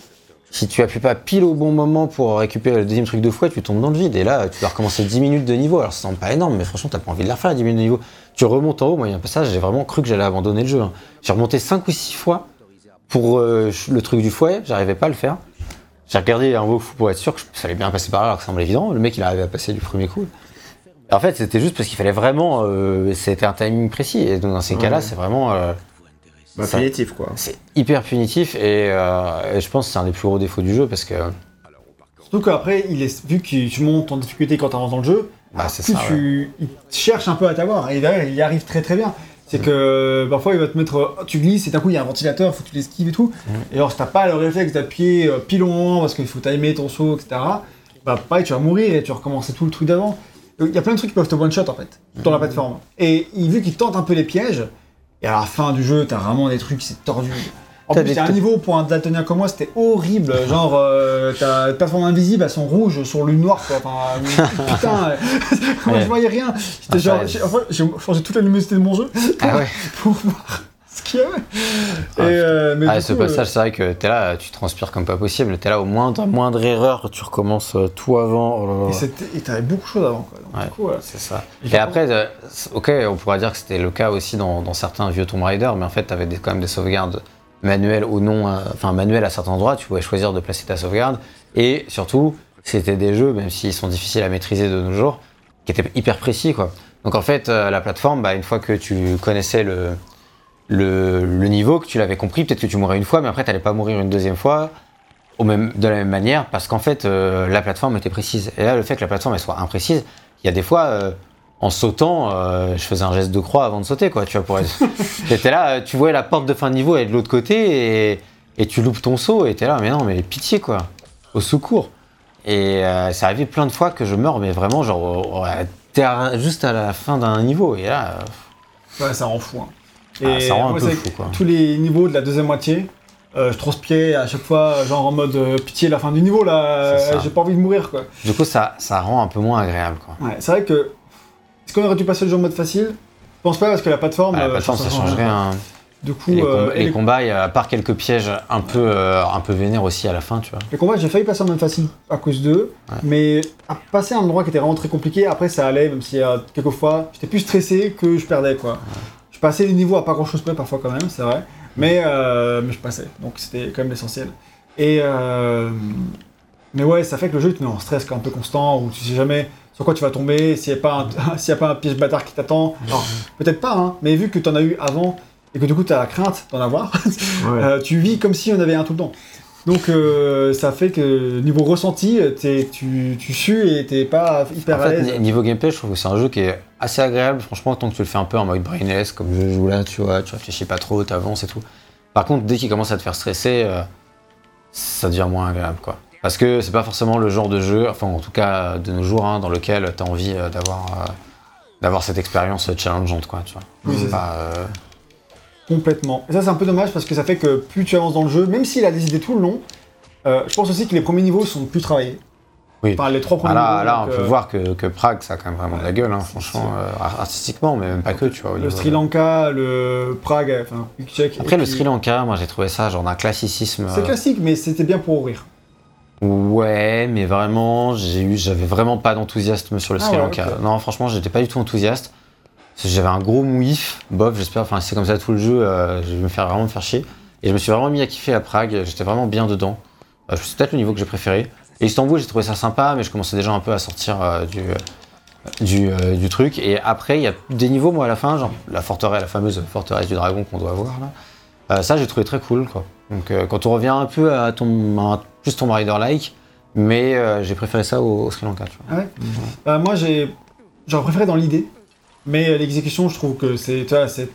Si tu appuies pas pile au bon moment pour récupérer le deuxième truc de fouet, tu tombes dans le vide. Et là, tu dois recommencer 10 minutes de niveau. Alors, ça semble pas énorme, mais franchement, t'as pas envie de la refaire, 10 minutes de niveau. Tu remontes en haut. Moi, il y a un passage, j'ai vraiment cru que j'allais abandonner le jeu. hein. J'ai remonté 5 ou 6 fois pour euh, le truc du fouet. J'arrivais pas à le faire. J'ai regardé un beau fou pour être sûr que ça allait bien passer par là, alors que ça semblait évident. Le mec, il arrivait à passer du premier coup. En fait, c'était juste parce qu'il fallait vraiment. euh, c'était un timing précis. Et donc, dans ces cas-là, c'est vraiment. euh, Bah, Ça- punitif quoi. c'est hyper punitif. Et, euh, et je pense que c'est un des plus gros défauts du jeu parce que. Surtout qu'après, il est, vu que tu montes en difficulté quand tu avances dans le jeu, Bah, plus ça. ouais. tu il cherche un peu à t'avoir. Et derrière, il y arrive très très bien. C'est que parfois il va te mettre, tu glisses et d'un coup il y a un ventilateur, faut que tu l'esquives et tout. Et alors si t'as pas le réflexe d'appuyer pile au moment parce qu'il faut timer ton saut, etc. Bah pareil, tu vas mourir et tu vas recommencer tout le truc d'avant. Donc, Il y a plein de trucs qui peuvent te one shot en fait dans la plateforme. Et vu qu'il tente un peu les pièges, et à la fin du jeu t'as vraiment des trucs c'est tordu. En plus, il y a un niveau pour un daltonien comme moi, c'était horrible. Genre, euh, ta plateforme invisible, elles sont rouges sur l'une noire, quoi. Enfin, putain, moi Ouais. je voyais rien. J'étais Ah, genre, j'ai en fait, j'ai changé toute la luminosité de mon jeu Ah ouais. pour voir ce qu'il y avait. Ah, Et, euh, mais Ah, ce coup, passage, c'est vrai que t'es là, tu transpires comme pas possible. T'es là, au moindre, moindre erreur, tu recommences euh, tout avant. Oh euh, et t'avais beaucoup de choses avant, quoi. Donc, Ouais. du coup, voilà. C'est ça. Et Et après, euh, ok, on pourrait dire que c'était le cas aussi dans, dans certains vieux Tomb Raider, mais en fait, t'avais des, quand même des sauvegardes manuel ou non, euh, enfin manuel à certains endroits, tu pouvais choisir de placer ta sauvegarde. Et surtout, c'était des jeux, même s'ils sont difficiles à maîtriser de nos jours, qui étaient hyper précis, quoi. Donc en fait, euh, la plateforme, bah, une fois que tu connaissais le, le, le niveau, que tu l'avais compris, peut-être que tu mourrais une fois, mais après, tu n'allais pas mourir une deuxième fois au même, de la même manière, parce qu'en fait, euh, la plateforme était précise. Et là, le fait que la plateforme elle soit imprécise, il y a des fois, euh, en sautant, euh, je faisais un geste de croix avant de sauter, quoi, tu vois, pour être... T'étais là, tu voyais la porte de fin de niveau, elle est de l'autre côté, et, et tu loupes ton saut, et t'es là, mais non, mais pitié, quoi, au secours. Et euh, c'est arrivé plein de fois que je meurs, mais vraiment, genre, t'es juste à la fin d'un niveau, et là, euh, Ouais, ça rend fou. hein. Ah, ça rend un moi, peu fou, quoi. Tous les niveaux de la deuxième moitié, euh, je transpirais à chaque fois, genre en mode euh, pitié, la fin du niveau là, euh, j'ai pas envie de mourir quoi. du coup, ça, ça rend un peu moins agréable, quoi. Ouais, c'est vrai que. Est-ce qu'on aurait dû passer le jeu en mode facile? Je pense pas parce que la plateforme. Ah, la euh, plateforme, ça change changerait un. Du coup, Et les, euh, com- et les les, combats, à part quelques pièges un peu, un peu vénères aussi à la fin, tu vois. les combats, j'ai failli passer en mode facile à cause d'eux, Ouais. mais à passer un endroit qui était vraiment très compliqué, après ça allait, même si euh, quelques fois j'étais plus stressé que je perdais quoi. Je passais les niveaux à pas grand chose près parfois quand même, c'est vrai, mais, euh, mais je passais, donc c'était quand même l'essentiel. Et euh, mais ouais, ça fait que le jeu tu es en stress un peu constant, où tu sais jamais sur quoi tu vas tomber, s'il n'y a, pas un- y a pas un piège bâtard qui t'attend. Alors, peut-être pas, hein, mais vu que tu en as eu avant, et que du coup tu as la crainte d'en avoir, Ouais. euh, tu vis comme si on avait un tout le temps. Donc euh, ça fait que niveau ressenti, tu, tu sues et t'es pas hyper En à l'aise. ni- niveau gameplay, je trouve que c'est un jeu qui est assez agréable, franchement, tant que tu le fais un peu en mode brainless, comme je joue là, tu vois, tu réfléchis pas trop, t'avances et tout. Par contre, dès qu'il commence à te faire stresser, euh, ça devient moins agréable, quoi. Parce que c'est pas forcément le genre de jeu, enfin en tout cas de nos jours, hein, dans lequel t'as envie euh, d'avoir euh, d'avoir cette expérience challengeante, quoi, tu vois. Oui, c'est Pas, Complètement. Et ça c'est un peu dommage parce que ça fait que plus tu avances dans le jeu, même s'il a des idées tout le long, euh, je pense aussi que les premiers niveaux sont plus travaillés. Oui. Enfin les trois Ah, premiers là, niveaux. là, on peut euh, voir que, que Prague, ça a quand même vraiment de la gueule, hein, franchement, euh, artistiquement, mais même pas que, tu vois. Le Sri Lanka, le Prague, enfin. Après, le puis- Sri Lanka, moi j'ai trouvé ça genre d'un classicisme. C'est classique, mais c'était bien pour ouvrir. Ouais, mais vraiment, j'ai eu, j'avais vraiment pas d'enthousiasme sur le Ah Sri ouais, Lanka. Non, franchement, j'étais pas du tout enthousiaste. J'avais un gros mouif, bof, j'espère. Enfin, c'est comme ça tout le jeu. euh, je vais me faire vraiment me faire chier. Et je me suis vraiment mis à kiffer à Prague. J'étais vraiment bien dedans. Euh, c'est peut-être le niveau que j'ai préféré. Et Istanbul, j'ai trouvé ça sympa, mais je commençais déjà un peu à sortir euh, du, euh, du truc. Et après, il y a des niveaux, moi, à la fin, genre la forteresse, la fameuse forteresse du dragon qu'on doit voir là. Ça, j'ai trouvé très cool, quoi. Donc, quand on revient un peu à ton, à plus ton Rider-like, mais j'ai préféré ça au, Sri Lanka, tu vois. Ah Moi, j'ai. J'aurais préféré dans l'idée. Mais euh, l'exécution, je trouve que c'est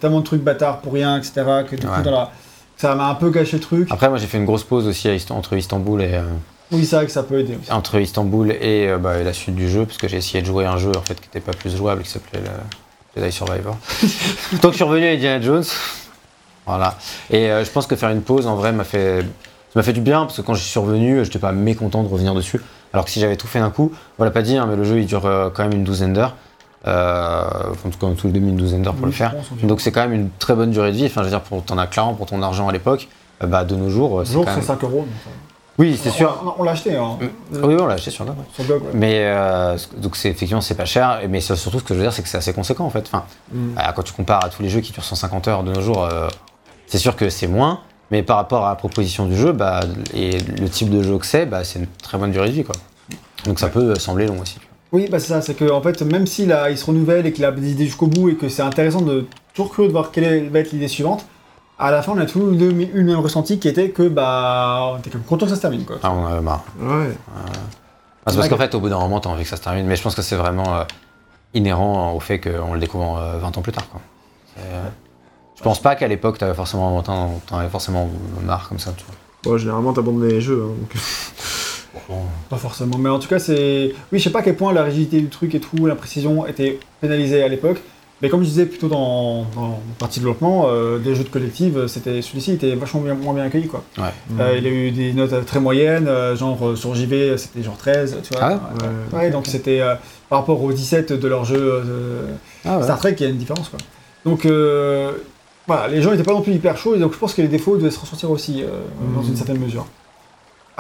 tellement de trucs bâtards pour rien, etc. Que du coup, Ouais. dans la... ça m'a un peu gâché le truc. Après, moi, j'ai fait une grosse pause aussi à Ist- entre Istanbul et, euh, Oui, c'est vrai que ça peut aider aussi. entre Istanbul et, euh, bah, et la suite du jeu, parce que j'ai essayé de jouer un jeu en fait qui n'était pas plus jouable, qui s'appelait le Jedi Survivor. Donc, je suis revenu à Indiana Jones. Voilà. Et euh, je pense que faire une pause, en vrai, m'a fait, ça m'a fait du bien, parce que quand je suis revenu, j'étais pas mécontent de revenir dessus. Alors que si j'avais tout fait d'un coup, on l'a pas dit, hein, mais le jeu il dure quand même une douzaine d'heures. Euh, en tout cas, en tout une douzaine d'heures pour Oui, le faire. pense. Donc c'est quand même une très bonne durée de vie. Enfin, je veux dire, pour, as clairement pour ton argent à l'époque. euh, bah, de nos jours, euh, c'est Jour, c'est même... 5 euros. donc, euh, Oui, c'est sûr. On, l'a acheté, hein, Oui, on l'a acheté sur sur blog. ouais. Mais euh, donc c'est effectivement c'est pas cher, mais c'est surtout ce que je veux dire c'est que c'est assez conséquent en fait. Enfin, Mm. euh, quand tu compares à tous les jeux qui durent 150 heures de nos jours, euh, c'est sûr que c'est moins, mais par rapport à la proposition du jeu, bah, et le type de jeu que c'est, bah, c'est une très bonne durée de vie quoi. Donc ça peut sembler long aussi. Oui, bah c'est ça, c'est que en fait, même s'il a, il se renouvelle et qu'il a des idées jusqu'au bout et que c'est intéressant de toujours curieux de voir quelle va être l'idée suivante, à la fin, on a toujours eu le, même ressenti qui était que bah, on était comme content que ça se termine quoi. Ah, on a marre. Ouais. Ah, c'est parce qu'en fait au bout d'un moment t'as envie que ça se termine, mais je pense que c'est vraiment euh, inhérent au fait qu'on le découvre euh, 20 ans plus tard. Quoi. Euh, Je pense pas qu'à l'époque t'avais forcément, t'en t'en avais forcément marre comme ça. Tu vois. Bon, généralement, t'abandonnes les jeux. hein, donc... Pas forcément, mais en tout cas, c'est. Oui, je sais pas à quel point la rigidité du truc et tout, la précision était pénalisée à l'époque. Mais comme je disais plutôt dans, dans partie développement, euh, des jeux de collective, c'était celui-ci était vachement bien- moins bien accueilli quoi. Ouais. Euh, il a eu des notes euh, très moyennes, euh, genre euh, sur JV c'était genre 13, tu vois. Ah ouais? Ouais, Ouais. donc c'était euh, par rapport aux 17 de leur jeu euh, Ah. Star Trek, il y a une différence quoi. Donc euh, voilà, les gens n'étaient pas non plus hyper chauds et donc je pense que les défauts devaient se ressentir aussi euh, dans Mhm. une certaine mesure.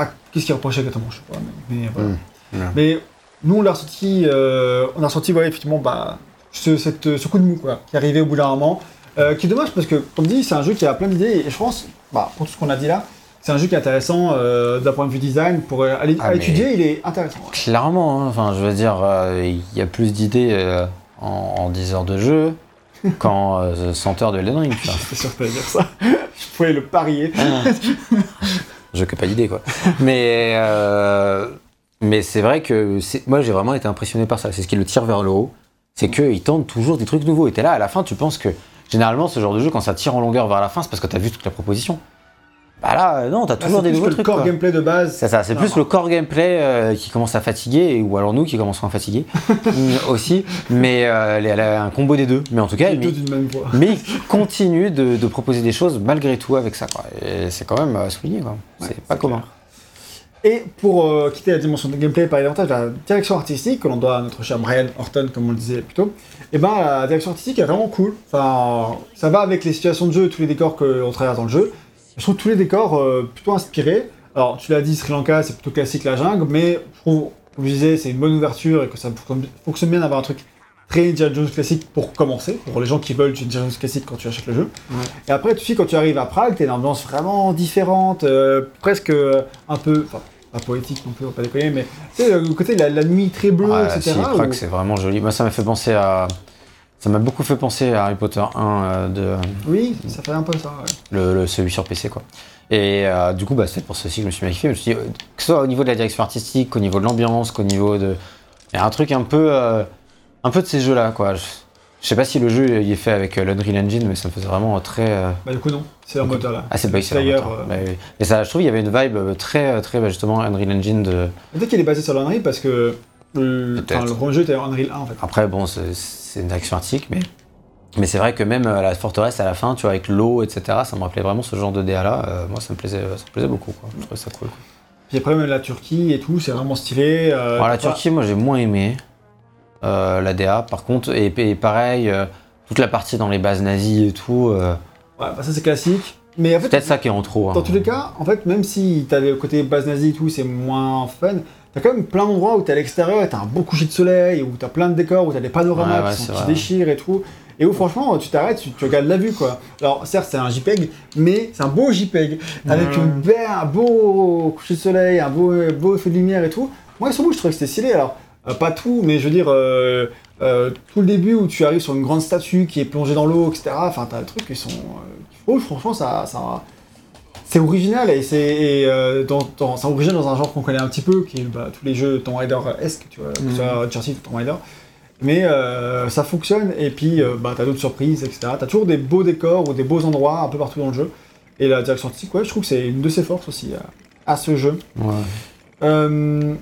Ah, qu'est-ce qu'ils reprochaient exactement Je sais pas, mais, mais voilà. Mais nous, on l'a ressenti, euh, on a ressenti, ouais, effectivement, bah, ce, cette- ce coup de mou, quoi, qui arrivait au bout d'un moment. Euh, qui est dommage parce que, comme dit, c'est un jeu qui a plein d'idées et je pense, bah, pour tout ce qu'on a dit là, c'est un jeu qui est intéressant euh, d'un point de vue design. Pour euh, aller Ah, étudier, il est intéressant. Clairement, hein. enfin, je veux dire, euh, il y a plus d'idées en, en 10 heures de jeu qu'en euh, 100 heures de Elden Ring. vois. C'est sûr que dire ça. je pouvais le parier. Je n'ai pas d'idée, quoi. Mais, euh, mais c'est vrai que moi, j'ai vraiment été impressionné par ça. C'est ce qui le tire vers le haut. C'est qu'ils tentent toujours des trucs nouveaux. Et t'es là, à la fin, tu penses que généralement, ce genre de jeu, quand ça tire en longueur vers la fin, c'est parce que t'as vu toute la proposition. Bah là, euh, non, t'as Là, toujours c'est des plus nouveaux que le trucs. core quoi. gameplay de base. C'est ça, c'est plus le core gameplay euh, qui commence à fatiguer, ou alors nous qui commençons à fatiguer mm, aussi, mais euh, les- la- un combo des deux. Mais en tout cas, Les deux même mais continue de, de proposer des choses malgré tout avec ça. Quoi. Et c'est quand même euh, souligné, quoi. Ouais, c'est pas c'est commun. Et pour euh, quitter la dimension de gameplay et parler davantage la direction artistique, que l'on doit à notre cher Brian Horton, comme on le disait plus tôt, et ben la direction artistique est vraiment cool. Enfin, ça va avec les situations de jeu, tous les décors qu'on traverse dans le jeu. Je trouve tous les décors euh, plutôt inspirés. Alors, tu l'as dit, Sri Lanka, c'est plutôt classique la jungle, mais je trouve, comme je disais, c'est une bonne ouverture et que ça fonctionne- bien d'avoir un truc très Indiana Jones classique pour commencer, pour les gens qui veulent Indiana Jones classique quand tu achètes le jeu. Ouais. Et après, tu sais, quand tu arrives à Prague, t'as une ambiance vraiment différente, euh, presque euh, un peu, enfin, pas poétique non plus, on va pas déconner, mais tu sais, le côté la, la nuit très bleue, Ouais, etc. si, Prague, où- c'est vraiment joli. Moi, ça m'a fait penser à. Ça m'a beaucoup fait penser à Harry Potter 1 euh, de Oui, ça fait un peu ça. ouais. le, le- celui sur PC quoi. Et euh, du coup bah c'est pour ceci que je me suis kiffé. Je me suis dit, euh, que ce soit au niveau de la direction artistique, qu'au niveau de l'ambiance, qu'au niveau de il y a un truc un peu euh, un peu de ces jeux là quoi. Je, je sais pas si le jeu il est fait avec euh, l'Unreal Engine mais ça me faisait vraiment très Bah, du coup, non, c'est Ok. moteur là. ah c'est bah, c'est moteur. Bah, oui. Mais ça je trouve il y avait une vibe très très bah, justement Unreal Engine de Peut-être qu'il est basé sur l'Unreal parce que le, enfin, le premier jeu était Unreal 1 en fait. Après, bon, c'est- c'est une direction artistique, mais, mais c'est vrai que même euh, la forteresse à la fin, tu vois, avec l'eau, etc., ça me rappelait vraiment ce genre de DA là. Euh, moi, ça me plaisait, ça me plaisait beaucoup, quoi. Je trouvais ça cool. quoi. Puis après, même la Turquie et tout, c'est vraiment stylé. euh, Alors, la pas- Turquie, moi, j'ai moins aimé euh, la DA. Par contre, et, et pareil, euh, toute la partie dans les bases nazies et tout, euh, Ouais, bah, ça c'est classique. Mais en fait, peut-être ça qui est en trop. hein. Dans tous les cas, en fait, même si t'as le côté base nazie et tout, c'est moins fun, t'as quand même plein d'endroits où t'es à l'extérieur et t'as un beau coucher de soleil, où t'as plein de décors, où t'as des panoramas Ouais, ouais, qui, sont- qui déchirent et tout. Et où franchement, tu t'arrêtes, tu, tu regardes la vue quoi. Alors certes, c'est un JPEG, mais c'est un beau JPEG, avec Ouais. une belle, un beau coucher de soleil, un beau, beau feu de lumière et tout. Moi, sur moi, je trouvais que c'était stylé. Alors, euh, pas tout, mais je veux dire, euh, euh, tout le début où tu arrives sur une grande statue qui est plongée dans l'eau, etc. Enfin, t'as des trucs qui sont. Euh, oh, franchement, ça, ça, c'est original et c'est euh, dans, dans- c'est original dans un genre qu'on connaît un petit peu, qui est bah, tous les jeux Tomb Raider-esque, tu vois, que ce soit Uncharted ou Tomb Raider. Mais euh, ça fonctionne et puis euh, bah, t'as d'autres surprises, etc. T'as toujours des beaux décors ou des beaux endroits un peu partout dans le jeu. Et la direction artistique, ouais, je trouve que c'est une de ses forces aussi à, à ce jeu. Ouais. Euh,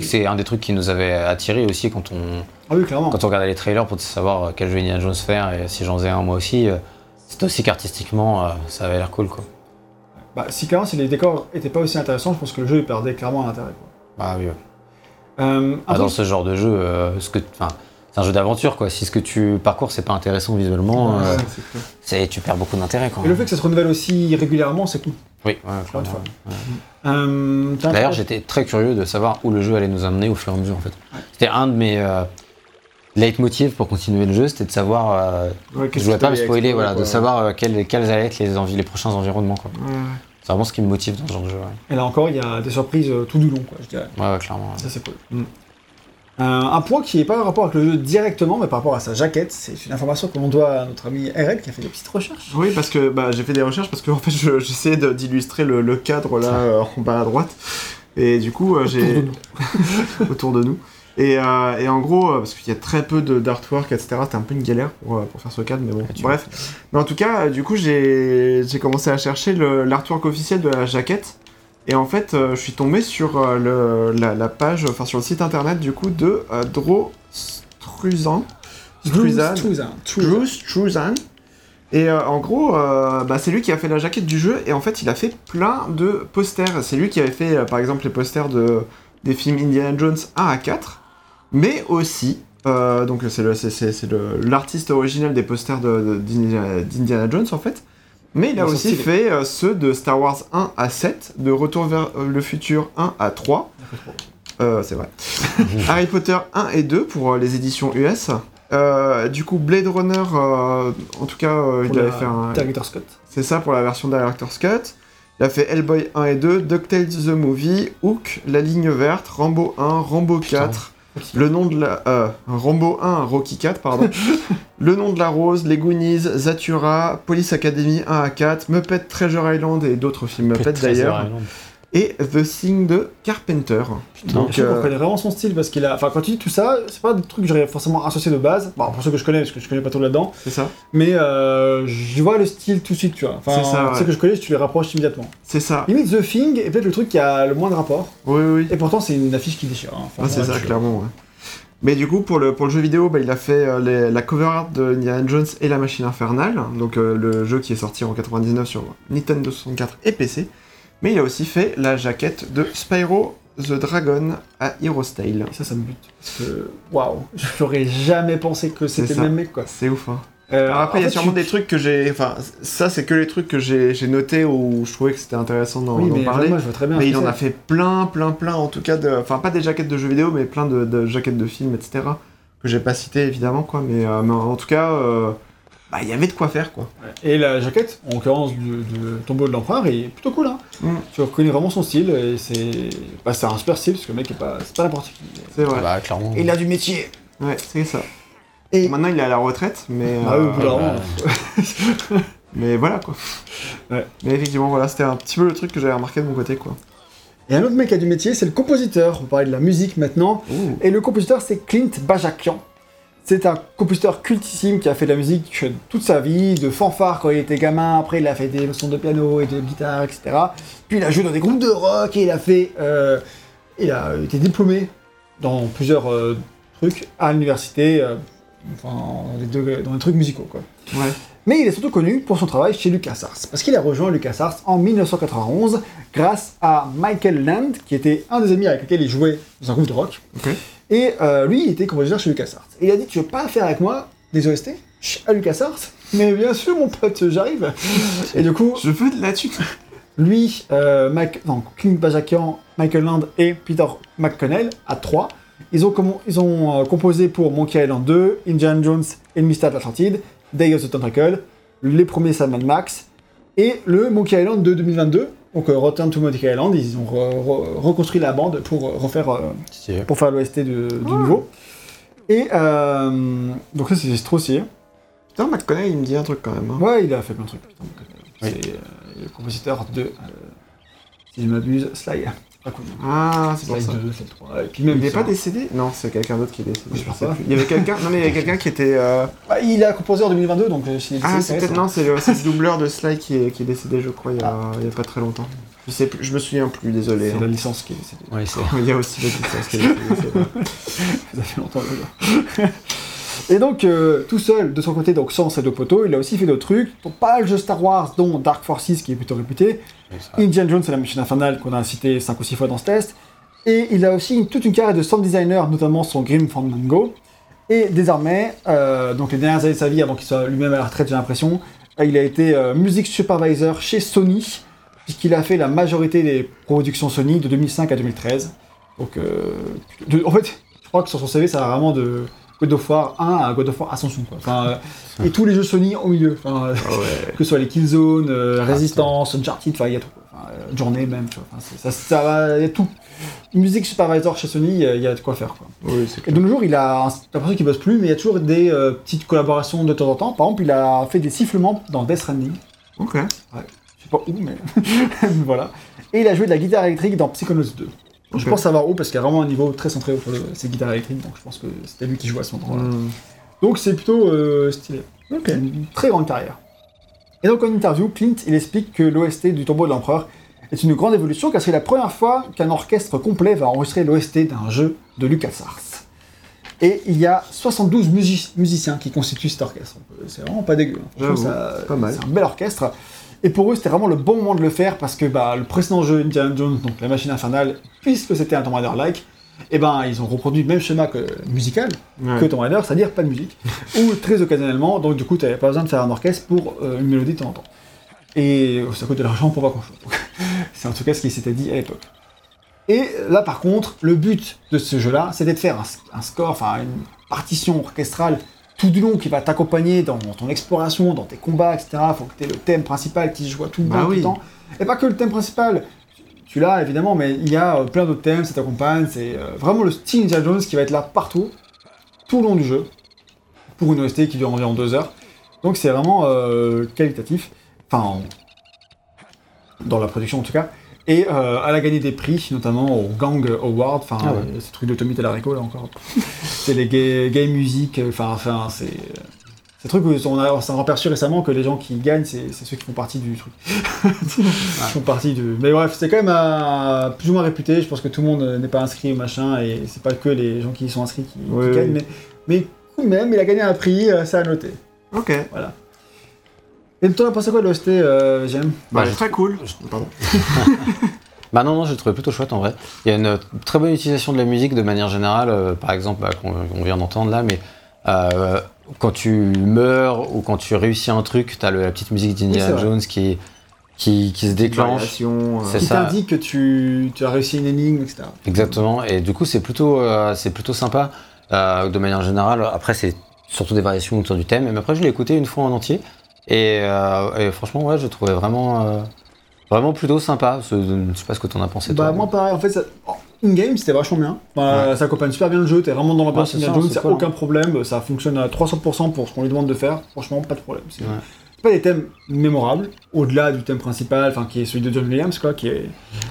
c'est un des trucs qui nous avait attiré aussi quand on, Ah oui, quand on regardait les trailers pour savoir quel jeu Indiana Jones faire et si j'en faisais un moi aussi. C'était aussi qu'artistiquement, ça avait l'air cool, quoi. Bah, si clairement, si les décors étaient pas aussi intéressants, je pense que le jeu il perdait clairement en intérêt. quoi. Ah oui, ouais. Euh, un Ah, dans ce genre de jeu, euh, ce que, c'est un jeu d'aventure quoi. Si ce que tu parcours c'est pas intéressant visuellement, Ouais, euh, c'est tu perds beaucoup d'intérêt quoi. Et le fait que ça se renouvelle aussi régulièrement, c'est cool. Oui, ouais, ouais. D'ailleurs, j'étais très curieux de savoir où le jeu allait nous amener au fur et à mesure en fait. C'était un de mes leitmotivs pour continuer le jeu, c'était de savoir. je voulais pas me spoiler, voilà, de savoir quels, quels allaient être les, les prochains environnements quoi. C'est vraiment ce qui me motive dans ce genre de jeu. Ouais, Et là encore, il y a des surprises euh, tout du long, quoi, je dirais. ouais, ouais, clairement. ouais. Ça, c'est cool. Mm. Euh, un point qui n'est pas en rapport avec le jeu directement, mais par rapport à sa jaquette, c'est une information que l'on doit à notre ami RL qui a fait des petites recherches. Oui, parce que bah, j'ai fait des recherches parce que en fait je- j'essayais d'illustrer le, le cadre là euh, en bas à droite et du coup euh, j'ai autour de nous et, euh, et en gros euh, parce qu'il y a très peu d'artwork etc c'était un peu une galère pour, euh, pour faire ce cadre mais bon Ah, bref mais en tout cas du coup j'ai commencé à chercher l'artwork officiel de la jaquette et en fait euh, je suis tombé sur euh, le, la, la page enfin sur le site internet du coup de Dro Struzan Struzan Struzan. Drew Struzan. Et euh, en gros, euh, bah, c'est lui qui a fait la jaquette du jeu, et en fait, il a fait plein de posters. C'est lui qui avait fait, euh, par exemple, les posters de, des films Indiana Jones 1 à 4, mais aussi, euh, donc c'est le- l'artiste original des posters de- de- d'Indiana Jones, en fait. Mais il a aussi fait euh, ceux de Star Wars 1 à 7, de Retour vers euh, le futur 1 à 3, euh, c'est vrai. Harry Potter 1 et 2 pour les éditions US. Du coup, Blade Runner, en tout cas, il avait fait un. Director's Cut. C'est ça pour la version Director's Cut. Il a fait Hellboy 1 et 2, DuckTales The Movie, Hook, La Ligne Verte, Rambo 1, Rambo 4, Le Nom de la... Euh, Rambo 1, Rocky 4, pardon. le Nom de la Rose, Les Goonies, Zatura, Police Academy 1 à 4, Muppet Treasure Island et d'autres films Muppet d'ailleurs. Et The Thing de Carpenter. Donc, je euh, vraiment son style parce qu'il a. Enfin, quand tu dis tout ça, c'est pas des trucs que j'aurais forcément associé de base. Bon, pour ceux que je connais, parce que je connais pas tout là-dedans. c'est ça Mais euh, je vois le style tout de suite, tu vois. Enfin, C'est ça, ceux ouais. que je connais, tu les rapproches immédiatement. C'est ça. Limite, The Thing est peut-être le truc qui a le moins de rapport. Oui, oui. Et pourtant, c'est une affiche qui déchire. hein. Ah, c'est ça, clairement, ouais. Mais du coup, pour le, pour le jeu vidéo, bah, il a fait euh, les- la cover art de Indiana Jones et la machine infernale, donc euh, le jeu qui est sorti en 99 sur Nintendo 64 et PC. Mais il a aussi fait la jaquette de Spyro the Dragon à Hero's Tale. Et ça, ça me bute. Waouh, j'aurais jamais pensé que c'était le même mec, quoi. C'est ouf, hein. Euh, Alors après, il y a fait, sûrement tu- des trucs que j'ai... Enfin, ça, c'est que les trucs que j'ai notés où je trouvais que c'était intéressant d'en Oui, parler. moi, je vois très bien. Mais il en a fait plein, plein, plein, en tout cas, de... enfin pas des jaquettes de jeux vidéo, mais plein de, de jaquettes de films, etc. Que j'ai pas cité évidemment, quoi. Mais, euh, mais en tout cas, euh, bah, il y avait de quoi faire, quoi. Et la jaquette, en l'occurrence du, du tombeau de l'empereur, est plutôt cool. Hein. Mm. Tu reconnais vraiment son style et c'est bah, c'est un super style parce que le mec est pas, c'est pas n'importe qui. C'est vrai. Bah, clairement. Et il a du métier. Ouais, c'est ça. Et Maintenant, il est à la retraite, mais. bah, oui, euh, bah, mais voilà, quoi. Ouais. Mais effectivement, voilà, c'était un petit peu le truc que j'avais remarqué de mon côté, quoi. Et un autre mec qui a du métier, c'est le compositeur. On va parler de la musique maintenant. Et le compositeur, c'est Clint Bajakian. C'est un compositeur cultissime qui a fait de la musique toute sa vie, de fanfare quand il était gamin, après il a fait des leçons de piano et de guitare, etc. Puis il a joué dans des groupes de rock et il a fait... euh, il a été diplômé dans plusieurs euh, trucs à l'université, euh, enfin dans des, deux- dans des trucs musicaux quoi. Ouais. Mais il est surtout connu pour son travail chez LucasArts, parce qu'il a rejoint LucasArts en 1991 grâce à Michael Land, qui était un des amis avec lesquels il jouait dans un groupe de rock. Et euh, lui, il était compositeur chez LucasArts. Et il a dit Tu veux pas faire avec moi des OST à LucasArts Mais bien sûr, mon pote, j'arrive Et du coup, Je veux de la thune. lui, euh, Mike, non, Bajakian, Michael Land et Peter McConnell, à trois, ils ont, ils ont euh, composé pour Monkey Island 2, Indiana Jones et le mystère de l'Atlantide, Day of the Tentacle, les premiers Salman Max, et le Monkey Island de 2022, donc euh, Return to Monkey Island, ils ont re- re- reconstruit la bande pour euh, refaire, euh, pour faire l'OST de- du nouveau. Et euh, donc ça c'est trop stylé. Putain, McConnell, il me dit un truc quand même. hein. Ouais, il a fait plein de trucs. putain, Oui. C'est euh, le compositeur de, euh, si je m'abuse, Sly. Ah, c'est pour ça. 2, Sly 3. Et puis même Il n'est pas décédé Non, c'est quelqu'un d'autre qui est décédé. Je sais plus. Il y avait quelqu'un. Non, mais il y avait quelqu'un qui était. euh, Bah, il a composé en 2022, donc euh, s'il est Ah, décédé, c'est ça peut-être. reste. Non, c'est le, c'est le doubleur de Sly qui est, qui est décédé, je crois, il y a, il y a très très longtemps. Je sais plus, je me souviens plus, désolé. C'est hein. la licence qui est décédée. Ouais, c'est. Il y a aussi la distance qui est décédée, c'est vrai. Ça fait longtemps déjà. Et donc, euh, tout seul, de son côté, donc sans ses deux poteaux, il a aussi fait d'autres trucs, pour pas mal de jeux Star Wars, dont Dark Forces, qui est plutôt réputé, Indiana Jones et la machine infernale, qu'on a cité 5 ou 6 fois dans ce test, et il a aussi une- toute une carrière de sound designer, notamment son Grim Fandango, et désormais, euh, donc les dernières années de sa vie, avant qu'il soit lui-même à la retraite, j'ai l'impression, euh, il a été euh, music supervisor chez Sony, puisqu'il a fait la majorité des productions Sony de 2005 à 2013. Donc, euh, de- en fait, je crois que sur son CV, ça va vraiment de God of War 1 à God of War Ascension. Quoi. Enfin, euh, et tous les jeux Sony au milieu. Enfin, euh, Ah ouais. que ce soit les Killzone, euh, Resistance, Uncharted, enfin, il y a tout. Enfin, euh, Journée même, tu vois. Enfin, ça, ça va, il y a tout. Musique supervisor chez Sony, il y a- de quoi faire. Quoi. Oui, Et de nos jours, il a l'impression qu'il bosse plus, mais il y a toujours des euh, petites collaborations de temps en temps. Par exemple, il a fait des sifflements dans Death Stranding. Ok. Je sais pas où, mais voilà. Et il a joué de la guitare électrique dans Psychonauts 2. Je pense savoir où, parce qu'il y a vraiment un niveau très centré autour de ces guitares électriques, donc je pense que c'était lui qui jouait à ce moment-là. Hmm. Donc c'est plutôt euh, stylé. Ok. Une très grande carrière. Et donc en interview, Clint, il explique que l'OST du tombeau de l'empereur est une grande évolution car c'est la première fois qu'un orchestre complet va enregistrer l'OST d'un jeu de LucasArts. Et il y a 72 musi- musiciens qui constituent cet orchestre. C'est vraiment pas dégueu. hein. C'est un bel orchestre. Et pour eux, c'était vraiment le bon moment de le faire parce que bah, le précédent jeu Indiana Jones, donc la machine infernale, puisque c'était un Tomb Raider-like, et ben ils ont reproduit le même schéma que musical Ouais. que Tomb Raider, c'est-à-dire pas de musique, ou très occasionnellement, donc du coup t'avais pas besoin de faire un orchestre pour euh, une mélodie de temps en temps. Et euh, ça coûte de l'argent pour pas grand-chose. C'est en tout cas ce qui s'était dit à l'époque. Et là par contre, le but de ce jeu-là, c'était de faire un, un score, enfin une partition orchestrale tout du long qui va t'accompagner dans ton exploration, dans tes combats, etc. Faut que tu aies le thème principal qui se joue tout le, Bah temps, tout oui. le temps. Et pas que le thème principal. Tu l'as évidemment, mais il y a euh, plein d'autres thèmes, ça t'accompagne. C'est euh, vraiment le style Indiana Jones qui va être là partout, tout le long du jeu, pour une OST qui dure environ deux heures. Donc c'est vraiment euh, qualitatif. Enfin, en- dans la production en tout cas. Et euh, elle a gagné des prix, notamment au Gang Award, enfin, Ah ouais. euh, ce truc de Tommy Tallarico là encore. c'est les gay, gay music, euh, enfin, enfin, c'est. C'est un truc où on a, on aperçu récemment que les gens qui gagnent, c'est ceux qui font partie du truc. font partie du. Mais bref, c'est quand même plus ou moins réputé. Je pense que tout le monde n'est pas inscrit au machin et c'est pas que les gens qui y sont inscrits qui, gagnent. oui. Mais, de même, il a gagné un prix, ça à noter. Ok. Et toi, pensé quoi de l'OST, euh, J'aime Bah, Bah, très cool. Pardon. Bah non, non, j'ai trouvé plutôt chouette en vrai. Il y a une euh, très bonne utilisation de la musique de manière générale, euh, par exemple, bah, qu'on vient d'entendre là, mais euh, quand tu meurs ou quand tu réussis un truc, t'as la petite musique d'Indiana. Jones qui, qui, qui se déclenche. Variation, euh, C'est Qui ça. t'indique que tu, tu as réussi une énigme, etc. Exactement, et du coup c'est plutôt, euh, c'est plutôt sympa euh, de manière générale. Après c'est surtout des variations autour du thème, mais après je l'ai écouté une fois en entier, et, euh, et franchement ouais, je trouvais vraiment, euh, vraiment plutôt sympa. Je je sais pas ce que t'en as pensé Bah, toi. moi, pareil, en fait, ça... oh, in-game, c'était vachement bien. Bah, Ça accompagne super bien le jeu, t'es vraiment dans l'ambiance Ouais, c'est Indiana ça, Jones, cool, aucun problème, ça fonctionne à 300% pour ce qu'on lui demande de faire, franchement, pas de problème. C'est Ouais. pas des thèmes mémorables, au-delà du thème principal, enfin, qui est celui de John Williams, quoi, qui est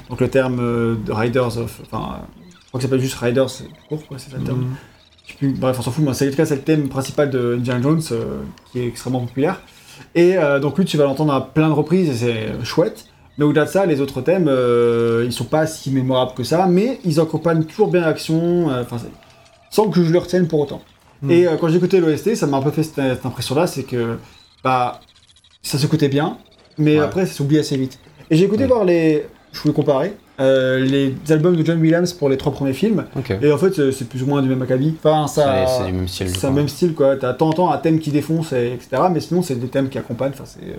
donc le terme euh, de Riders of. Enfin, je crois que c'est pas juste Riders, c'est court, quoi, c'est ça le terme. Mhm. Je sais plus, bref, on s'en fout, mais c'est en tout cas, c'est le thème principal de Indiana Jones, qui est extrêmement populaire. Et euh, donc lui, tu vas l'entendre à plein de reprises, et c'est chouette. Mais au-delà de ça, les autres thèmes, euh, ils sont pas si mémorables que ça, mais ils accompagnent toujours bien l'action, euh, sans que je le retienne pour autant. Mm. Et euh, quand écouté l'OST, ça m'a un peu fait cette, cette impression-là, c'est que bah, ça s'écoutait bien, mais Ouais. après ça s'oublie assez vite. Et j'ai écouté voir les, je voulais comparer, euh, les albums de John Williams pour les trois premiers films, Ok. et en fait c'est- plus ou moins du même acabit. Enfin, ça, C'est du même style. c'est même style quoi. T'as en temps un thème qui défonce, et, etc. Mais sinon c'est des thèmes qui accompagnent. Enfin c'est euh,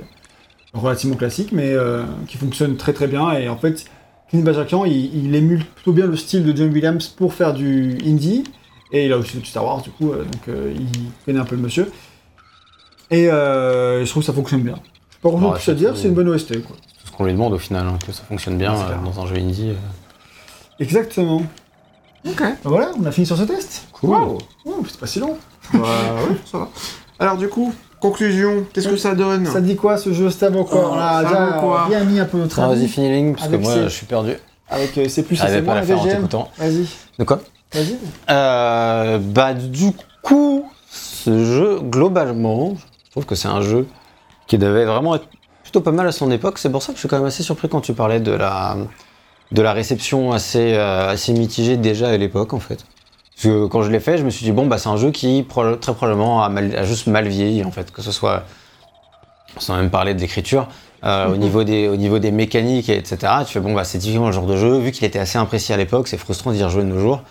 relativement classique, mais euh, qui fonctionne très très bien. Et en fait, Clint Bajakian, il, il émule plutôt bien le style de John Williams pour faire du indie. Et il a aussi du Star Wars du coup, euh, donc euh, il connaît un peu le monsieur. Et euh, je trouve que ça fonctionne bien. Pas grand Ouais, chose à dire, c'est une bonne OST quoi. Qu'on lui demande au final, hein, que ça fonctionne bien euh, dans un jeu indie. euh. Exactement. Ok. Ben Voilà, on a fini sur ce test. Cool. Wow. Oh, c'est pas si long. Bah, ouais, ça va. Alors, du coup, conclusion, qu'est-ce que ça donne Ça dit quoi ce jeu vaut quoi Oh, On a déjà bien mis un peu notre Ah, avis. Vas-y, finis parce que Avec moi je suis perdu. Avec euh, c'est plus c'est moins la VGM. Vas-y, De quoi vas-y. Euh, bah du coup, ce jeu, globalement, je trouve que c'est un jeu qui devait vraiment être plutôt pas mal à son époque. C'est pour ça que je suis quand même assez surpris quand tu parlais de la, de la réception assez, euh, assez mitigée déjà à l'époque en fait. Parce que quand je l'ai fait, je me suis dit bon bah c'est un jeu qui pro- très probablement a, mal- a juste mal vieilli en fait, que ce soit sans même parler de l'écriture. euh, au, niveau des, au niveau des mécaniques, et etc. Tu fais bon, bah, c'est typiquement le genre de jeu, vu qu'il était assez apprécié à l'époque, c'est frustrant d'y rejouer de nos jours.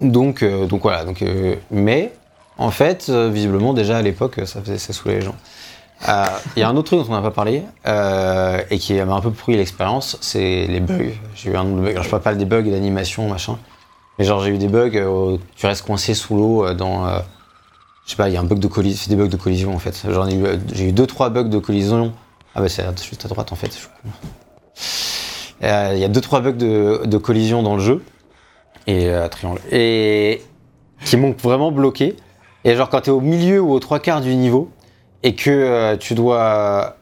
Donc, euh, donc voilà. Donc, mais en fait, visiblement déjà à l'époque, ça faisait ça les gens. Euh, Il y a un autre truc dont on n'a pas parlé euh, et qui m'a un peu pourri l'expérience, c'est les bugs. J'ai eu un nombre de bugs. Alors, je parle pas des bugs d'animation, machin. Mais genre j'ai eu des bugs, euh, où tu restes coincé sous l'eau euh, dans. euh, je sais pas, il y a un bug de collision, c'est des bugs de collision en fait. J'en ai euh, j'ai eu deux trois bugs de collision. Ah bah c'est juste à droite en fait. Euh, Il y a deux trois bugs de, collision dans le jeu euh, et qui m'ont vraiment bloqué. Et genre quand t'es au milieu ou aux trois quarts du niveau et que euh, tu dois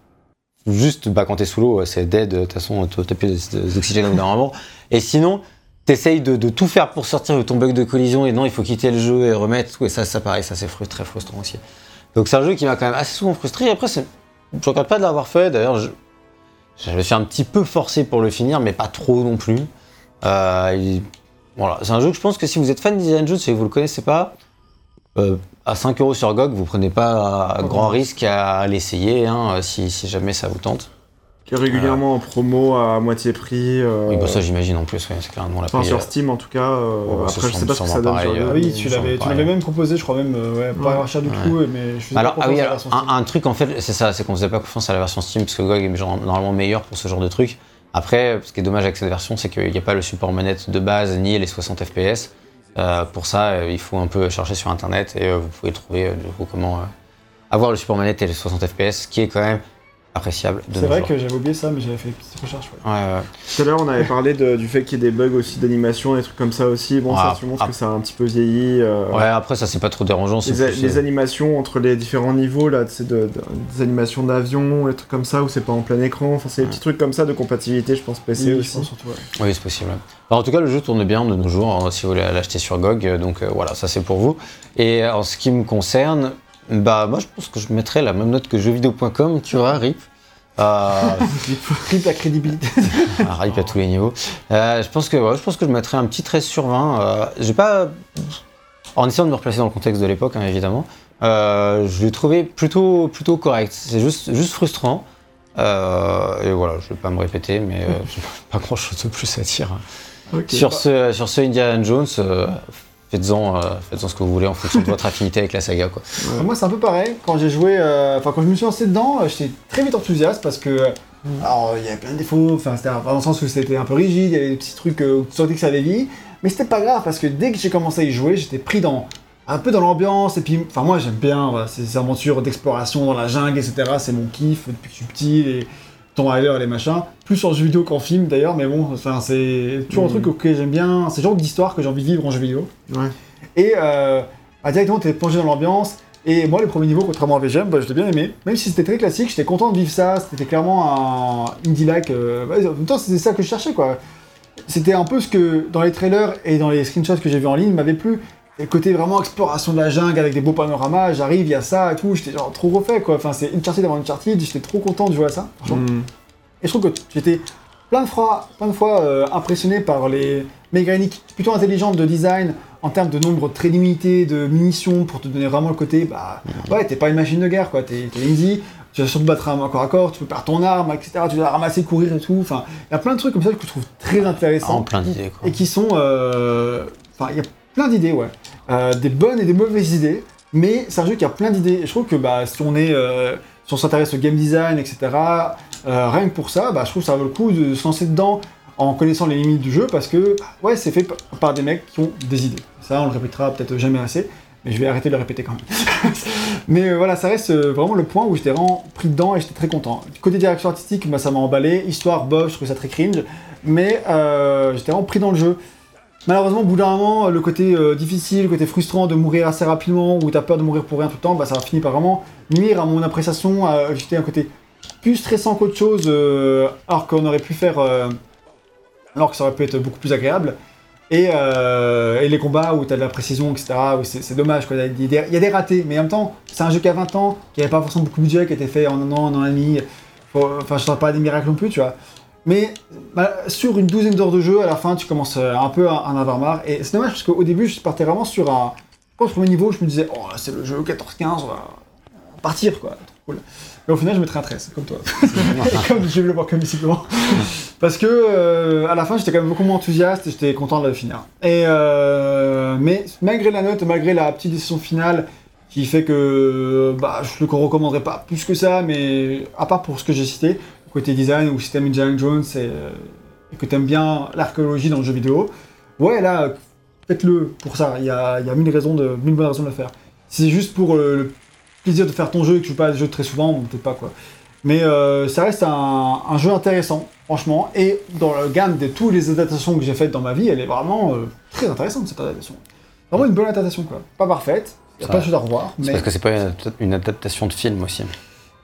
juste bah quand t'es sous l'eau c'est dead de toute façon t'as plus d'oxygène au bout d'un moment. Et sinon t'essayes de, de tout faire pour sortir de ton bug de collision et non il faut quitter le jeu et remettre tout et ça ça pareil ça c'est très frustrant aussi. Donc c'est un jeu qui m'a quand même assez souvent frustré. Et après je regrette pas de l'avoir fait d'ailleurs je je me suis un petit peu forcé pour le finir, mais pas trop non plus. Euh, il- Voilà, c'est un jeu que je pense que si vous êtes fan d'Indiana Jones et que vous le connaissez pas, euh, à 5 euros sur GOG, vous prenez pas euh, grand risque à l'essayer hein, euh, si, si jamais ça vous tente. Qui est régulièrement en promo à moitié prix. euh, Oui, bah ça j'imagine en plus, ouais, c'est clair, nous on l'a Enfin, sur Steam en tout cas. euh, après, je sais pas ce que ça donne pareil, sur euh, Ah oui, tu l'avais, tu pareils. l'avais même proposé, je crois même, euh, ouais, pas Ouais. cher du Ouais. tout, mais je faisais Alors, pas ah oui, alors, un, Steam. un truc en fait, c'est ça, c'est qu'on faisait pas confiance à la version Steam parce que GOG est genre normalement meilleur pour ce genre de truc. Après, ce qui est dommage avec cette version, c'est qu'il n'y a pas le support manette de base ni les 60 FPS. Euh, pour ça, euh, il faut un peu chercher sur internet et euh, vous pouvez trouver du coup comment avoir le support manette et les 60 FPS, qui est quand même appréciable C'est vrai jours. que j'avais oublié ça, mais j'avais fait une petite recherche. ouais. Ouais, ouais. Tout à l'heure, on avait parlé de- du fait qu'il y ait des bugs aussi d'animation, des trucs comme ça aussi. Bon, ça, tu montres que ça a un petit peu vieilli. euh, Ouais, après ça c'est pas trop dérangeant. Les, a- les euh, animations entre les différents niveaux, là, de, de- des animations d'avion, des trucs comme ça, où c'est pas en plein écran. Enfin, c'est des petits trucs comme ça de compatibilité, je pense, PC Oui, aussi. pense surtout, ouais. Oui, c'est possible. Alors, en tout cas, le jeu tourne bien de nos jours, hein, si vous voulez l'acheter sur GOG. euh, Donc euh, voilà, ça c'est pour vous. Et en ce qui me concerne, bah moi je pense que je mettrais la même note que jeuxvideo.com, tu vois, RIP. Euh, Triple la crédibilité. ah, RIP à tous les niveaux. Euh, je, pense que, ouais, je pense que je mettrais un petit 13 sur 20. Euh, J'ai pas. En essayant de me replacer dans le contexte de l'époque, hein, évidemment, je l'ai trouvé plutôt, plutôt correct. C'est juste, juste frustrant. Et voilà, je vais pas me répéter, mais j'ai pas grand chose de plus à dire. Ok. Sur ce, sur ce Indiana Jones, faites-en euh, faites-en ce que vous voulez en fonction de votre affinité avec la saga. Quoi. Ouais. Moi, c'est un peu pareil. Quand j'ai joué, euh, enfin, quand je me suis lancé dedans, euh, j'étais très vite enthousiaste parce que. euh, Alors, il y avait plein de défauts, enfin, c'était dans le sens où c'était un peu rigide, il y avait des petits trucs où tu sentais que ça avait vie. Mais c'était pas grave parce que dès que j'ai commencé à y jouer, j'étais pris dans. Un peu dans l'ambiance, et puis, enfin, moi j'aime bien voilà, ces aventures d'exploration dans la jungle, etc. C'est mon kiff depuis que je suis petit, les Tomb Raider et les machins. Plus en jeu vidéo qu'en film d'ailleurs, mais bon, c'est toujours un truc auquel j'aime bien. C'est le genre d'histoire que j'ai envie de vivre en jeu vidéo. Ouais. Et euh, bah, directement, tu es plongé dans l'ambiance. Et moi, les premiers niveaux, contrairement à VGM, bah, je l'ai bien aimé. Même si c'était très classique, j'étais content de vivre ça. C'était clairement un indie-like. euh, ouais, en même temps, c'était ça que je cherchais, quoi. C'était un peu ce que, dans les trailers et dans les screenshots que j'ai vus en ligne, m'avait plu. Et côté vraiment exploration de la jungle avec des beaux panoramas, j'arrive, il y a ça et tout. J'étais genre trop refait, quoi. Enfin, c'est Uncharted avant Uncharted. J'étais trop content de jouer à ça. Hmm. Et je trouve que j'étais plein de fois, plein de fois euh, impressionné par les mécaniques plutôt intelligentes de design en termes de nombre très limité de munitions pour te donner vraiment le côté, bah ouais, t'es pas une machine de guerre quoi, t'es Lindsay, tu vas surtout battre un corps à corps, tu peux perdre ton arme, etc. Tu dois ramasser, courir et tout. Enfin, il y a plein de trucs comme ça que je trouve très intéressants En plein d'idées. Quoi. et qui sont. euh, Enfin, il y a plein d'idées, ouais. Euh, des bonnes et des mauvaises idées, mais c'est un jeu qui a plein d'idées. Je trouve que bah, si on est. euh, s'intéresse au game design, etc., euh, rien que pour ça, bah, je trouve que ça vaut le coup de se lancer dedans en connaissant les limites du jeu parce que, bah, ouais, c'est fait par des mecs qui ont des idées. Ça, on le répétera peut-être jamais assez, mais je vais arrêter de le répéter quand même. mais voilà, ça reste vraiment le point où j'étais vraiment pris dedans et j'étais très content. Côté direction artistique, bah, ça m'a emballé. Histoire, bof, je trouve ça très cringe, mais j'étais vraiment pris dans le jeu. Malheureusement, au bout d'un moment, le côté euh, difficile, le côté frustrant de mourir assez rapidement, ou t'as peur de mourir pour rien tout le temps, bah, ça a fini par vraiment nuire à mon appréciation. à- J'étais un côté plus stressant qu'autre chose, euh, alors qu'on aurait pu faire. euh, alors que ça aurait pu être beaucoup plus agréable. Et, les combats où t'as de la précision, etc., c'est dommage, quoi. Il y, a des- ratés, mais en même temps, c'est un jeu qui a 20 ans, qui avait pas forcément beaucoup de budget, qui a été fait en un an, en un an et demi. Enfin, je ne pas des miracles non plus, tu vois. Mais bah, sur une douzaine d'heures de jeu, à la fin, tu commences euh, un peu à en avoir marre. Et c'est dommage parce qu'au début, je partais vraiment sur un. Quand premier niveau, je me disais, oh, c'est le jeu 14-15, on va partir, quoi. Trop cool. Mais au final, je mettrais un 13, comme toi. Et comme je vais le voir comme visiblement. Parce que euh, à la fin, j'étais quand même beaucoup moins enthousiaste et j'étais content de le finir. Et euh, mais malgré la note, malgré la petite décision finale qui fait que bah, je le recommanderais pas plus que ça, mais à part pour ce que j'ai cité, côté design ou si t'aimes Indiana Jones et, euh, et que t'aimes bien l'archéologie dans le jeu vidéo, ouais là, faites-le pour ça. Il y a, il y a mille raisons de mille bonnes raisons de le faire. Si c'est juste pour euh, le plaisir de faire ton jeu et que tu joues pas à des jeux très souvent, peut-être pas quoi. Mais euh, ça reste un, un jeu intéressant, franchement. Et dans le gamme de toutes les adaptations que j'ai faites dans ma vie, elle est vraiment euh, très intéressante cette adaptation. Vraiment une bonne adaptation quoi. Pas parfaite, il y a Ça pas de choses à revoir, mais parce que c'est pas une adaptation de film aussi.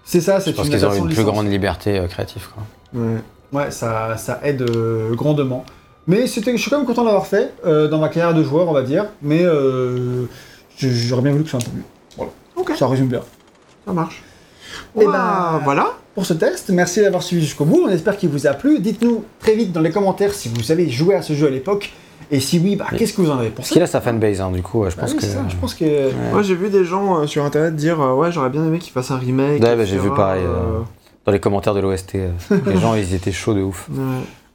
C'est ça, Je c'est pense une qu'ils ont une plus grande liberté euh, créative. Quoi. Ouais. Ouais, ça, ça aide euh, grandement. Mais c'était, je suis quand même content d'avoir fait euh, dans ma carrière de joueur, on va dire. Mais euh, je- j'aurais bien voulu que ce soit un peu mieux. Voilà. Ok. Ça résume bien. Ça marche. Eh Bah, ben, voilà. Pour ce test, merci d'avoir suivi jusqu'au bout. On espère qu'il vous a plu. Dites-nous très vite dans les commentaires si vous avez joué à ce jeu à l'époque. Et si oui, bah, qu'est-ce que vous en avez Parce pensé qu'il a sa fanbase, hein, du coup, je Bah pense oui, que. c'est ça, je pense que. Ouais. Moi, j'ai vu des gens euh, sur internet dire euh, Ouais, j'aurais bien aimé qu'ils fassent un remake. Ouais, bah, j'ai vu pareil, euh, euh, Dans les commentaires de l'OST, euh, les gens ils étaient chauds de ouf. ouais.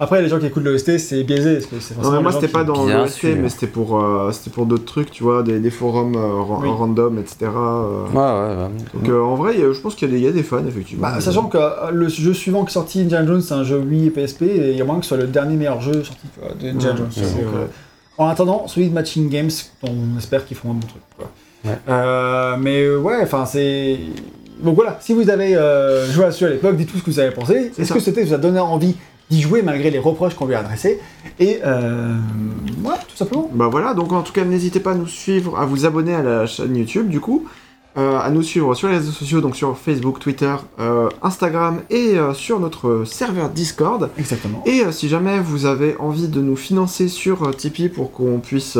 Après, les gens qui écoutent l'OST, c'est biaisé. Parce que c'est Non, mais moi, c'était pas dans l'OST, sûr. mais c'était pour, euh, c'était pour d'autres trucs, tu vois, des, des forums euh, Oui. random, etc. euh. Ouais, ouais, ouais. Donc, euh, en vrai, je pense qu'il y, a des- il y a des fans, effectivement. Bah, sachant que le jeu suivant qui est sorti, Indiana Jones, c'est un jeu Wii et PSP, et il y a moyen que ce soit le dernier meilleur jeu sorti tu vois, de Indiana Ouais, Jones. Donc, En attendant, Solid Matching Games, on espère qu'ils feront un bon truc. Quoi. Ouais. Euh, mais ouais, enfin c'est. Donc voilà, si vous avez euh, joué à ce jeu à l'époque, dites tout ce que vous avez pensé. Est-ce que c'était vous a donné envie d'y jouer malgré les reproches qu'on lui a adressés Et euh, voilà, tout simplement. Bah voilà, donc en tout cas, n'hésitez pas à nous suivre, à vous abonner à la chaîne YouTube, du coup, euh, à nous suivre sur les réseaux sociaux, donc sur Facebook, Twitter, euh, Instagram et euh, sur notre serveur Discord. Exactement. Et si jamais vous avez envie de nous financer sur Tipeee pour qu'on puisse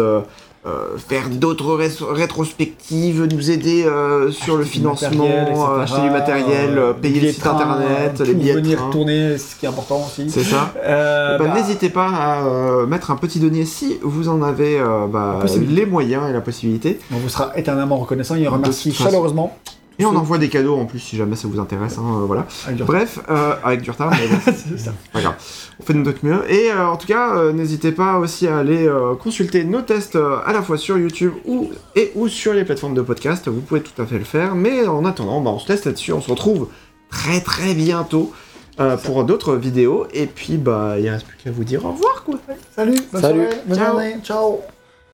euh, faire d'autres ré- rétrospectives, nous aider euh, sur le Acheter du financement, matériel, etc., euh, acheter du matériel, euh, euh, payer billets le de site train, internet, les billets venir train. tourner, ce qui est important aussi. C'est ça. Bah, bah, N'hésitez pas à mettre un petit denier si vous en avez bah, les moyens et la possibilité. on vous sera éternellement reconnaissant. De remercie toute façon. Et on envoie des cadeaux en plus si jamais ça vous intéresse. hein, euh, voilà. avec Bref, euh, avec du retard, mais bon, C'est ça. pas grave. On fait de notre mieux. Et euh, en tout cas, euh, n'hésitez pas aussi à aller euh, consulter nos tests euh, à la fois sur YouTube ou, et ou sur les plateformes de podcast. Vous pouvez tout à fait le faire. Mais en attendant, bah, on se laisse là-dessus. On se retrouve très très bientôt euh, pour d'autres vidéos. Et puis, bah, il reste plus qu'à vous dire au revoir, quoi. Salut, bonne Salut. soirée, bonne Ciao. journée, ciao